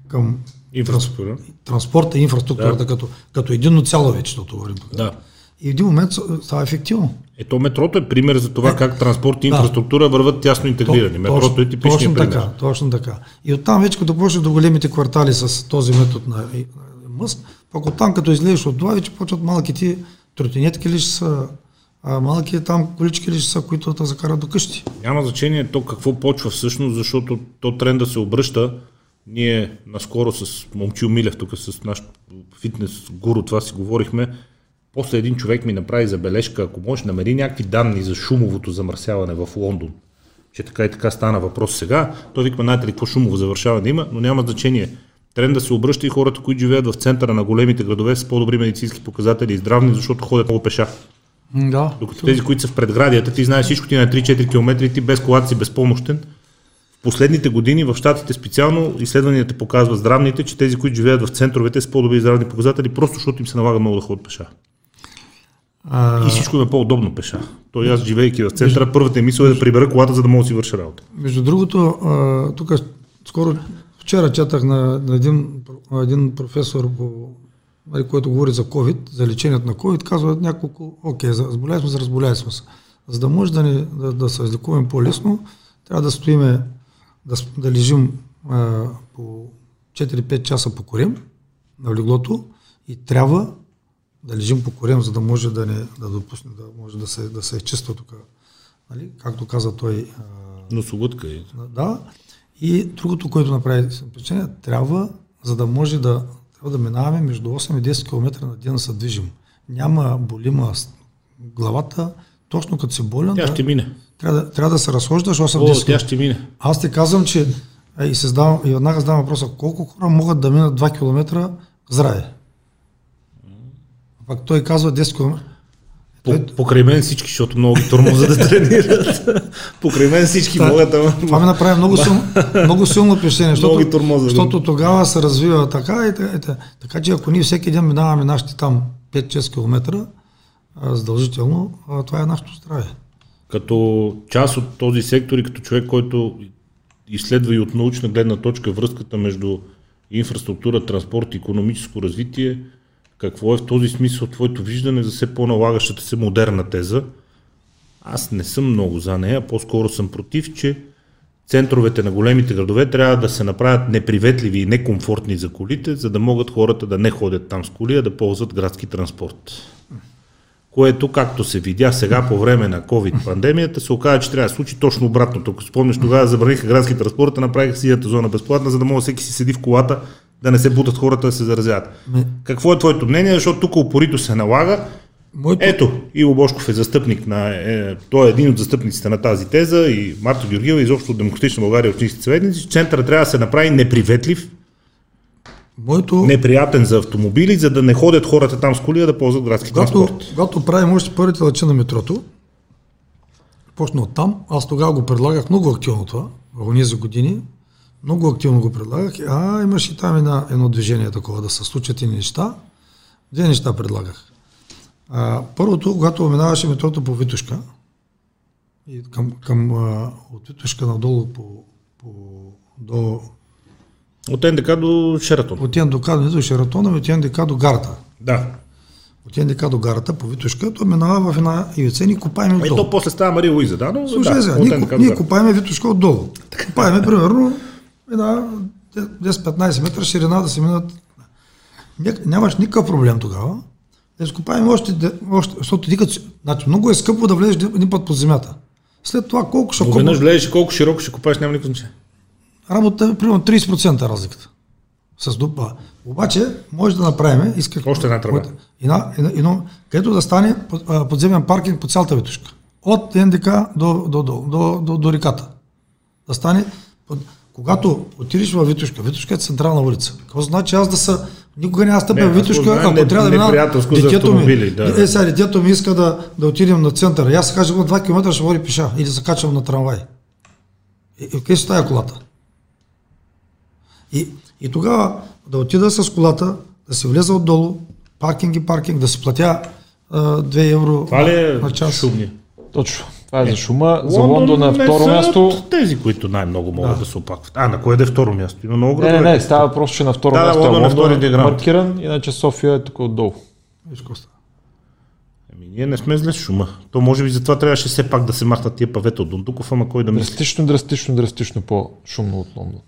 към Инфраструктура. транспорта и инфраструктурата да. като, като единно цяло вече, защото говорим тук. Да. И в един момент става ефективно. Ето метрото е пример за това Е, как транспорт и да. инфраструктура върват тясно интегрирани. Метрото е типичният точно пример. така, точно така. И оттам вече като почнеш до големите квартали с този метод на Мъск, пък оттам като излезеш от това, вече почват малките тротинетки ли ще са, а малки там колички ли ще са, които да закарат до къщи. Няма значение то какво почва всъщност, защото то тренда се обръща. Ние наскоро с Момчил Милев, тук с наш фитнес гуру, това си говорихме. После един човек ми направи забележка, ако можеш намери някакви данни за шумовото замърсяване в Лондон, че така и така стана въпрос сега. Той виква, знаете ли какво шумово завършаване има, но няма значение. Тренда се обръща и хората, които живеят в центъра на големите градове с по-добри медицински показатели и здравни, защото ходят много пеша. Да. Докато тези, които са в предградията, ти знаеш всичко, ти на 3-4 км ти без колата си безпомощен. В последните години в Штатите специално изследванията показват здравните, че тези, които живеят в центровете с по-добри здравни показатели, просто защото им се налага много да ходят пеша. А, И всичко е по-удобно пеша. Той аз, живейки в центъра, първата ми мисъл е да прибера колата, за да мога да си върша работа. Между другото, тук скоро, вчера четах на, на един, на един професор, по, нали, който говори за COVID, за лечението на COVID, казва няколко, окей, разболяли сме се, разболяли сме се. За да може да, ни, да, да се излекуваме по-лесно, трябва да стоиме, да, да лежим а, по 4-5 часа по корем на леглото и трябва да лежим по корем, за да може да, не, да допусне, да може да се, да се изчиства тук. Нали? Както каза той, а, Носоглътка е. да. И другото, което направи впечатление, трябва, за да може да, трябва да минаваме между 8 и 10 км на ден да се движим. Няма болима главата, точно като си болен, Тя да, ще мине. трябва, да, трябва да се разхождаш 8-10 О, тя ще мине. Аз ти казвам, че е, и, се задавам, и веднага задавам въпроса, колко хора могат да минат 2 км здраве? А пак той казва 10 км. По, покрай мен всички, защото много ги тормоза да *laughs* тренират. покрай мен всички Да. могат да... Това ми направи много, силно, *laughs* много силно впечатление, защото, тормоза, защото тогава се развива така и така, и така. Така че ако ние всеки ден минаваме нашите там 5-6 км, задължително, това е нашето здраве. като част от този сектор и като човек, който изследва и от научна гледна точка връзката между инфраструктура, транспорт и економическо развитие, какво е в този смисъл твоето виждане за все по-налагащата се модерна теза? Аз не съм много за нея, по-скоро съм против, че центровете на големите градове трябва да се направят неприветливи и некомфортни за колите, за да могат хората да не ходят там с коли, а да ползват градски транспорт което, както се видя сега по време на COVID-пандемията, се оказа, че трябва да случи точно обратното. Ако спомняш, тогава забраниха градски транспорт, направиха сията зона безплатна, за да може всеки си седи в колата, да не се бутат хората да се заразяват. Ме- Какво е твоето мнение? Защото тук упорито се налага Моето... Ето, Иво Бошков е застъпник на... Е, той е един от застъпниците на тази теза и Марто Георгиева, изобщо от Демократична България общински съветници, центъра трябва да се направи неприветлив, Моето... неприятен за автомобили, за да не ходят хората там с коли, а да ползват градски когато, транспорт. Когато правим още първите лъча на метрото, почна от там, аз тогава го предлагах много активно това, в за години, много активно го предлагах, а имаш и там една, едно движение такова, да се случат и неща. Две неща предлагах. А, първото, когато минаваше метрото по Витушка, и към, към а, от Витушка надолу по, по, до... От НДК до Шератон. От НДК до Шератона и от НДК до гарата. Да. От НДК до гарата по Витушка, то минава в една ивица и ни купаем отдолу. И то после става Мария Луиза, да? Но, Слушай, да, ние, ние купаем Витушка отдолу. *laughs* Купаем примерно една 10-15 метра ширина да се минат. Нямаш никакъв проблем тогава да изкопаем още, още защото ти значи, много е скъпо да влезеш един път под земята. След това колко ще копаш... Веднъж влезеш колко широко ще копаеш, няма никакво значение. Работа е примерно 30% разликата. С дупа. Обаче, може да направим, исках... Още една тръба. Едно, едно, където да стане подземен паркинг по цялата витушка. От НДК до, до, до, до, до, до реката. Да стане... Под, когато отидеш в Витушка, Витушка е централна улица. Какво значи аз да са Никога няма стъпя в Витушка, ако не, трябва да мина детето ми. Да. Е, сега детето ми иска да, да отидем на центъра. Аз се кажа, 2 км ще води пеша или се качвам на трамвай. И, и къде ще тая колата? И, и тогава да отида с колата, да се влеза отдолу, паркинг и паркинг, да си платя а, 2 евро Това ли е на час. Шумни? Точно. Това е, за шума. За Лондон е второ място. Тези, които най-много могат да. да се опакват. А, на кое да е второ място? Има много градове. Не, не, не, става въпрос, че на второ да, място да, Лондон, е Лондон е маркиран, иначе София е тук отдолу. Еми, ние не сме зле с шума. То може би затова трябваше все пак да се махнат тия павета от Дундуков, ама кой да мисли. Драстично, драстично, драстично по-шумно от Лондон.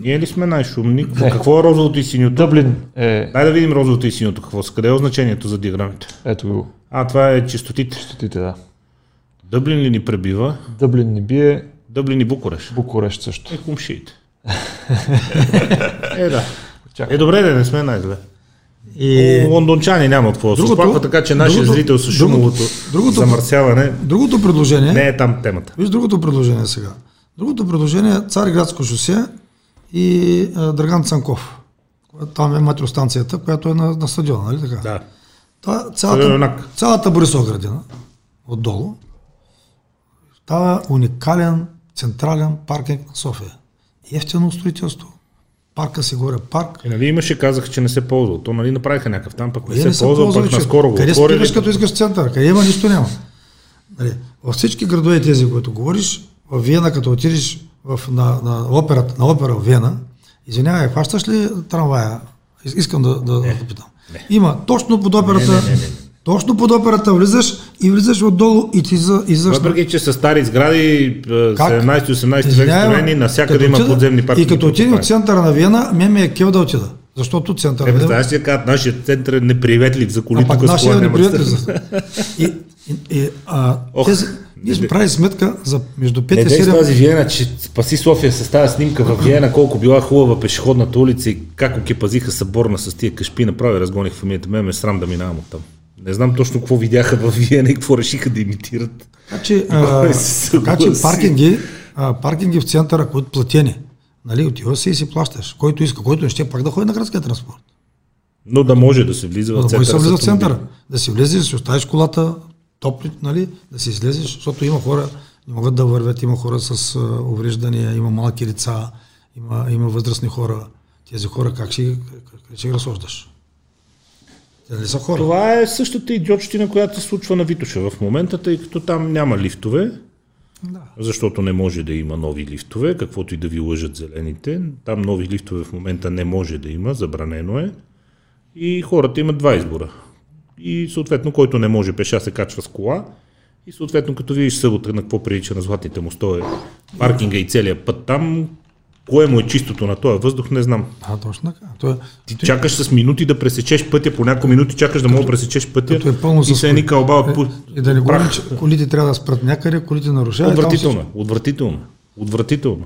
Ние ли сме най-шумни? Не. Какво е розовото и синьото? Дъблин е... Дай да видим розовото и синьото какво са. Къде е означението за диаграмите? Ето го. А, това е чистотите. Чистотите, да. Дъблин ли ни пребива? Дъблин ни бие. Дъблин и Букурещ. Букурещ също. Е, кумшиите. *laughs* е, да. Чакай. Е, добре, да не сме най-зле. И... Лондончани няма какво да се оплаква, така че нашия другото, зрител с шумовото другото, замърсяване другото предложение, не е там темата. Виж другото предложение сега. Другото предложение е Цариградско шосе и а, Драган Цанков. Там е метростанцията, която е на, на стадиона, нали така? Да. Та, цялата, цялата Борисова градина, отдолу, става уникален централен паркинг на София. Ефтино строителство. Парка си горе парк. И нали имаше, казах, че не се ползва. То нали направиха някакъв там, пък не, не се, ползва, ползва, пък наскоро го Къде спираш, като искаш център? Къде има, нищо няма. Нали, във всички градове тези, които говориш, в Виена, като отидеш в, на, на, операта, на опера в Виена, извинявай, хващаш ли трамвая? Искам да, да, не, да питам. Не. Има точно под операта не, не, не, не. Точно под операта влизаш и влизаш отдолу и ти за, излъж... Въпреки, че са стари сгради, 17-18 век строени, навсякъде има подземни парки. И като отиде от центъра на Виена, ме ми е кел да отида. Защото центъра е, на Виена... Е, казват, нашия център е неприветлив за колите. А пак нашия е неприветлив за... И, и, и, а, Ох, тези, ние сме правили сметка за между 5 и 7... Не тази Виена, че спаси София с тази снимка в Виена, колко била хубава пешеходната улица и как ги пазиха съборна с тия кашпи, направи разгоних фамилията. Ме ме срам да минавам от там. Не знам точно какво видяха в Виена и какво решиха да имитират. Значи, *laughs* а, така че паркинги, а, паркинги в центъра, които платени, нали, отива си и си плащаш. Който иска, който не ще пак да ходи на градския транспорт. Но да може да се влиза в центъра. Да се влиза в центъра. Да си влезеш, да си оставиш колата, топли, нали, да си излезеш, защото има хора, не могат да вървят, има хора с увреждания, има малки лица, има, има възрастни хора. Тези хора как ще, как ще ги разсождаш? Нали са хора? Това е същата идиотщина, която се случва на Витоша в момента, тъй като там няма лифтове, да. защото не може да има нови лифтове, каквото и да ви лъжат зелените. Там нови лифтове в момента не може да има, забранено е. И хората имат два избора. И съответно, който не може пеша, се качва с кола. И съответно, като видиш събота на какво прилича на златните мостове, паркинга и целият път там, Кое му е чистото на този въздух, не знам. А, точно така. То е... Ти Ти... чакаш с минути да пресечеш пътя, по няколко минути чакаш да мога да пресечеш пътя е пълно и се е никал от е, И да не говорим, че колите трябва да спрат някъде, колите нарушават. Отвратително, отвратително, отвратително.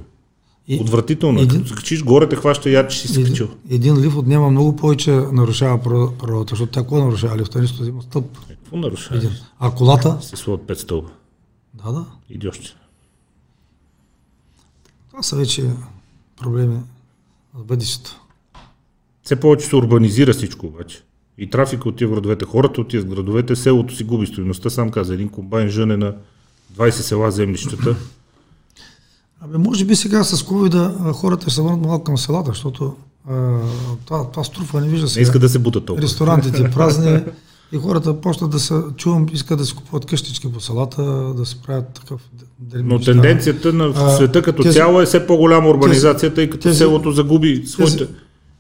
И, Отвратително. Един, Като скачиш горе, те хваща яд, че си скачил. Един, един лифт отнема много повече нарушава природата, защото какво нарушава лифта? Нищо има стъп. Е, какво нарушава? Един. А колата? Се слагат пет стълба. Да, да. Иди още. Това са вече проблеми за бъдещето. Все повече се урбанизира всичко обаче. И трафика от тия градовете, хората от тия градовете, селото си губи стоеността. Сам каза, един комбайн жъне на 20 села землищата. Абе, може би сега с COVID хората ще се върнат малко към селата, защото а, това, това не вижда се. Не иска да се бута толкова. Ресторантите *laughs* празни и хората почнат да се, чувам, искат да си купуват къщички по селата, да се правят такъв Но тенденцията на света като тези, цяло е все по-голяма урбанизация, тъй като тези, селото загуби своите... Тези,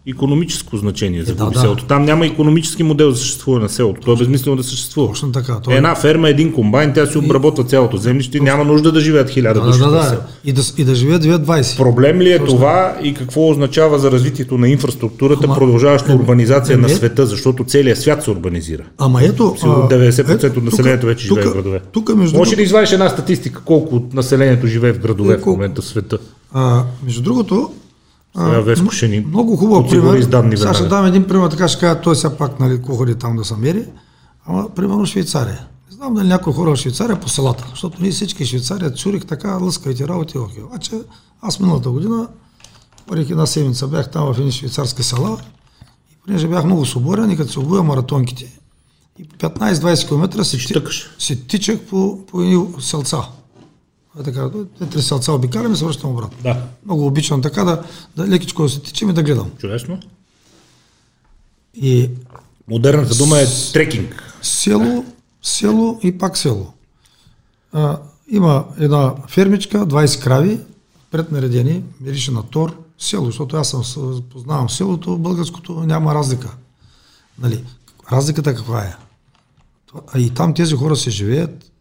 економическо значение за е, да, да. селото. Там няма економически модел за съществуване на селото. То е безмислено да съществува. Точно така. Той... Една ферма, един комбайн, тя си обработва цялото землище и няма нужда да живеят хиляда да, души. Да, да, да. И, да, и да живеят 20. Проблем ли е Точно. това и какво означава за развитието на инфраструктурата, Ама, продължаваща е, урбанизация е, на света, защото целият свят се урбанизира. Ама ето. 90% ето, от населението вече живее в градове. Тук, между Може ли да извадиш една статистика колко от населението живее в градове е, в момента в света? А, между другото, сега Веско ще ни Много хубаво пример. Сега ще дам един пример, така ще кажа, той все пак, нали, ходи там да се мери. Ама, примерно Швейцария. Не знам дали някой хора в Швейцария по селата, защото ние всички Швейцария, Цюрих, така, лъскавите работи, охи. Обаче, аз миналата година, парих една седмица, бях там в едни швейцарски села и понеже бях много свободен и като се обуя маратонките, и 15-20 км си, си тичах по, по едни селца. Е така, три селца обикалям и се връщам обратно. Да. Много обичам така да, да лекичко да се тичам и да гледам. Чудесно. И... Модерната дума е трекинг. Село, село и пак село. А, има една фермичка, 20 крави, преднаредени, мирише на тор, село, защото аз съм, познавам селото, българското няма разлика. Нали, разликата каква е? А и там тези хора се живеят,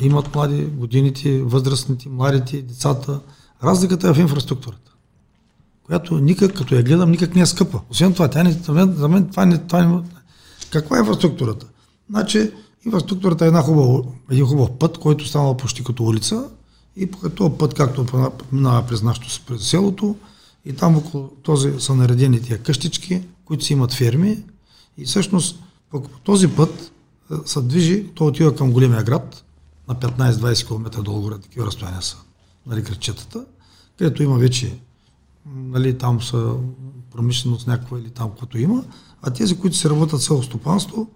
имат млади годините, възрастните, младите, децата. Разликата е в инфраструктурата, която никак, като я гледам, никак не е скъпа. Освен това, тя не, за, мен, за мен това не, това не... Каква е инфраструктурата? Значи, инфраструктурата е една хубава, един хубав път, който става почти като улица и по този път, както минава през нашото през селото, и там около този са наредени тия къщички, които си имат ферми и всъщност по този път се движи, той отива към големия град, на 15-20 км долу такива разстояния са, нали, градчетата, където има вече, нали, там са промишленост някаква или там, което има, а тези, които се работят село стопанство,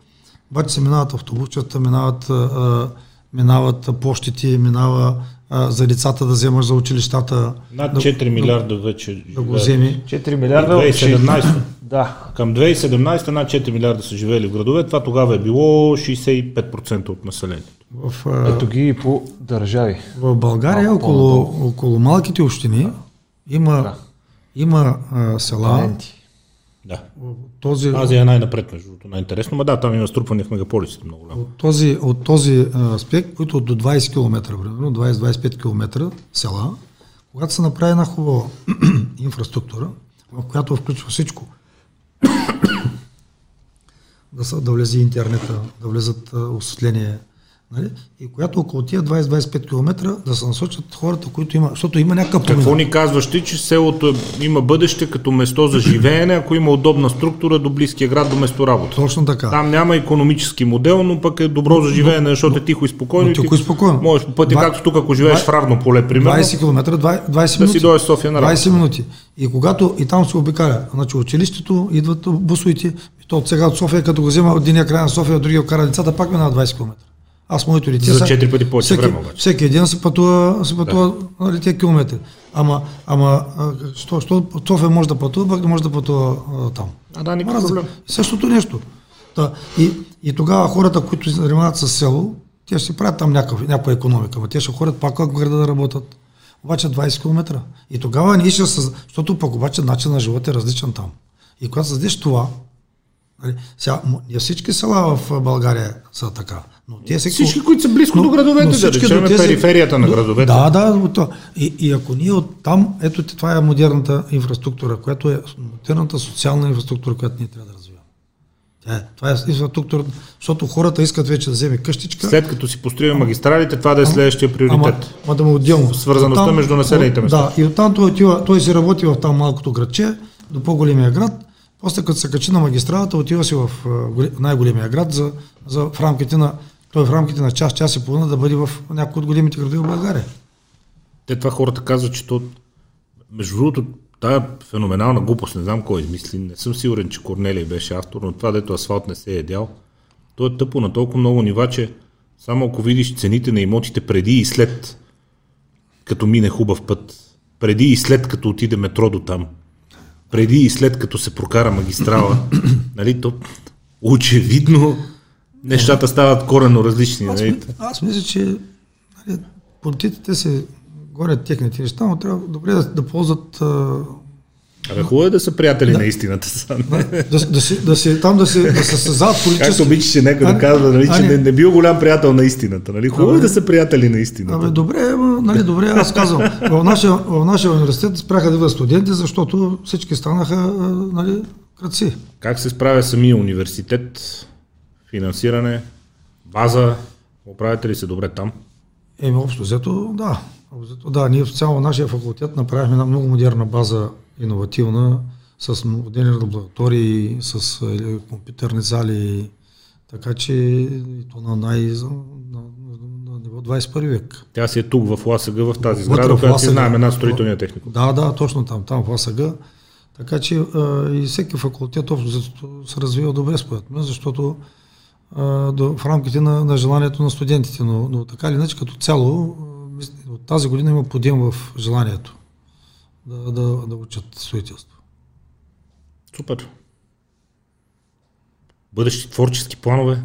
обаче се минават автобусчета, минават, а, минават почтите, минава а, за децата да вземаш за училищата. Над 4 милиарда да, вече. Да го вземи. 4 милиарда. 2017. Да. Към 2017 над 4 милиарда са живели в градове. Това тогава е било 65% от населението. В, а... Ето ги и по държави. В България, около, около малките общини, има, да. има а, села. Таленти. Да. Този, Азия е най-напред, между другото, най-интересно, но да, там има струпване в мегаполисите много голямо. От този, от този аспект, които до 20 км, примерно 20-25 км села, когато се направи една хубава *clears throat* инфраструктура, в която включва всичко, *coughs* да, са, да влезе интернета, да влезат осветление, Нали? И която около тия 20-25 км да се насочат хората, които има, защото има някакъв промена. Какво ни казваш ти, че селото има бъдеще като место за живеене, ако има удобна структура до близкия град, до место работа? Точно така. Там няма економически модел, но пък е добро за живеене, защото но, е тихо и спокойно. Тихо и спокойно. Можеш по пъти, 20, както тук, ако живееш 20, в равно поле, примерно. 20 км, 20, 20 минути. Да си дойдеш София на работа. 20 минути. И когато и там се обикаля, значи училището, идват бусовите, то от сега от София, като го взема от единия край на София, от другия кара децата, пак минава 20 км. Аз моето дете... За 4 пъти повече всеки, време обаче. Всеки ден се пътува, се пътува да. нали, тия километри. Ама, ама що, що София може да пътува, пък не може да пътува а, там. А да, никакъв проблем. Същото нещо. Та, и, и тогава хората, които се занимават с село, те ще си правят там някаква, някаква економика, но те ще ходят пак в града да работят. Обаче 20 км. И тогава ние ще се... Защото пък обаче начин на живота е различен там. И когато създадеш това, нали, сега, не всички села в България са така. Но те се... Всички, които са близко но, до градовете, да речем тези... периферията на градовете. Да, да. И, и ако ние от там, ето това е модерната инфраструктура, която е модерната социална инфраструктура, която ние трябва да развиваме. Да, това е инфраструктура, защото хората искат вече да вземе къщичка. След като си построим магистралите, това да е следващия приоритет. Ама, ама да му отделно. Свързаността оттам, между населените места. Да, и оттам той, отива, той си работи в там малкото градче, до по-големия град. После като се качи на магистралата, отива си в най-големия град за, за в рамките на той в рамките на час, час и половина да бъде в някои от големите градове в България. Те това хората казват, че то, между другото, тая феноменална глупост, не знам кой измисли, не съм сигурен, че Корнелий беше автор, но това, дето асфалт не се е дял, то е тъпо на толкова много нива, че само ако видиш цените на имотите преди и след, като мине хубав път, преди и след като отиде метро до там, преди и след като се прокара магистрала, *clears throat* нали, то очевидно нещата стават корено различни. Аз, нали? аз мисля, че нали, политиците се горе техните неща, но трябва добре да, да ползват Абе, хубаво е да са приятели да, на истината. Да, да, да, си, да си, там да се, да се създават политически... Както обичаше някой да казва, нали, че не, не бил голям приятел на истината. Нали? Хубаво е да са приятели на истината. Абе, добре, нали, добре, аз казвам. В нашия, в нашия университет спряха да бъдат студенти, защото всички станаха нали, кръци. Как се справя самия университет? Финансиране, база, оправите ли се добре там? Еми, общо взето, да. Общо, да, ние в цяло нашия факултет направихме една много модерна база, иновативна, с модерни лаборатории, с е, компютърни зали, така че и то на най... на, на, ниво 21 век. Тя си е тук в ЛАСГ, в тази сграда, която си знаем една строителния техника. Да, да, точно там, там в ЛАСГ. Така че а, и всеки факултет общо се развива добре според мен, защото а, до, в рамките на, на желанието на студентите, но, но така или иначе като цяло от тази година има подем в желанието да, да, да учат строителство. Супер. Бъдещи творчески планове?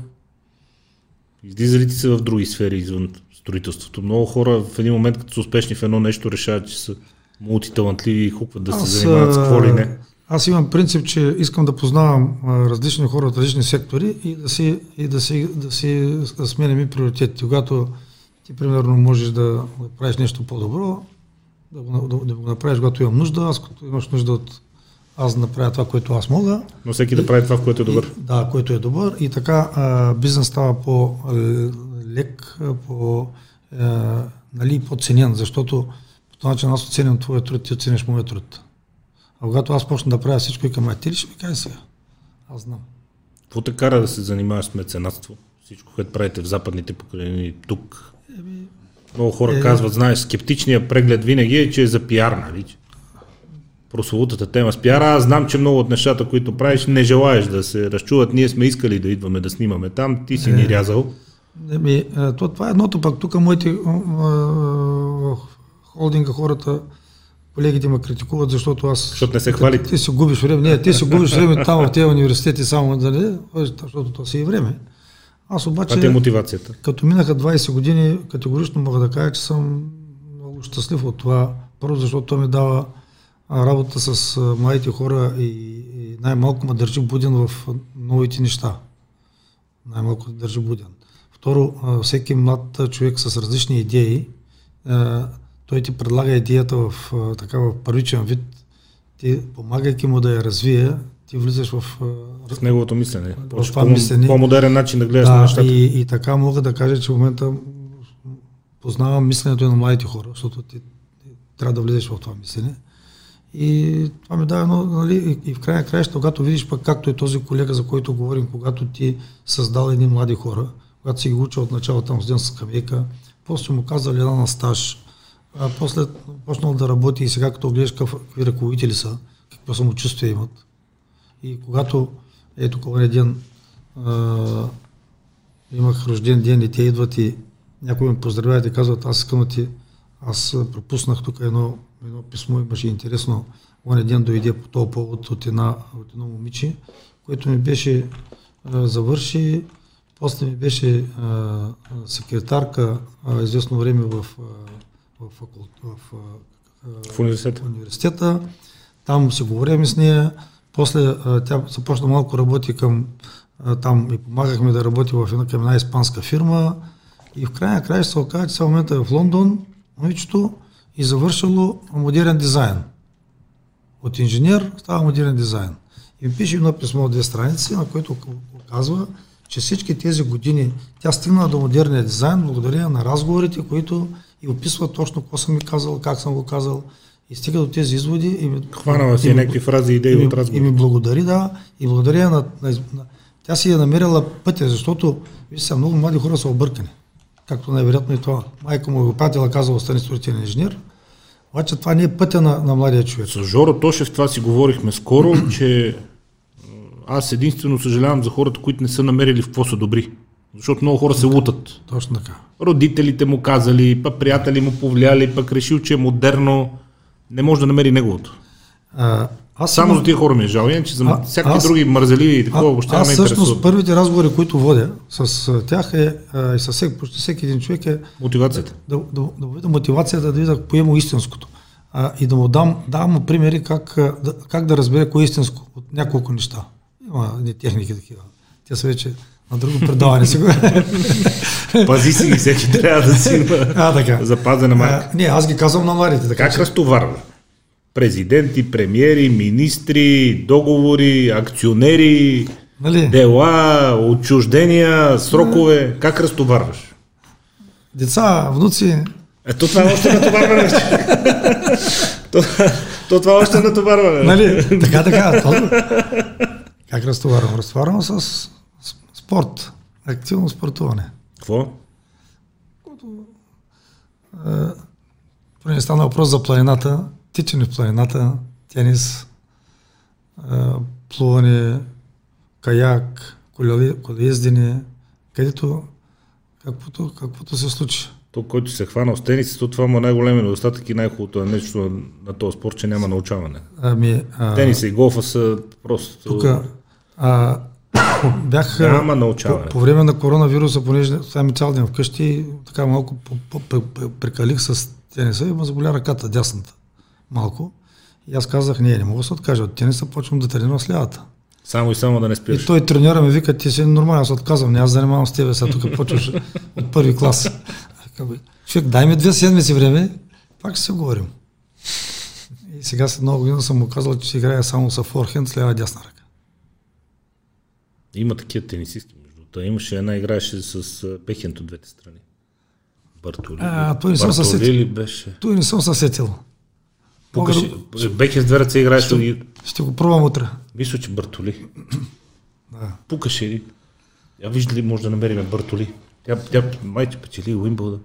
Излизали ти се в други сфери извън строителството? Много хора в един момент, като са успешни в едно нещо, решават, че са мултиталантливи и хукват да аз, се занимават с какво ли не. Аз имам принцип, че искам да познавам различни хора от различни сектори и да си, и да си, да си да сменям и приоритетите. Когато ти, примерно, можеш да, да правиш нещо по-добро, да го, да, да го направиш, когато имам нужда, аз като имаш нужда от аз да направя това, което аз мога. Но всеки да прави това, в което е добър. И, да, което е добър. И така а, бизнес става по-лек, по, а, нали, по-ценен, защото по този начин аз оценям твоя труд, ти оцениш моя труд. А когато аз почна да правя всичко и към ти ли ще ми кажа сега? Аз знам. Какво те кара да се занимаваш с меценатство? Всичко, което правите в западните покрайнини тук? Много хора е... казват, знаеш, скептичният преглед винаги е, че е за пиар, нали? прословутата тема с пиара. Аз знам, че много от нещата, които правиш, не желаеш да се разчуват. Ние сме искали да идваме да снимаме там, ти си е, ни рязал. Еми, то, това е едното, пък тук моите холдинга хората колегите ме критикуват, защото аз... Защото не се хвалите. Ти си губиш време. Не, ти си губиш време там в тези университети само да не, защото то си и време. Аз обаче... А те мотивацията? Като минаха 20 години, категорично мога да кажа, че съм много щастлив от това. Първо, защото то ми дава работа с младите хора и, и най-малко ме държи буден в новите неща. Най-малко държи буден. Второ, всеки млад човек с различни идеи той ти предлага идеята в, така, в първичен вид, ти помагайки му да я развие, ти влизаш в... В неговото мислене. В това мислене. По-модерен начин да гледаш да, на нещата. И, и така мога да кажа, че в момента познавам мисленето на младите хора, защото ти, ти трябва да влезеш в това мислене. И това ми дава едно, нали, и в крайна краища, когато видиш пък както е този колега, за който говорим, когато ти създал едни млади хора, когато си ги учил от начало там с скамейка, после му казали една на стаж, а после почнал да работи и сега като гледаш какви ръководители са, какво самочувствие имат. И когато ето колко ден а, имах рожден ден и те идват и някой ме поздравяват и казват, аз искам да ти, аз пропуснах тук едно, едно писмо, имаше интересно, оня ден дойде по този повод от, една, от едно момиче, което ми беше а, завърши, после ми беше а, секретарка а, известно време в а, в, факулт, в, в университета. университета. Там се говорим с нея. После тя започна малко работи към там и помагахме да работи в една, към една испанска фирма. И в крайна края се оказа, че в момента е в Лондон, момичето, и завършило модерен дизайн. От инженер става модерен дизайн. И ми пише едно писмо от две страници, на което казва, че всички тези години тя стигна до модерния дизайн благодарение на разговорите, които и описва точно какво съм ми казал, как съм го казал и стига до тези изводи. И ми, Хванала си някакви фрази идеи и, от разговори. И ми благодари, да, и благодарение на, на, на тя си е намерила пътя, защото вижте, много млади хора са объркани. Както най-вероятно и това. Майка му го пратила, казала, стани строителен инженер. Обаче това не е пътя на, на младия човек. С Жоро Тошев това си говорихме скоро, *clears throat* че аз единствено съжалявам за хората, които не са намерили в какво са добри. Защото много хора се лутат. Точно така. Родителите му казали, пък приятели му повлияли, пък решил, че е модерно. Не може да намери неговото. А, аз Само имам- за тия хора ми е жал, иначе за А, всякакви аз- други мързеливи и такова въобще не ме аз всъщност интересува. първите разговори, които водя с тях е, а, и с всеки, почти всеки един човек е Мотивацията. да, да, да видя мотивацията да видя поема истинското. А, и да му дам, давам му примери как, да, как да разбере кое е истинско от няколко неща. Има едни техники такива. Те са вече на друго предаване сега. *laughs* Пази си ги, всеки трябва да си има а, така. запазена марка. А, не, аз ги казвам на младите. Така, Как че- разтоварва? Президенти, премиери, министри, договори, акционери, Нали? дела, отчуждения, срокове. Как разтоварваш? Деца, внуци, Ето това е още натоварване. *laughs* то, то това още е натоварване. Нали? така, така. Точно. Как разтоварвам? Разтоварвам с спорт. Активно спортуване. Какво? Поне стана въпрос за планината, тичане в планината, тенис, а, плуване, каяк, колеездене, където каквото, каквото се случи. То, който се хвана с тенис, то това му е най-големият недостатък и най-хубавото е нещо на, на този спорт, че няма научаване. Ами, а, Тениса и голфа са просто... тук а, бях Няма научаване. по, по, време на коронавируса, понеже сега ми цял ден вкъщи, така малко прекалих с тениса и ме заболя ръката, дясната, малко. И аз казах, не, не мога да се откажа от тениса, почвам да тренирам с лявата. Само и само да не И спираш. той треньора ми вика, ти си нормален, аз отказвам, не аз занимавам с тебе, сега тук почваш *laughs* от първи клас. Бе, Човек, дай ми две седмици време, пак ще се говорим. И сега след много година съм му казал, че играя само с форхенд с лева и дясна ръка. Има такива тенисисти. Между другото. Имаше една играеше с Пехент от двете страни. Бартоли. А, той не съм съсетил. беше? Той не съм съсетил. Мога Пукаше, Бехен с две ръце играеше и Ще го пробвам утре. мисля, че Бартоли. Да. Пукаше ли? Я вижда ли може да намерим Бартоли? Тя, тя майче печели Уимбълда.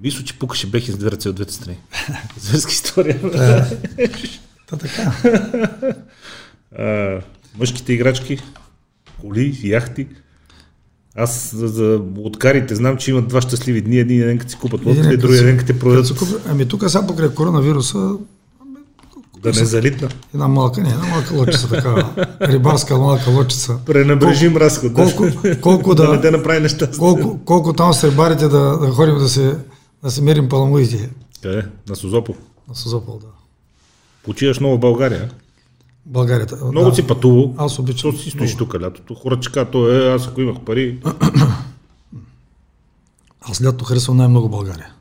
Мисля, че пукаше Бехен с две ръце от двете страни. *laughs* Зверска история. Та така. *laughs* мъжките играчки, коли, яхти. Аз за, за лодкарите знам, че имат два щастливи дни. Един ден като си купат ден, другия ден като те продадат Ами тук сега покрай коронавируса да не залитна. една малка, не, една малка лодчица, така, *laughs* рибарска малка лодчица. Пренабрежим разход. Колко, колко да *laughs* не да, те направи неща. колко, колко там с рибарите да, да ходим да се, да се мерим паламудите Къде? На Созопол. на Созопол, да. Почиваш много в България. България. Много да. си пътувал. Аз обичам. Защото си стоиш тук лятото. Хората че казват, «То е, аз ако имах пари, *clears throat* Аз лято харесвам най-много България.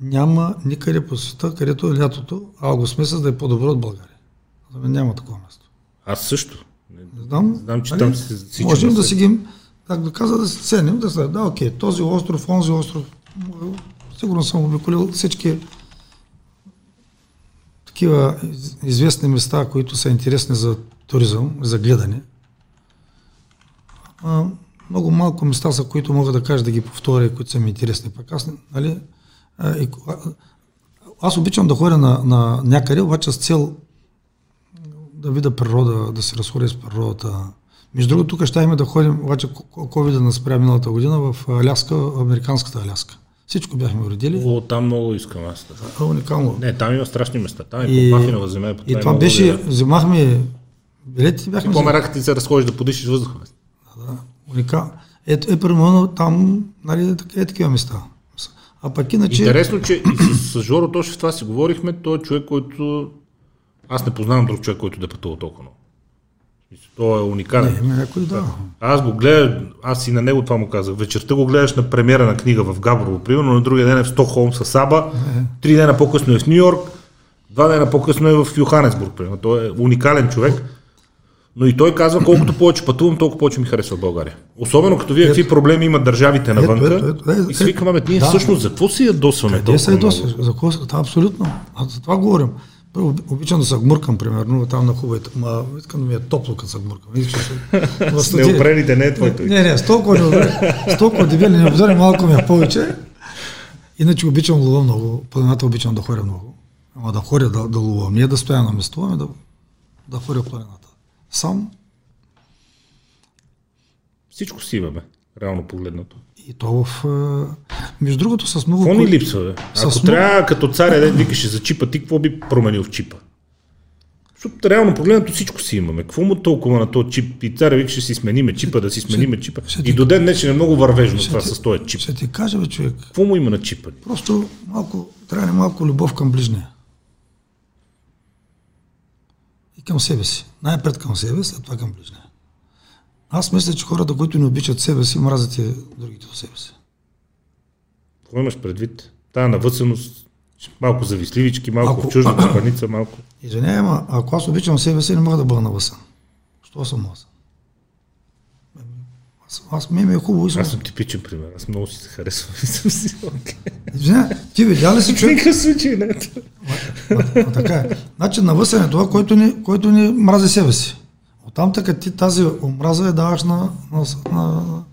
Няма никъде по света, където е лятото, август месец да е по-добро от България. За мен няма такова място. аз също. Не знам. Знам, че нали? там си- всички Можем да си ги, как да каза, да се ценим, да се да, окей, този остров, онзи остров. Сигурно съм обиколил всички такива из- известни места, които са интересни за туризъм, за гледане. А, много малко места са, които мога да кажа да ги повторя, които са ми интересни. Пък аз, нали, а, и, а, аз обичам да ходя на, на някъде, обаче с цел да видя природа, да се разходя с природата. Между другото, тук ще да ходим, обаче ковида нас спря миналата година в Аляска, американската Аляска. Всичко бяхме уредили. О, там много искам аз. Да. А, уникално. Не, там има страшни места. Там е И- по Мафинова земя. По И това много беше, да- вземахме билети, бяхме Какво ме раката ти се разходиш да подишиш въздуха? бе? Да, уникално. Ето, е, примерно там, нали, так- е такива места. А пък иначе... Интересно, че и с, с Жоро Тошев това си говорихме. Той е човек, който... Аз не познавам друг човек, който да пътува толкова много. Той е уникален. Не, някой да. Аз го гледах, аз и на него това му казах. Вечерта го гледаш на премиера на книга в Габрово, примерно, на другия ден е в Стокхолм с Саба, три дена по-късно е в Нью Йорк, два дена по-късно е в Йоханесбург, примерно. Той е уникален човек. Но и той казва, колкото повече пътувам, толкова повече ми харесва България. Особено като вие какви проблеми имат държавите навънка. Ето, ето, ето, и си викаме, ние да, всъщност за какво си ядосваме Къде се ядосваме? За какво? Абсолютно. За това говорим. Първо, обичам да се гмуркам, примерно, там на хубавите. Ма, искам да ми е топло, като се гмуркам. *laughs* С неопрените не е твоето. Не, не, с толкова, не, с толкова дебели необзори малко ми е повече. Иначе обичам лова много. Планината обичам да ходя много. Ама да ходя да, да лувам. Не да стоя на место, ами да, да ходя планината. Сам. Всичко си имаме, реално погледнато. И то в... Между другото с много... Какво ни липсва, бе? Ако с трябва много... като царя да викаше за чипа, ти какво би променил в чипа? Защото реално погледнато всичко си имаме. Какво му толкова на този чип? И царя викаше си смениме чипа, да си смениме чипа. Ще и до ден днешен е много вървежно това ти, с този чип. Ще ти кажа, бе, човек. Какво му има на чипа? Просто малко, трябва малко любов към ближния. И към себе си. Най-пред към себе, след това към ближния. Аз мисля, че хората, които не обичат себе си, мразят и другите от себе си. Какво имаш предвид? Тая навъсеност, малко завистливички, малко ако... чужда *coughs* компаница, малко. Извинявай, ама ако аз обичам себе си, не мога да бъда навъсен. Що съм аз? Аз, аз ми е хубаво. Аз съм типичен пример. Аз много си се харесвам и съм си Извинявай, ти видя ли си човек? Никакъв случай не. Така е. Значи навъсен е това, който ни, който ни мрази себе си. Оттам така ти тази омраза я даваш на, на, на,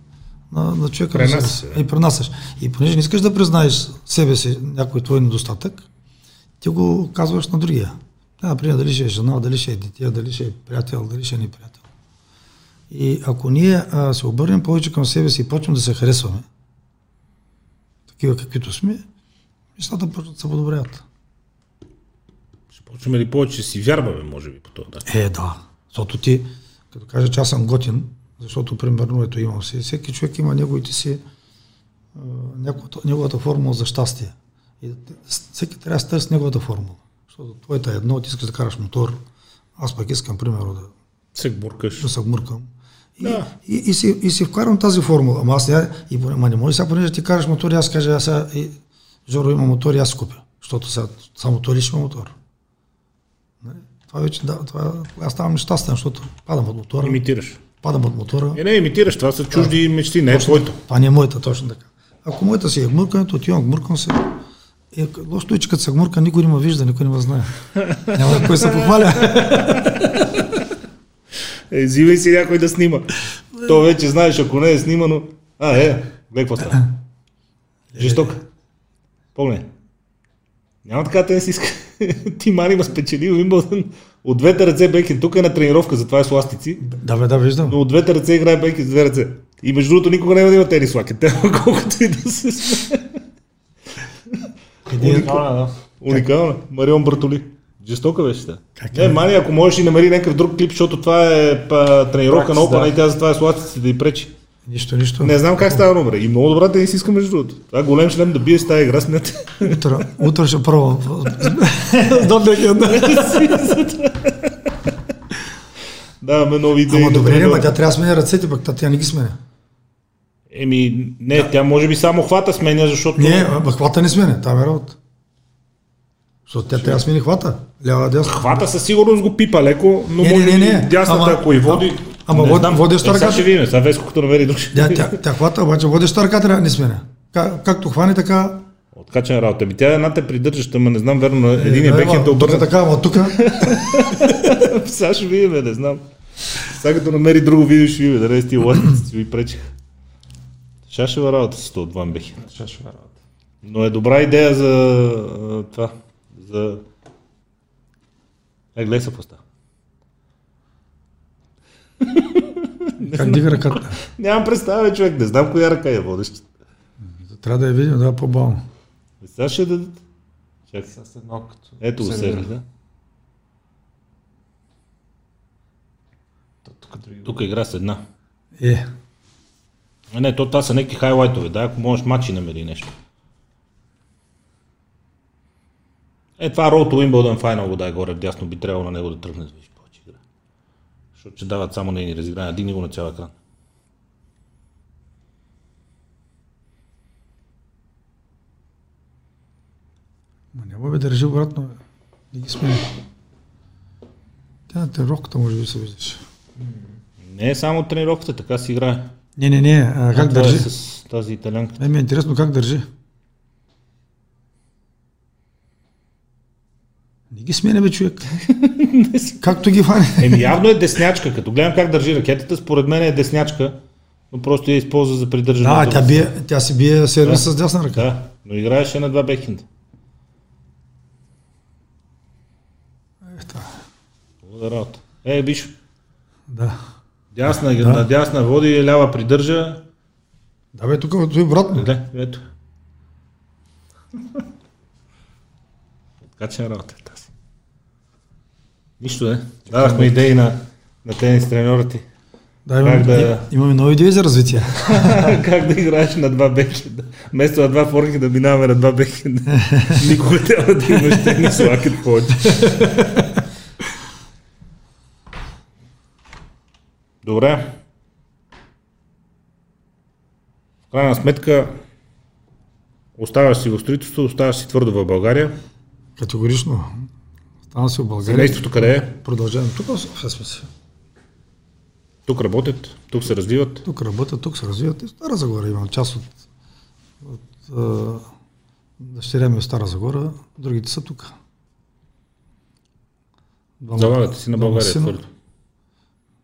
на, на човека. Пренасяш. И пренасяш. И понеже не искаш да признаеш себе си някой твой недостатък, ти го казваш на другия. Да, например, дали ще е жена, дали ще е дете, дали ще е приятел, дали ще е неприятел. И ако ние а, се обърнем повече към себе си и почнем да се харесваме, такива каквито сме, нещата почват да се подобряват. Ще почваме ли повече си вярваме, може би, по това? Да? Е, да. Защото ти, като кажа, че аз съм готин, защото примерно ето имам си, всеки човек има неговите си, неговата, неговата формула за щастие. И всеки трябва да търси неговата формула. Защото твоята е едно, ти искаш да караш мотор, аз пък искам, примерно, да се гмуркаш. Да се гмуркам. И, да. и, и, си, и си вкарвам тази формула. Ама аз не, и, ама не може сега, понеже ти караш мотор, аз кажа, аз сега, и, Жоро има мотор и аз купя. Защото сега само той има мотор. Това вече, да, това, аз ставам нещастен, защото падам от мотора. Имитираш. Падам от мотора. Е, не, имитираш, това са чужди да. мечти, не е твоето. Това не е моята, точно така. Ако моята си е гмуркането, отивам, гмуркам се. Е, лошото е, че като се гмурка, никой не ме вижда, никой не ме знае. *laughs* Няма кой се похваля. е, взимай си някой да снима. То вече знаеш, ако не е снимано. А, е, гледай какво става. *laughs* Жесток. Помни. Няма така тенисистка. Ти *laughs* Мани ма спечели Уимбълдън. От двете ръце Бекин. Тук е на тренировка, затова е с ластици. Да, бе, да, виждам. Но от двете ръце играе Бекин с две ръце. И между другото никога няма да има тенис лакет. *laughs* Колкото и да се сме. Уникална, да. Уникална. Марион Братоли. Жестока беше тя. Е, Мани, ако можеш и намери някакъв друг клип, защото това е па, тренировка на опана да. и тя затова е с ластиците да й пречи. Нищо, нищо. Не знам как става номер. И много добра тенис иска между другото. Това голем шлем да бие с тази игра, смятате. Утре, утре ще пробвам. До Да, ме нови идеи. Ама добре, ама тя трябва да сменя ръцете, пък тя не ги сменя. Еми, не, да. тя може би само хвата сменя, защото... Не, хвата не сменя, там е работа. Защото тя трябва да смени хвата. Лява дясна. Хвата със сигурност го пипа леко, но не, може не, не, не. дясната, ама, ако и води... Ама не знам, водеща ръка. Сега ще видим, сега Веско като намери друг. Да, тя, тя хвата, обаче водеща ръка трябва да не сменя. Как, както хване, така Откачен работа. Ми тя една те придържаща, ма не знам верно на един е, бекхенд да обърне. така, ама тук. *laughs* Сега ще видим, не знам. Сега като намери друго видео ще видим, да не сти ластици ви пречиха. Шашева работа с това от Ван Бехен. Шашева работа. Но е добра идея за това. За... Е, гледай се поста. Как дига ръката? Нямам представа, човек. Не знам коя ръка е водеща. Трябва да я видим, да, по-бавно. Сега ще дадат. Чакай. С едно като... Ето го седи, да. Тук, тук игра с една. Е. А не, то това са някакви хайлайтове, да, ако можеш матчи намери нещо. Е, това Road to Wimbledon Final го дай горе вдясно, би трябвало на него да тръгне игра. Защото ще дават само нейни разиграния, дигни го на цял екран. Ма няма бе, държи обратно. Не ги смени. Тя на тренировката може би се виждаш. Не е само тренировката, така си играе. Не, не, не. А, как а, държи? Е с тази италянка. Не, ми е интересно как държи. Не ги сменя, бе, човек. *laughs* Както ги фане. Еми явно е деснячка. Като гледам как държи ракетата, според мен е деснячка, но просто я използва за придържане. Да, тя, бие, тя си бие сервис да. с дясна ръка. Да, но играеше на два бекхенда. Е. Хубава работа. Е, биш. Да. Дясна, да. на дясна води, лява придържа. Да, бе, тук е обратно. Да, ето. Откачена работа е. Нищо не. Дадахме идеи на, на тенис треньора ти. Да, имаме, да... имаме нови идеи за развитие. *laughs* как да играеш на два беки. Вместо на два форки да минаваме на два беки. *laughs* Никога трябва да имаш тенис лакет повече. Добре. В крайна сметка, оставаш си в строителство, оставаш си твърдо в България. Категорично. Оставам си в България. Семейството къде е? Продължавам. Тук в смисъл. Тук работят, тук се развиват. Тук работят, тук се развиват. И Стара Загора имам част от, от дъщеря ми в Стара Загора, другите са тук. Залагате си на България твърдо.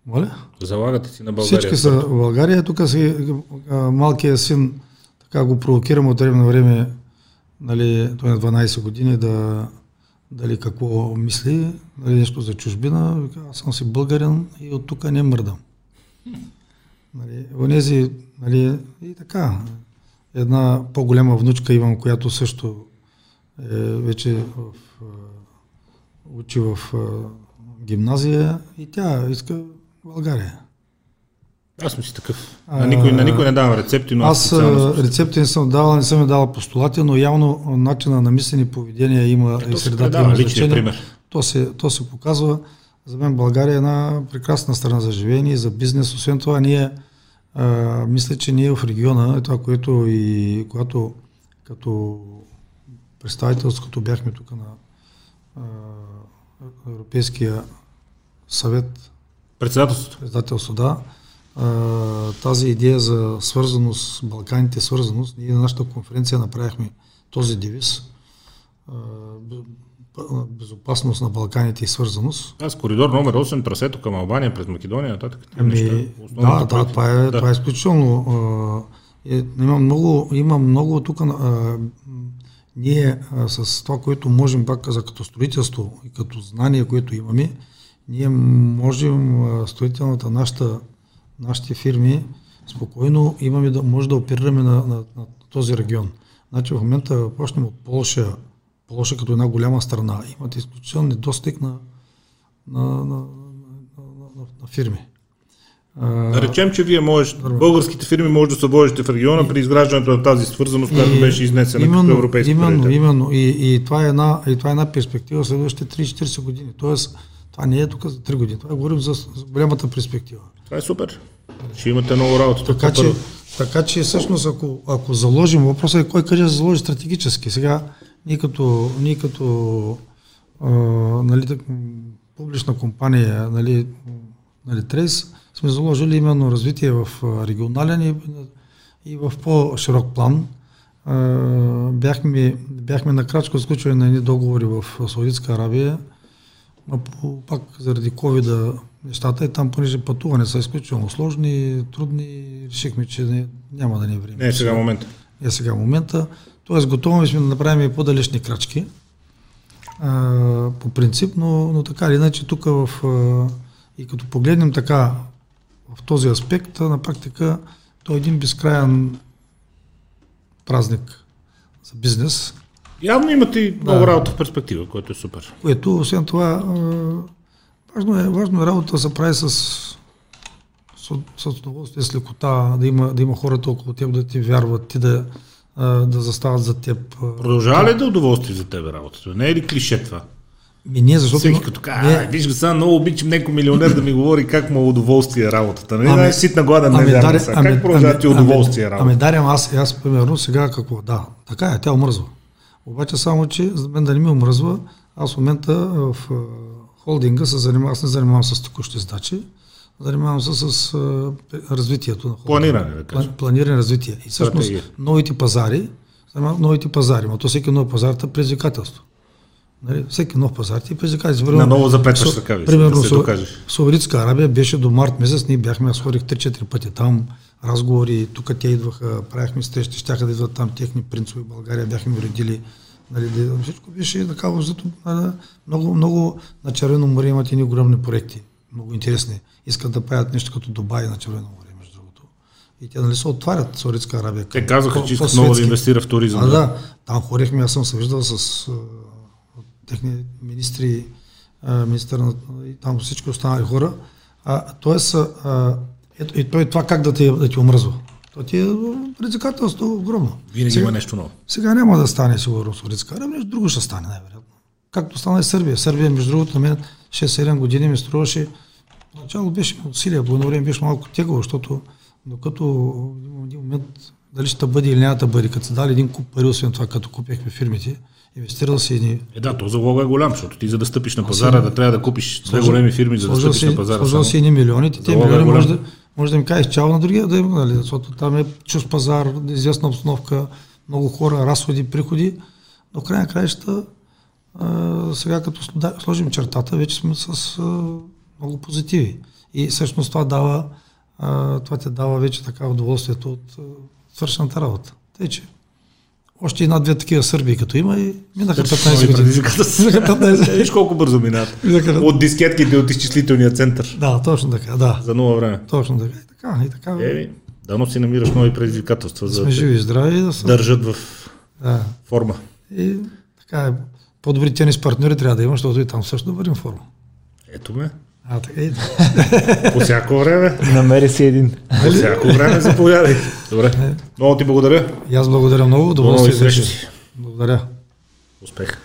Моля? Залагате си на България. Всички са в България. Тук си малкият син, така го провокирам от време на време, нали, той е на 12 години, да дали какво мисли, дали нещо за чужбина. Аз съм си българин и от тук не мърдам. Нали, онези, нали, и така, една по-голяма внучка имам, която също е вече в, учи в гимназия и тя иска България. Аз съм си такъв. На никой, на никой не давам рецепти, но аз, аз рецепти не съм давал, не съм давал постулати, но явно начина на мислени поведения има и средата има значение. То се, то се показва. За мен България е една прекрасна страна за живеене и за бизнес. Освен това, ние а, мисля, че ние в региона, е това, което и когато като представителство, като бяхме тук на а, Европейския съвет Председателството. Председателство, да. А, тази идея за свързаност, Балканите свързаност, ние на нашата конференция направихме този девиз. А, безопасност на Балканите и свързаност. Аз коридор номер 8, трасето към Албания през Македония, нататък. Ами, да, да, това е, да. това е изключително. А, е, има много, има много тук. А, ние а, с това, което можем пак за като строителство и като знание, което имаме, ние можем строителната нашата, нашите фирми спокойно имаме да може да оперираме на, на, на този регион. Значи в момента почнем от Полша, Полша като една голяма страна, имат изключително недостиг на, на, на, на, на, на фирми. Да речем, че вие можете, българските фирми може да се вложите в региона при изграждането на тази свързаност, която беше изнесена именно, като европейски Именно, именно. И, и, това е една, и това е една перспектива следващите 3-40 години. Тоест, това не е тук за 3 години. Това говорим за, за голямата перспектива. Това е супер. Ще имате много работа. Така, че, така че всъщност ако, ако заложим, въпросът е кой къде да заложи стратегически. Сега ние като, ние като а, нали, публична компания, нали, нали, Трейс, сме заложили именно развитие в регионален и, и в по-широк план. А, бяхме, бяхме на крачко сключване на едни договори в Саудитска Арабия, а по, пак заради covid нещата и там, понеже пътуване са изключително сложни, трудни, решихме, че не, няма да ни е време. Не е сега момента. Не е сега момента. Тоест, готови сме да направим и по-далечни крачки. А, по принцип, но, но така или иначе тук в, а, и като погледнем така в този аспект, на практика той е един безкрайен празник за бизнес. Явно имате и много да. работа в перспектива, което е супер. Което, освен това, важно е, важно е работа да се прави с, с, с удоволствие, с лекота, да има, да има хората около теб да ти вярват, ти да, да застават за теб. Продължава ли да е удоволствие за теб работата? Не е ли клише това? Ми не, защото... Всеки като казва, виж го сега, много обичам някой милионер да ми говори как му е удоволствие работата. Нали? Ами, ситна гладен ами, не ами, ами, как продължава ами, ти удоволствие ами, работа? Ами, дарям аз, аз, примерно, сега какво? Да, така е, тя омръзва. Обаче само, че за мен да не ми омръзва, аз в момента в холдинга се занимавам, аз не занимавам с текущи задачи, Занимавам се с а, развитието на хората. Планиране, да кажем. Планиране, развитие. И всъщност новите пазари, новите пазари, но то всеки нов пазар е предизвикателство. Нали, всеки нов пазар ти предизвикателство. На ново запетваш ръкави. Примерно да се Саудитска Арабия беше до март месец, ние бяхме, аз ходих 3-4 пъти там, разговори, тук те идваха, правихме срещи, щяха да идват там техни принцове, България бяхме уредили Нали, да, всичко беше така, зато много, много на Червено море имат едни огромни проекти, много интересни. Искат да правят нещо като Дубай на Червено море, между другото. И те нали се отварят Саудитска Арабия. Те казаха, че искат много да инвестира в туризъм. А, да. Там хорихме, аз съм се виждал с а, техни министри, а, министър на, и там всички останали хора. А, тоест, а, и той това как да те, да ти омръзва. То ти е предизвикателство огромно. Винаги сега, има нещо ново. Сега няма да стане сигурно Саудитска Арабия, нещо друго ще стане най-вероятно. Както стана и Сърбия. Сърбия, между другото, на мен 6-7 години ми струваше, начало беше усилия, по време беше малко тегаво, защото докато в един момент дали ще бъде или няма да бъде, като са дали един куп пари, освен това, като купихме фирмите, инвестирал си едни... Е, да, то залога е голям, защото ти за да стъпиш на пазара, да трябва да купиш две големи фирми, за да стъпиш си, на пазара. Сложил си едни милиони, те милиони е може да, може да им кажеш чао на другия да има, нали, защото там е чуст пазар, известна обстановка, много хора, разходи, приходи, но в крайна краища сега като сложим чертата, вече сме с а, много позитиви. И всъщност това дава, а, това те дава вече така удоволствието от а, свършената работа. Тъй, че още една-две такива Сърбии като има и минаха 15 години. *laughs* Минаха Виж колко бързо минат. От дискетките от изчислителния център. Да, точно така, да. За нова време. Точно така. И така, и така. Е, дано си намираш нови предизвикателства. Да сме живи и здрави. Да са... Държат в да. форма. И така е. По-добри тенис партньори трябва да има, защото и там също да вървим форма. Ето ме. А, така и *laughs* По всяко време. Намери си един. По всяко време заповядай. Добре. Много ти благодаря. И аз благодаря много. Удоволствие. Благодаря. Успех.